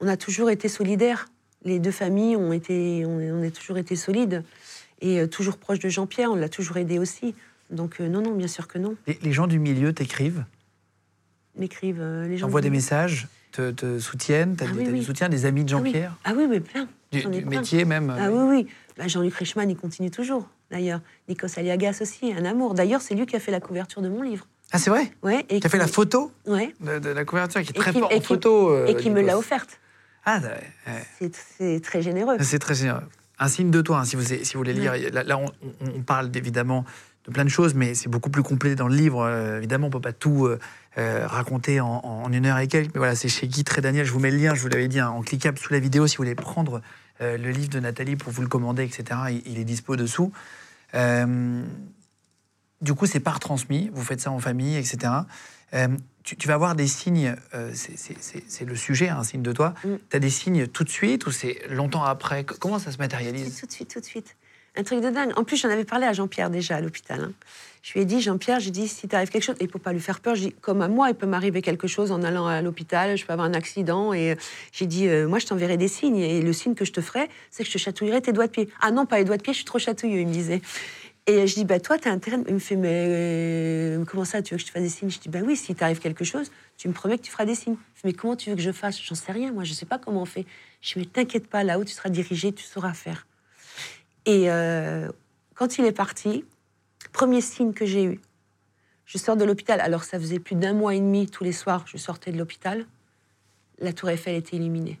on a toujours été solidaires. Les deux familles ont été, on, est- on a toujours été solides. Et euh, toujours proche de Jean-Pierre, on l'a toujours aidé aussi. Donc euh, non, non, bien sûr que non. les, les gens du milieu t'écrivent, M'écrivent les gens. envoient du- des messages, te, te soutiennent. T'as Ah oui, oui. du soutien des amis de Ah oui. Jean-Pierre? Ah oui, mais plein. Du, plein. métier même Ah oui, oui. Bah, Jean-Luc Reichmann, il continue toujours, d'ailleurs. Nikos Aliagas aussi, un amour. D'ailleurs, c'est lui qui a fait la couverture de mon livre. Ah, c'est vrai Ouais, et Qui a fait la photo Ouais. de, de la couverture, qui est Et très qui- fort et en qui- photo. euh, et qui me l'a offerte. Ah, ouais, ouais. C'est- très généreux. C'est très génial. Un signe de toi, hein, si, vous, si vous voulez lire. Là, là, on, parle évidemment de plein de choses, mais c'est beaucoup plus complet dans le livre. Euh, évidemment, on ne peut pas tout euh, raconter en, en une heure et quelques. Mais voilà, c'est chez Guy Trédaniel. Je vous mets le lien, je vous l'avais dit, hein, en cliquable sous la vidéo. Si vous voulez prendre le livre de Nathalie pour vous le commander, etc., il, il est dispo dessous. Du coup, c'est pas retransmis. Vous faites ça en famille, etc. Euh, tu, tu vas avoir des signes, euh, c'est- le sujet, hein, un signe de toi. Mm. Tu as des signes tout de suite ou c'est longtemps après? Comment ça se matérialise? Tout de suite, tout de suite. Un truc de dingue. En plus, j'en avais parlé à Jean-Pierre déjà à l'hôpital. hein. Je lui ai dit, Jean-Pierre, j'ai dit, si t'arrive quelque chose, et pour pas lui faire peur, j'ai dit, comme à moi, il peut m'arriver quelque chose en allant à l'hôpital, je peux avoir un accident, et euh, j'ai dit, euh, moi, je t'enverrai des signes, et le signe que je te ferai, c'est que je te chatouillerai tes doigts de pied. Ah non, pas les doigts de pied, je suis trop chatouilleux, il me disait. Et je dis, bah, toi, tu as intérêt. Il me fait, mais euh, comment ça, tu veux que je te fasse des signes? Je dis, bah oui, si t'arrive quelque chose, tu me promets que tu feras des signes. Me fait, mais comment tu veux que je fasse? J'en sais rien, moi, je sais pas comment on fait. Je dis, mais t'inquiète pas, là où tu seras dirigé, tu sauras faire. Et euh, quand il est parti, premier signe que j'ai eu, je sors de l'hôpital. Alors, ça faisait plus d'un mois et demi, tous les soirs, je sortais de l'hôpital. La tour Eiffel était illuminée.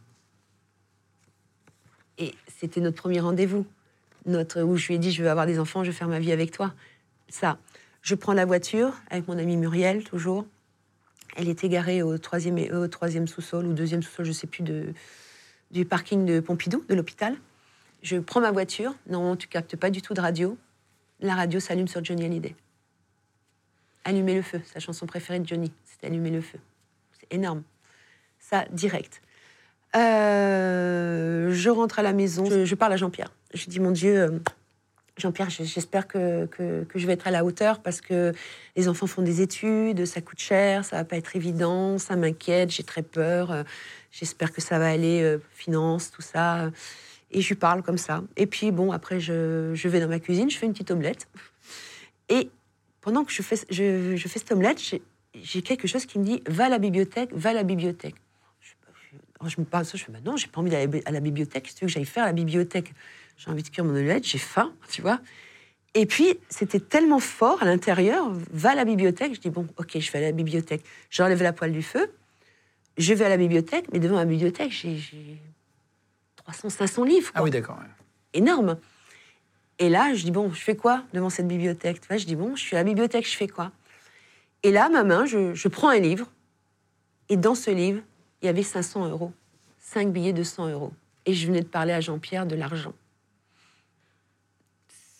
Et c'était notre premier rendez-vous. Notre, où je lui ai dit, je veux avoir des enfants, je veux faire ma vie avec toi. Ça. Je prends la voiture avec mon amie Muriel, toujours. Elle était garée au troisième, au troisième sous-sol ou deuxième sous-sol, je sais plus, de, du parking de Pompidou, de l'hôpital. Je prends ma voiture. Non, tu captes pas du tout de radio. La radio s'allume sur Johnny Hallyday. Allumer le feu, sa chanson préférée de Johnny, c'était Allumer le feu. C'est énorme. Ça, direct. Euh, je rentre à la maison, je, parle à Jean-Pierre. Je dis, mon Dieu, euh, Jean-Pierre, j'espère que, je vais être à la hauteur parce que les enfants font des études, ça coûte cher, ça va pas être évident, ça m'inquiète, j'ai très peur. euh, J'espère que ça va aller, finance, tout ça. Et je lui parle comme ça. Et puis, bon, après, je, vais dans ma cuisine, je fais une petite omelette. Et pendant que je fais, je, fais cette omelette, j'ai quelque chose qui me dit va à la bibliothèque, va à la bibliothèque. Je, me parle de ça, je fais bah non, j'ai pas envie d'aller à la bibliothèque. Que tu veux que j'aille faire à la bibliothèque? J'ai envie de cuire mon omelette, j'ai faim, tu vois. Et puis, c'était tellement fort à l'intérieur, va à la bibliothèque. Je dis bon, ok, je vais à la bibliothèque. J'enlève la poêle du feu, je vais à la bibliothèque, mais devant la bibliothèque, j'ai- j'ai 300, 500 livres. Ah oui, d'accord. ouais. énorme. Et là, je dis, bon, je fais quoi devant cette bibliothèque? Tu vois, Je dis, bon, je suis à la bibliothèque, je fais quoi? Et là, ma main, je, je prends un livre, et dans ce livre, il y avait 500 euros. Cinq billets de 100 euros. Et je venais de parler à Jean-Pierre de l'argent.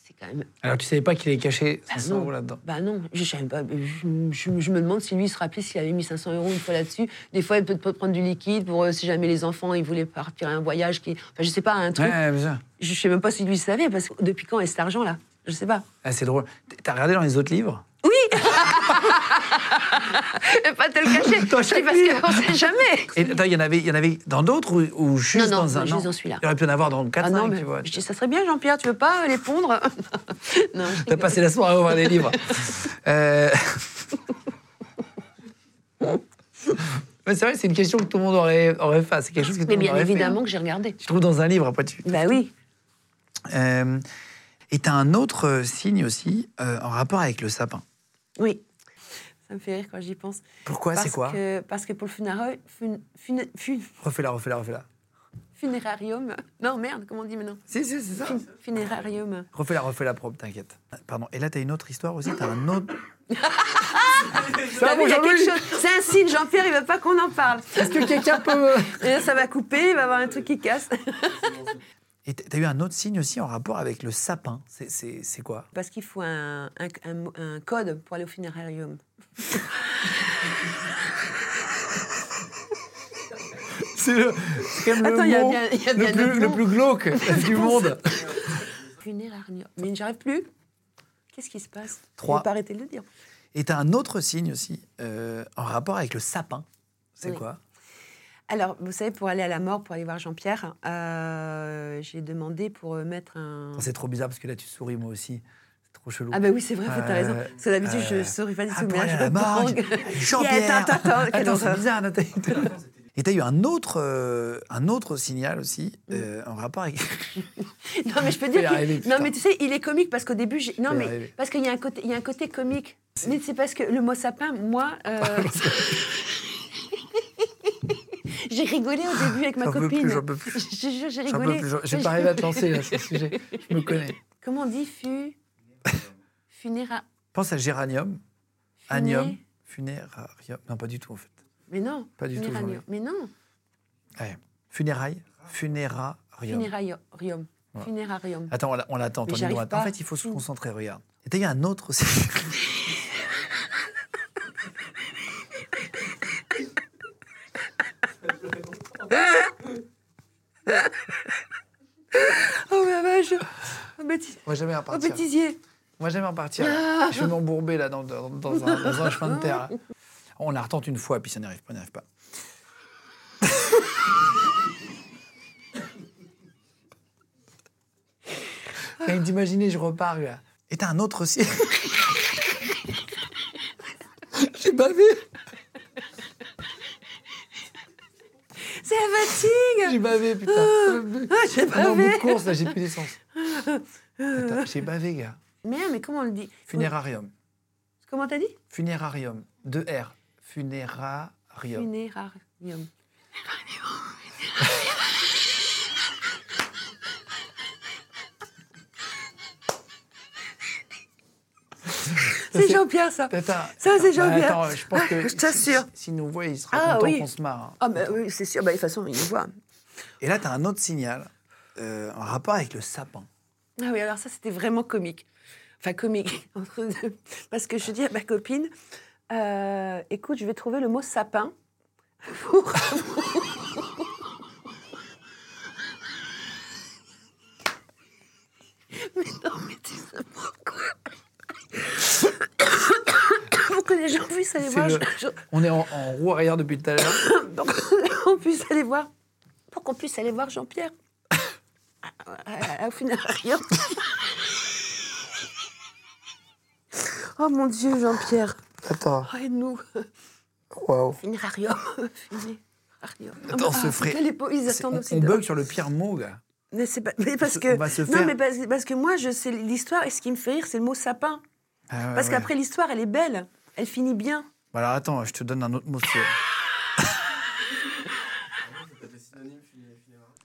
C'est quand même Alors, tu savais pas qu'il avait caché ah 500 non. euros là-dedans? Bah non, je, savais pas. Je, je- je me demande si lui il se rappelait s'il avait mis 500 euros une fois là-dessus. Des fois, il peut peut prendre du liquide pour euh, si jamais les enfants ils voulaient partir à un voyage. Qui, enfin, je sais pas, un truc. Ouais, sûr. Je sais même pas si lui savait, parce que depuis quand est cet argent-là? Je sais pas. Ah, c'est drôle. T'as regardé dans les autres livres? pas te le cacher. Chaque parce qu'on sait jamais. Et attends, il y en avait, il y en avait dans d'autres ou, ou juste Non, non, dans un juste non. dans celui-là. Il aurait pu en avoir dans 4 Ah non, mais tu vois. je dis, ça serait bien, Jean-Pierre, tu veux pas les pondre Non, T'as passé la soirée à ouvrir des livres. Euh, Mais c'est vrai, c'est une question que tout le monde aurait, aurait fait. C'est quelque chose que tout Mais bien évidemment fait. que j'ai regardé. Tu trouves dans un livre, après tu. Bah oui. Euh, et t'as un autre euh, signe aussi euh, en rapport avec le sapin. Oui. Ça me fait rire quand j'y pense. Pourquoi C'est quoi que, Parce que pour le funérarium, fun, fun, fun- Refais-la, refais-la, refais-la. funérarium. Non, merde, comment on dit maintenant? Si, si, c'est ça. Fun- Funérarium. Refais-la, refais-la, probe, t'inquiète. Pardon. Et là, t'as une autre histoire aussi. T'as un autre. C'est un signe, Jean-Pierre, il veut pas qu'on en parle. Est-ce que quelqu'un peut. Et là, ça va couper, il va y avoir un truc qui casse. Et t- t'as eu un autre signe aussi en rapport avec le sapin. C'est- quoi? Parce qu'il faut un, un, un- un code pour aller au funérarium. C'est le- même Attends, le il y a mot bien- il y a le, bien plus, le glauque du monde. Funérarium. Mais j'arrive plus. Qu'est-ce qui se passe? Trois. Pas arrêter de le dire. Et t'as un autre signe aussi euh, en rapport avec le sapin. C'est Oui. quoi? Alors, vous savez, pour aller à la mort, pour aller voir Jean-Pierre, euh, j'ai demandé pour euh, mettre un. C'est trop bizarre parce que là, tu souris moi aussi. C'est trop chelou. Ah bah oui, c'est vrai, t'as raison. Euh, Parce que d'habitude, je souris pas du Ah, tout. mais là, je la Jean-Pierre Attends, attends, attends, c'est bizarre, Nathalie. Et t'as eu un autre, euh, un autre signal aussi euh, en rapport avec. Non, mais je peux dire. arriver, non, mais tu sais, il est comique parce qu'au début, j'ai- non, mais arriver. parce qu'il y a un côté, il y a un côté comique. Mais c'est parce que le mot sapin, moi, euh, j'ai rigolé au début avec ma copine. plus, j'en peux plus. Je jure, j'ai J'en peux rigolé. J'ai pas arrivé à te lancer là, sur ce sujet. Je me connais. Comment on dit fu funéra Pense à géranium, funé- anium, funérarium. Non, pas du tout en fait. Mais non. Pas du tout, funérarium. Mais non. Ouais. Funérailles, funérarium. Funérarium. Funérarium. Attends, on l'a- on l'attend. En fait, il faut se concentrer, regarde. Et t'as eu un autre aussi. Oh ma vache. Bêtis- Moi, jamais oh, repartir. bêtisier. Moi, jamais repartir. Ah. Je vais m'embourber là dans, dans- dans un, dans un chemin de terre. là. On la retente une fois, puis ça n'y arrive pas, n'y arrive pas. Et d'imaginer, je repars là. Et t'as un autre aussi. J'ai bavé. C'est la fatigue J'ai bavé, putain. Ah, j'ai non, au bout bavé. de course, là, j'ai plus d'essence. Attends, J'ai bavé, gars. Merde, mais comment on le dit? Funérarium. Comment t'as dit? Funérarium. Deux R. Funérarium. Funérarium. C'est Jean-Pierre, ça. Ça, c'est Jean-Pierre. Attends, je pense que. Je t'assure. S'il si, nous voit, il sera Ah, content oui. qu'on se marre. hein. Ah, bah oui, c'est sûr. Bah, de toute façon, il nous voit. Et là, tu as un autre signal euh, en rapport avec le sapin. Ah oui, alors ça, c'était vraiment comique. Enfin, comique. entre deux. Parce que je dis à ma copine, euh, écoute, je vais trouver le mot sapin pour... mais non, mais tu sais pourquoi Pour que les gens puissent aller voir. le- je- On est en, en roue arrière depuis tout à l'heure. donc, on puisse aller voir. Pour qu'on puisse aller voir Jean-Pierre. Au funérarium. oh mon Dieu, Jean-Pierre. Attends. Oh, aide-nous. Waouh. Funérarium. Funérarium. Attends, Ah, ferait- quel épo- Ils C'est- attendent On, aussi. on bug sur le pire mot, gars. Mais, c'est pas- mais parce que. on va se Non, faire- mais parce, parce que moi, je sais l'histoire et ce qui me fait rire, c'est le mot sapin. Ah ouais, Parce ouais. qu'après, l'histoire, elle est belle. Elle finit bien. Bon, alors attends, je te donne un autre mot.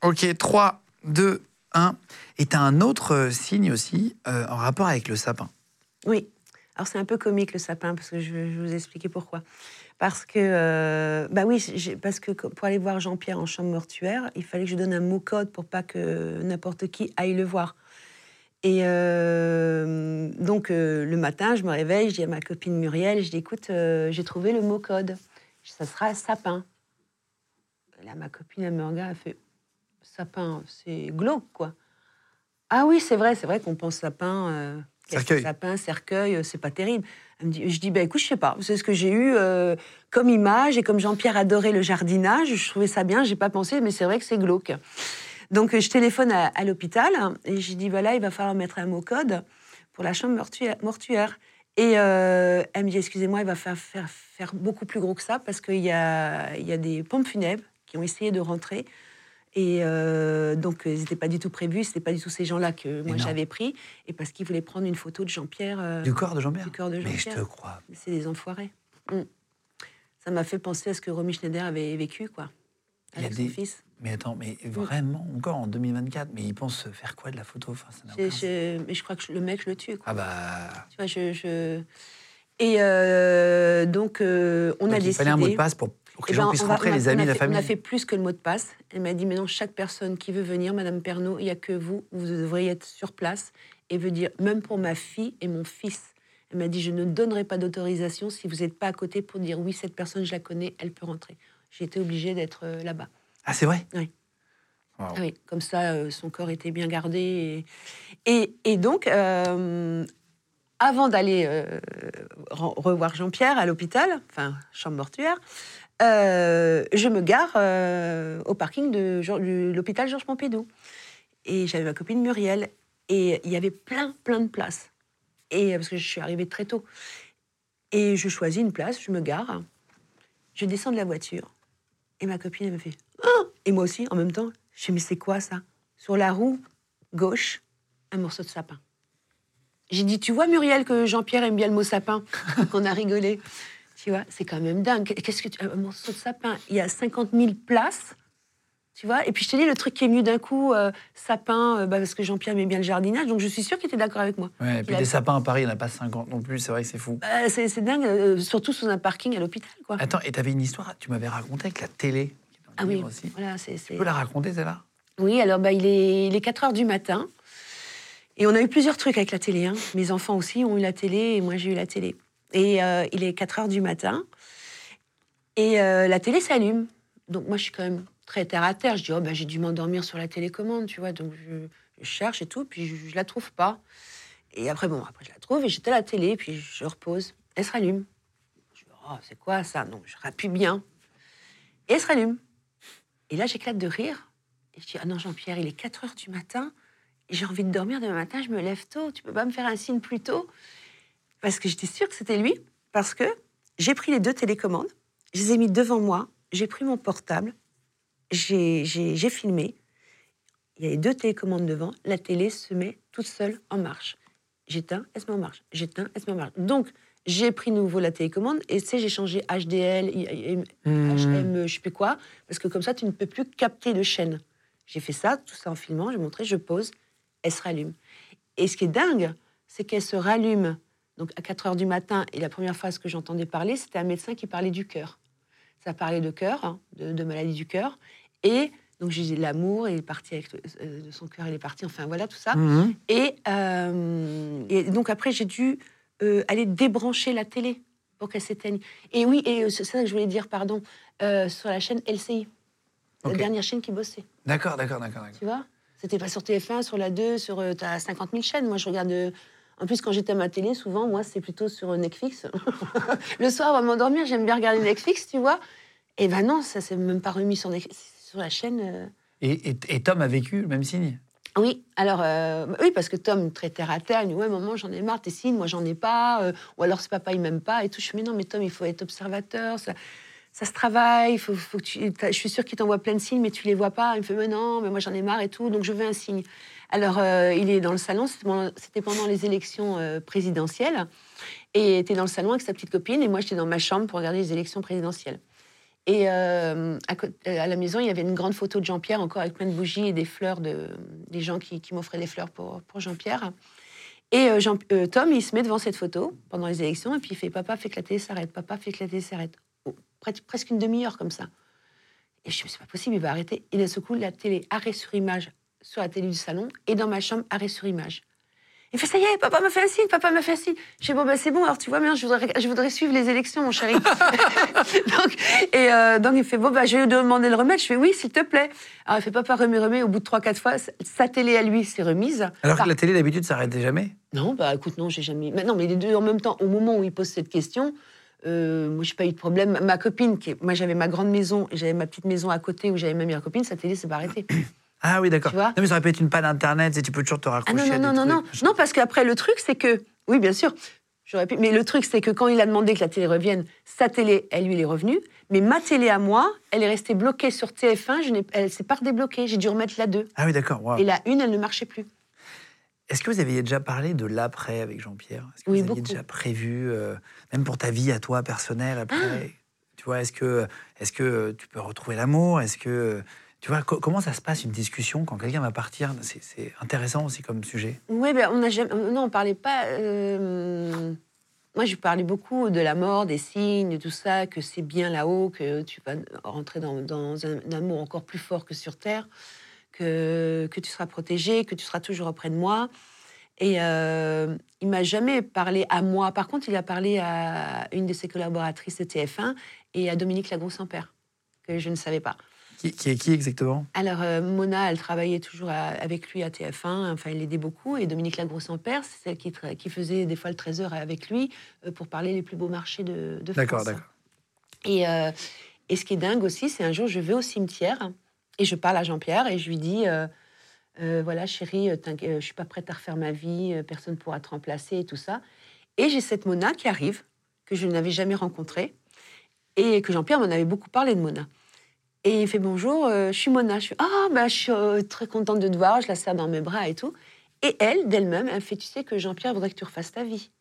ok, 3, 2, 1. Et tu as un autre euh, signe aussi euh, en rapport avec le sapin. Oui. Alors c'est un peu comique le sapin parce que je vais, vous expliquer pourquoi. Parce que euh, bah oui, parce que pour aller voir Jean-Pierre en chambre mortuaire, il fallait que je donne un mot code pour pas que n'importe qui aille le voir. Et euh, donc euh, le matin, je me réveille, je dis à ma copine Muriel, je dis écoute, euh, j'ai trouvé le mot code. Ça sera sapin. Là, ma copine, elle me regarde, elle fait sapin, c'est glauque quoi. Ah oui, c'est vrai, c'est vrai qu'on pense sapin. Cercueil. Sapin, cercueil, c'est pas terrible. Elle me dit, je dis, bah, écoute, je sais pas. C'est ce que j'ai eu comme image. Et comme Jean-Pierre adorait le jardinage, je trouvais ça bien. J'ai pas pensé, mais c'est vrai que c'est glauque. Donc, je téléphone à, à l'hôpital et j'ai dit, voilà, il va falloir mettre un mot code pour la chambre mortuaire. Et euh, elle me dit, excusez-moi, il va faire, faire, faire beaucoup plus gros que ça parce qu'il y a, il y a des pompes funèbres qui ont essayé de rentrer. Et euh, donc, ils n'étaient pas du tout prévus, ce n'étaient pas du tout ces gens-là que moi j'avais pris. Et parce qu'ils voulaient prendre une photo de Jean-Pierre. euh, Du corps de Jean-Pierre du corps de Mais je Jean-Pierre. te crois. C'est des enfoirés. Mm. Ça m'a fait penser à ce que Romy Schneider avait vécu, quoi. Il a Avec des- son fils. Mais attends, mais vraiment, encore en 2024, mais ils pensent faire quoi de la photo? Enfin, ça mais je crois que le mec, je le tue, quoi. Ah bah. Tu vois, je. je- Et euh, donc, euh, on donc a il décidé. fallait un mot de passe pour, pour que Eh les gens ben, puissent va- rentrer, a- les amis, la fait- famille. On a fait plus que le mot de passe. Elle m'a dit maintenant, chaque personne qui veut venir, Madame Pernaud, il n'y a que vous, vous devriez être sur place et veut dire, même pour ma fille et mon fils. Elle m'a dit, je ne donnerai pas d'autorisation si vous n'êtes pas à côté pour dire, oui, cette personne, je la connais, elle peut rentrer. J'ai été obligée d'être euh, là-bas. Ah, c'est vrai Oui. Ah oui, comme ça, euh, son corps était bien gardé. Et, et, et donc, euh, avant d'aller euh, re- revoir Jean-Pierre à l'hôpital, enfin, chambre mortuaire, je me gare au parking de, de l'hôpital Georges Pompidou. Et j'avais ma copine Muriel. Et il y avait plein, plein de places. Et, parce que je suis arrivée très tôt. Et je choisis une place, je me gare, je descends de la voiture. Et ma copine, elle me fait Ah Et moi aussi, en même temps, je fais Mais c'est quoi ça? Sur la roue gauche, un morceau de sapin. J'ai dit Tu vois, Muriel, que Jean-Pierre aime bien le mot sapin On a rigolé. Tu vois, c'est quand même dingue. Qu'est-ce que tu... Un morceau de sapin, il y a 50 000 places. Tu vois Et puis je te dis, le truc qui est venu d'un coup, euh, sapin, euh, bah, parce que Jean-Pierre aimait bien le jardinage, donc je suis sûre qu'il était d'accord avec moi. Ouais, et puis des sapins à Paris, il n'y en a pas 50 non plus, c'est vrai que c'est fou. Bah, c'est c'est dingue, euh, surtout sous un parking à l'hôpital, quoi. Attends, et t'avais une histoire, tu m'avais raconté avec la télé. Ah oui, livre aussi. voilà, c'est... c'est- Tu peux la raconter, celle-là Oui, alors bah, il, est, il est 4 heures du matin. Et on a eu plusieurs trucs avec la télé. hein. Mes enfants aussi ont eu la télé et moi j'ai eu la télé. Et euh, il est 4 heures du matin. Et euh, la télé s'allume. Donc moi je suis quand même très terre à terre. Je dis, oh, bah, j'ai dû m'endormir sur la télécommande, tu vois. Donc je, je cherche et tout, puis je, je la trouve pas. Et après, bon, après je la trouve et j'étais à la télé, puis je repose. Elle se rallume. Je dis, oh, c'est quoi ça? Non, je rappuie bien. Et elle se rallume. Et là, j'éclate de rire. Je dis, ah non, Jean-Pierre, il est 4 heures du matin. J'ai envie de dormir demain matin, je me lève tôt. Tu peux pas me faire un signe plus tôt Parce que j'étais sûre que c'était lui. Parce que j'ai pris les deux télécommandes, je les ai mis devant moi, j'ai pris mon portable, j'ai filmé. Il y a les deux télécommandes devant, la télé se met toute seule en marche. J'éteins, elle se met en marche. J'éteins, elle se met en marche. Donc, j'ai pris nouveau la télécommande et tu j'ai changé HDL, HM, je sais plus quoi, parce que comme ça, tu ne peux plus capter de chaîne. J'ai fait ça, tout ça en filmant, j'ai montré, je pose, elle se rallume. Et ce qui est dingue, c'est qu'elle se rallume donc à 4 heures du matin. Et la première phrase que j'entendais parler, c'était un médecin qui parlait du cœur. Ça parlait de cœur, hein, de, maladie du cœur. Et donc j'ai dit l'amour, il est parti avec euh, de son cœur, il est parti. Enfin voilà tout ça. Et, euh, et, donc après j'ai dû euh, aller débrancher la télé pour qu'elle s'éteigne. Et oui, et c'est ça que je voulais dire, pardon, sur la chaîne LCI, la dernière chaîne qui bossait. D'accord, d'accord, d'accord. Tu vois? C'était pas sur TF1, sur la 2, sur. tu as 50 000 chaînes. Moi, je regarde. En plus, quand j'étais à ma télé, souvent, moi, c'est plutôt sur Netflix. le soir, avant de m'endormir, j'aime bien regarder Netflix, tu vois. Et ben non, ça s'est même pas remis sur, sur la chaîne. Et, et, Tom a vécu le même signe? Oui, alors euh, oui, parce que Tom, très terre à terre, il dit Ouais, maman, j'en ai marre, tes signes, moi, j'en ai pas. Euh, ou alors, ce papa, il m'aime pas. Et tout. Je dis Mais non, mais Tom, il faut être observateur. Ça, ça se travaille. Je suis sûre qu'il t'envoie plein de signes, mais tu les vois pas. Il me fait Mais non, mais moi, j'en ai marre et tout. Donc, je veux un signe. Alors, euh, il est dans le salon. C'était pendant les élections présidentielles. Et il était dans le salon avec sa petite copine. Et moi, j'étais dans ma chambre pour regarder les élections présidentielles. Et euh, à, la maison, il y avait une grande photo de Jean-Pierre, encore avec plein de bougies et des fleurs, de, des gens qui, m'offraient des fleurs pour, pour Jean-Pierre. Et euh, euh, Tom, il se met devant cette photo pendant les élections, et puis il fait Papa, fait que la télé s'arrête, papa, fait que la télé s'arrête. Oh, presque une demi-heure comme ça. Et je me C'est pas possible, il va arrêter. Et d'un seul coup, la télé, arrêt sur image sur la télé du salon, et dans ma chambre, arrêt sur image. Il fait ça y est, papa m'a fait un signe, papa m'a fait un signe. Je dis bon bah c'est bon, alors tu vois bien, je voudrais, je voudrais suivre les élections, mon chéri. donc, et euh, donc il fait bon bah je vais lui demander le remettre. Je fais oui, s'il te plaît. Alors il fait papa remet remet. Au bout de trois quatre fois, sa télé à lui s'est remise. Alors que la télé d'habitude s'arrêtait jamais? Non bah écoute non, j'ai jamais. Mais non mais les deux en même temps. Au moment où il pose cette question. Euh, moi, j'ai pas eu de problème. Ma copine, qui moi, j'avais ma grande maison, j'avais ma petite maison à côté où j'avais ma meilleure copine, sa télé s'est pas arrêtée. Ah oui, d'accord. Non, mais ça aurait pu être une panne Internet, et tu peux toujours te raccrocher. Ah non, non, non, non, non. parce qu'après, le truc, c'est que. Oui, bien sûr. J'aurais pu. Mais le truc, c'est que quand il a demandé que la télé revienne, sa télé, elle lui, elle est revenue. Mais ma télé à moi, elle est restée bloquée sur TF1. Je elle s'est pas redébloquée. J'ai dû remettre la 2. Ah oui, d'accord. Et la 1, elle ne marchait plus. Est-ce que vous aviez déjà parlé de l'après avec Jean-Pierre? Est-ce que vous aviez déjà prévu, euh, même pour ta vie à toi personnelle après? Ah. Tu vois, est-ce que, est que tu peux retrouver l'amour? Est-ce que tu vois, comment ça se passe une discussion quand quelqu'un va partir? C'est intéressant aussi comme sujet. Oui, ben, on a jamais, non, on parlait pas. Euh, moi, je parlais beaucoup de la mort, des signes, de tout ça, que c'est bien là-haut, que tu vas rentrer dans, un, amour encore plus fort que sur Terre, que, que tu seras protégé, que tu seras toujours auprès de moi. Et euh, il m'a jamais parlé à moi. Par contre, il a parlé à une de ses collaboratrices de TF1 et à Dominique Lagros-Père, que je ne savais pas. Qui, est qui exactement? Alors, euh, Mona, elle travaillait toujours avec lui à TF1, enfin, elle l'aidait beaucoup. Et Dominique Lagrosse-en-Père, c'est celle qui, qui, faisait des fois le trésor avec lui euh, pour parler les plus beaux marchés de, de France. D'accord, d'accord. Et, euh, et, ce qui est dingue aussi, c'est un jour, je vais au cimetière et je parle à Jean-Pierre et je lui dis Voilà, chérie, je suis pas prête à refaire ma vie, personne ne pourra te remplacer et tout ça. Et j'ai cette Mona qui arrive, que je n'avais jamais rencontrée, et que Jean-Pierre m'en avait beaucoup parlé de Mona. Et il fait bonjour, euh, je suis Mona. Je suis ah bah je suis euh, très contente de te voir, je la serre dans mes bras et tout. Et elle, d'elle-même, elle fait tu sais que Jean-Pierre voudrait que tu refasses ta vie.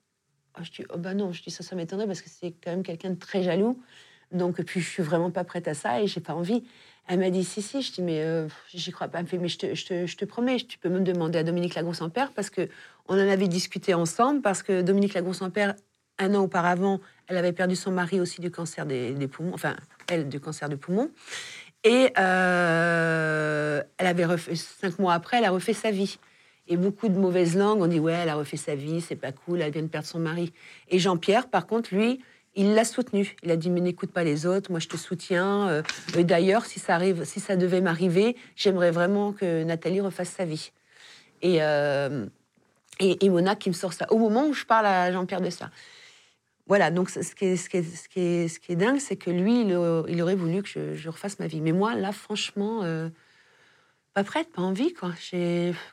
Oh, je dis oh bah non, je dis ça ça m'étonnerait parce que c'est quand même quelqu'un de très jaloux. Donc puis je suis vraiment pas prête à ça et j'ai pas envie. Elle m'a dit si si, je dis mais euh, j'y crois pas. Elle me fait mais je te, je te, promets, tu peux me demander à Dominique Lagrosse-en-Père parce que on en avait discuté ensemble parce que Dominique Lagrosse-en-Père un an auparavant, elle avait perdu son mari aussi du cancer des, poumons, enfin elle du cancer de poumon. Et euh, elle avait refait, cinq mois après, elle a refait sa vie. Et beaucoup de mauvaises langues ont dit ouais, elle a refait sa vie, c'est pas cool, elle vient de perdre son mari. Et Jean-Pierre, par contre, lui, il l'a soutenu. Il a dit mais n'écoute pas les autres, moi je te soutiens. Euh, D'ailleurs, si ça arrive, si ça devait m'arriver, j'aimerais vraiment que Nathalie refasse sa vie. Et, euh, et, et Mona qui me sort ça au moment où je parle à Jean-Pierre de ça. Voilà, donc ce qui est, ce qui est, ce qui est, ce qui est dingue, c'est que lui, il, aurait voulu que je, refasse ma vie. Mais moi, là, franchement, euh, Pas prête, pas envie, quoi.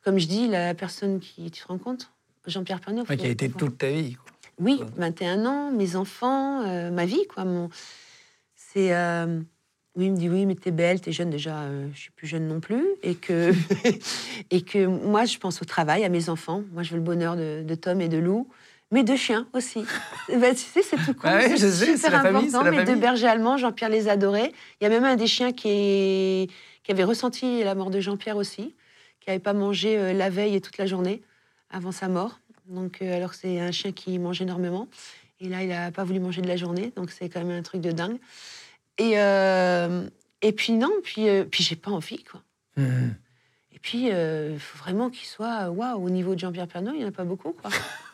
Comme je dis, la personne qui. Tu te rends compte Jean-Pierre Pernaut. Ouais, qui a été toute ta vie. quoi. Oui, 21 ans, mes enfants, euh, ma vie, quoi. Mon... C'est. euh, Oui, il me dit oui, mais t'es belle, t'es jeune déjà, euh, je suis plus jeune non plus. Et que, et que moi, je pense au travail, à mes enfants. Moi, je veux le bonheur de, de Tom et de Lou, mais de chiens aussi. Ben, tu sais, c'est tout con. Ouais, c'est super la famille, important. la mes deux famille. bergers allemands, Jean-Pierre les adorait. Il y a même un des chiens qui, est- qui avait ressenti la mort de Jean-Pierre aussi, qui n'avait pas mangé euh, la veille et toute la journée avant sa mort. Donc, euh, alors c'est un chien qui mange énormément. Et là, il n'a pas voulu manger de la journée, donc c'est quand même un truc de dingue. Et, euh, et puis non, puis, puis j'ai pas envie, quoi. Mhm. Et puis, il faut vraiment qu'il soit, waouh, au niveau de Jean-Pierre Pernaut, il n'y en a pas beaucoup, quoi.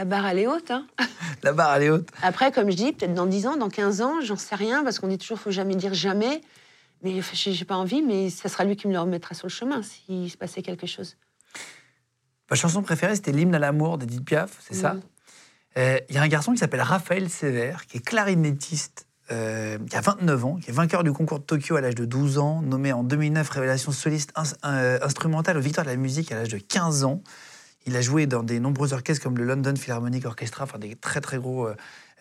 La barre, elle est haute, hein. La barre, elle est haute. Après, comme je dis, peut-être dans 10 ans, dans 15 ans, j'en sais rien, parce qu'on dit toujours, faut jamais dire jamais. Mais j'ai j'ai pas envie, mais ça sera lui qui me le remettra sur le chemin s'il se passait quelque chose. Ma chanson préférée, c'était l'hymne à l'amour d'Edith Piaf, c'est ça. Euh, Il y a un garçon qui s'appelle Raphaël Sévère, qui est clarinettiste, euh, qui a 29 ans, qui est vainqueur du concours de Tokyo à l'âge de 12 ans, nommé en 2009 révélation soliste ins- euh, instrumentale aux Victoires de la musique à l'âge de 15 ans. Il a joué dans des nombreux orchestres comme le London Philharmonic Orchestra, enfin des très très gros euh,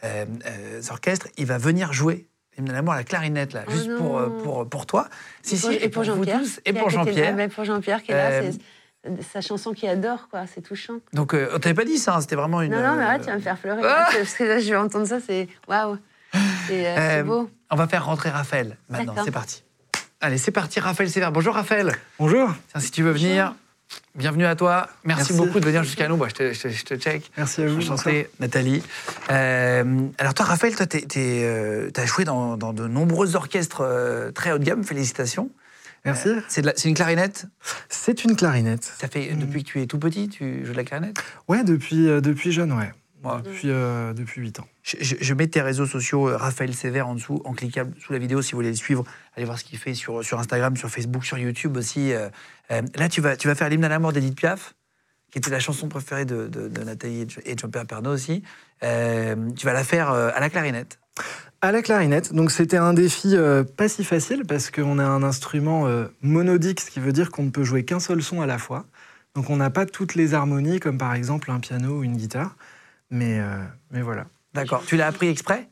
euh, euh, orchestres. Il va venir jouer l'hymne à l'amour à la clarinette, là, Oh juste pour, pour, pour toi. Si, et pour, si, et pour Jean-Pierre. Et pour Jean-Pierre. Ben, pour Jean-Pierre qui est là, Euh, c'est sa chanson qu'il adore, quoi. C'est touchant. Donc, euh, on t'avait pas dit ça, hein, c'était vraiment une. Non, non, mais là, tu vas me faire pleurer. Ah parce que là, je vais entendre ça, c'est waouh. C'est euh, beau. On va faire rentrer Raphaël maintenant, c'est parti. Allez, c'est parti, Raphaël Sévère. Bonjour Raphaël. Bonjour. Tiens, si tu veux venir, bienvenue à toi. Merci, Merci. beaucoup de venir jusqu'à nous. Je te, je te- je te check. Merci à vous. Enchanté, Nathalie. Euh, alors toi, Raphaël, tu as joué dans, dans de nombreux orchestres euh, très haut de gamme. Félicitations. Merci. C'est une clarinette? C'est une clarinette. Ça fait depuis que tu es tout petit, tu joues de la clarinette? Ouais, depuis, euh, depuis jeune, ouais. Moi, Depuis, euh, depuis 8 ans. je, je- je mets tes réseaux sociaux, euh, Raphaël Sévère, en dessous, en cliquable sous la vidéo si vous voulez le suivre. Allez voir ce qu'il fait sur, sur Instagram, sur Facebook, sur YouTube aussi. euh. Euh, là, tu vas, tu vas faire l'hymne à la mort d'Edith Piaf, qui était la chanson préférée de, de- de Nathalie et de- Jean-Pierre Pernaut aussi. Euh, tu vas la faire euh, à la clarinette. À la clarinette, donc c'était un défi euh, pas si facile parce qu'on a un instrument euh, monodique, ce qui veut dire qu'on ne peut jouer qu'un seul son à la fois. Donc on n'a pas toutes les harmonies comme par exemple un piano ou une guitare. Mais, euh, mais voilà. D'accord. Tu l'as appris exprès?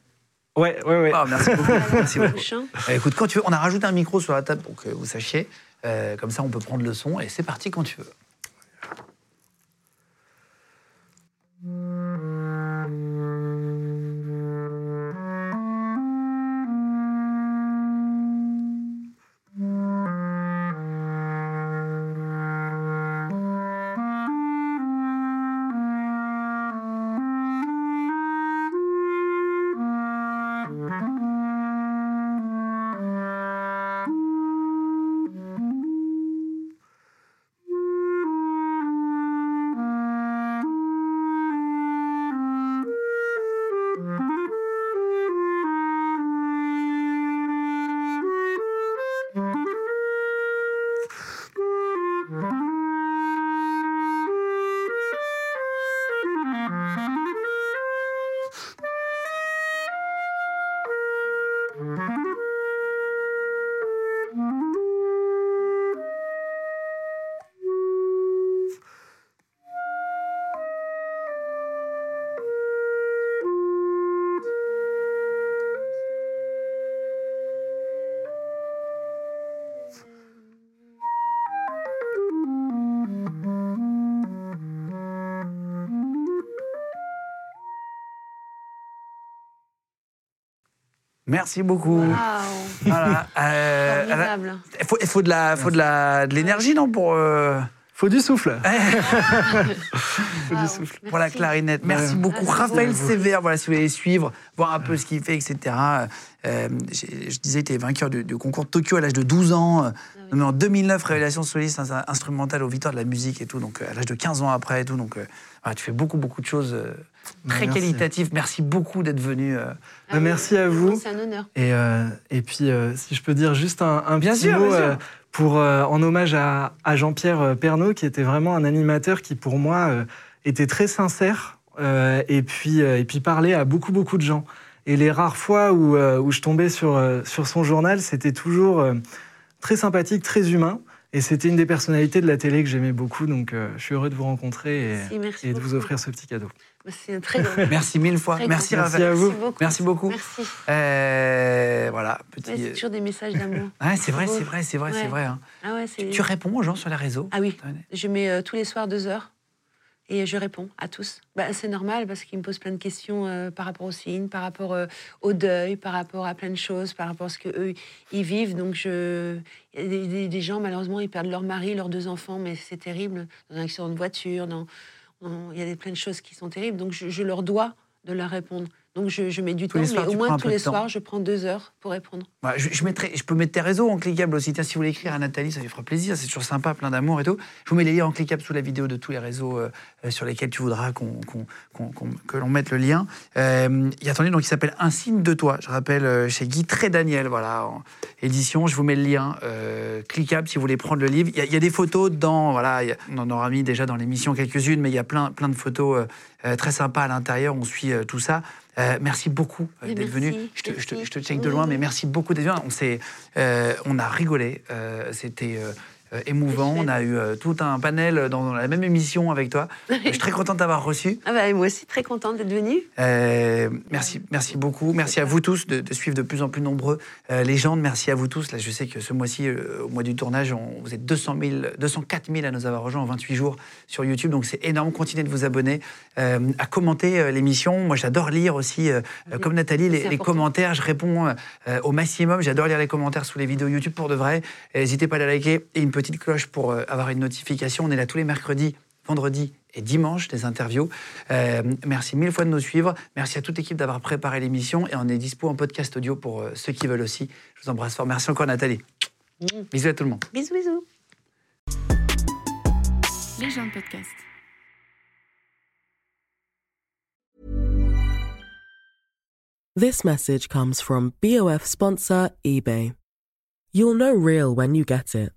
Ouais, ouais, ouais. Ah, Merci beaucoup. Merci beaucoup. Euh, écoute, quand tu veux, on a rajouté un micro sur la table pour que vous sachiez. Euh, comme ça, on peut prendre le son et c'est parti quand tu veux. Merci beaucoup. Waouh. Voilà. Euh, Formidable. il faut, il faut de la, faut de la, de l'énergie, non, pour, euh, Faut du souffle. Souffle. pour la clarinette. Merci Ouais. beaucoup, Ah, Raphaël. Sévère. Voilà, si vous voulez les suivre, voir un peu ce qu'il fait, etc. Euh, j'ai- je disais, tu es vainqueur du, du concours de Tokyo à l'âge de 12 ans, euh, nommé en 2009 révélation soliste ins- instrumentale aux Victoires de la musique et tout. Donc euh, à l'âge de 15 ans après et tout. Donc euh, voilà, tu fais beaucoup, beaucoup de choses euh, très Merci. qualitatives. Merci beaucoup d'être venu. euh, Ah Bah, oui, merci à vous. C'est un honneur. Et, euh, et puis, euh, si je peux dire juste un, un Bien petit sûr, mot bien sûr. euh, pour, euh, en hommage à, à Jean-Pierre euh, Pernaut, qui était vraiment un animateur qui, pour moi, euh, était très sincère euh, et, puis, euh, et puis parlait à beaucoup, beaucoup de gens. Et les rares fois où, euh, où je tombais sur, euh, sur son journal, c'était toujours euh, très sympathique, très humain. Et c'était une des personnalités de la télé que j'aimais beaucoup, donc euh, je suis heureux de vous rencontrer et, Merci, merci et de vous offrir ce petit cadeau. C'est un très grand. Merci mille fois. Très Merci. Merci à vous. beaucoup. Merci beaucoup. Merci. Euh, voilà, petit. Ouais, c'est toujours des messages d'amour. Ouais, c'est vrai, c'est vrai, c'est vrai, c'est vrai. hein. Ah ouais, c'est. Tu réponds aux gens sur les réseaux Ah oui, je mets euh, tous les soirs deux heures et je réponds à tous. Bah, c'est normal parce qu'ils me posent plein de questions euh, par rapport au signe, par rapport euh, au deuil, par rapport à plein de choses, par rapport à ce qu'eux, ils vivent. Donc, je... il des, gens, malheureusement, ils perdent leur mari, leurs deux enfants, mais c'est terrible. Dans un accident de voiture, il y a des, plein de choses qui sont terribles. Donc, je leur dois de leur répondre. Donc, je, je mets du Tous temps, mais soirs, au moins tous les soirs, je prends deux heures pour répondre. Bah, je, je mettrai, je peux mettre tes réseaux en cliquable aussi. Tiens, si vous voulez écrire à Nathalie, ça lui fera plaisir. C'est toujours sympa, plein d'amour et tout. Je vous mets les liens en cliquable sous la vidéo de tous les réseaux euh, euh, sur lesquels tu voudras qu'on, qu'on- qu'on- qu'on- que l'on mette le lien. Euh, Il y a ton livre donc, qui s'appelle Un signe de toi. Je rappelle, chez Guy Très Daniel, voilà, en édition. Je vous mets le lien euh, cliquable si vous voulez prendre le livre. Il y a, il y a des photos dedans. Voilà, il y a- on en aura mis déjà dans l'émission quelques-unes, mais il y a plein, plein de photos très sympas à l'intérieur. On suit tout ça. Euh, merci beaucoup euh, d'être venu. Je te, je te- merci. je te check de loin, mais merci beaucoup d'être venu. On, euh, on a rigolé. c'était euh, émouvant. On a eu euh, tout un panel dans la même émission avec toi. je suis très content de t'avoir reçu. Ah bah, moi aussi, très contente d'être venue. Euh, merci, merci beaucoup. Merci à vous tous de, de suivre de plus en plus nombreux euh, Légendes. Merci à vous tous. Là, je sais que ce mois-ci, au mois du tournage, on- vous êtes 200 000, 204 000 à nous avoir rejoints en 28 jours sur YouTube. Donc, c'est énorme. Continuez de vous abonner, à commenter l'émission. Moi, j'adore lire aussi, euh, comme Nathalie, les, les commentaires. Je réponds au maximum. J'adore lire les commentaires sous les vidéos YouTube pour de vrai. N'hésitez pas à les liker et une petite cloche pour euh, avoir une notification. On est là tous les mercredis, vendredis et dimanche des interviews. Euh, merci mille fois de nous suivre. Merci à toute l'équipe d'avoir préparé l'émission et on est dispo en podcast audio pour euh, ceux qui veulent aussi. Je vous embrasse fort. Merci encore Nathalie. Bisous à tout le monde. Bisous, bisous. Les gens de podcast. This message comes from BOF sponsor eBay. You'll know real when you get it.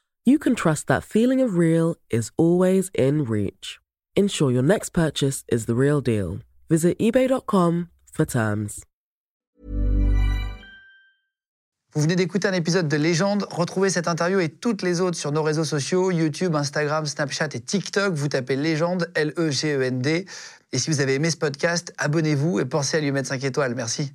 you can trust that feeling of real is always in reach. Ensure your next purchase is the real deal. Visit eBay.com for terms. Vous venez d'écouter un épisode de Légende. Retrouvez cette interview et toutes les autres sur nos réseaux sociaux, YouTube, Instagram, Snapchat et TikTok. Vous tapez Légende, L-E-G-E-N-D. Et si vous avez aimé ce podcast, abonnez-vous et pensez à lui mettre 5 étoiles. Merci.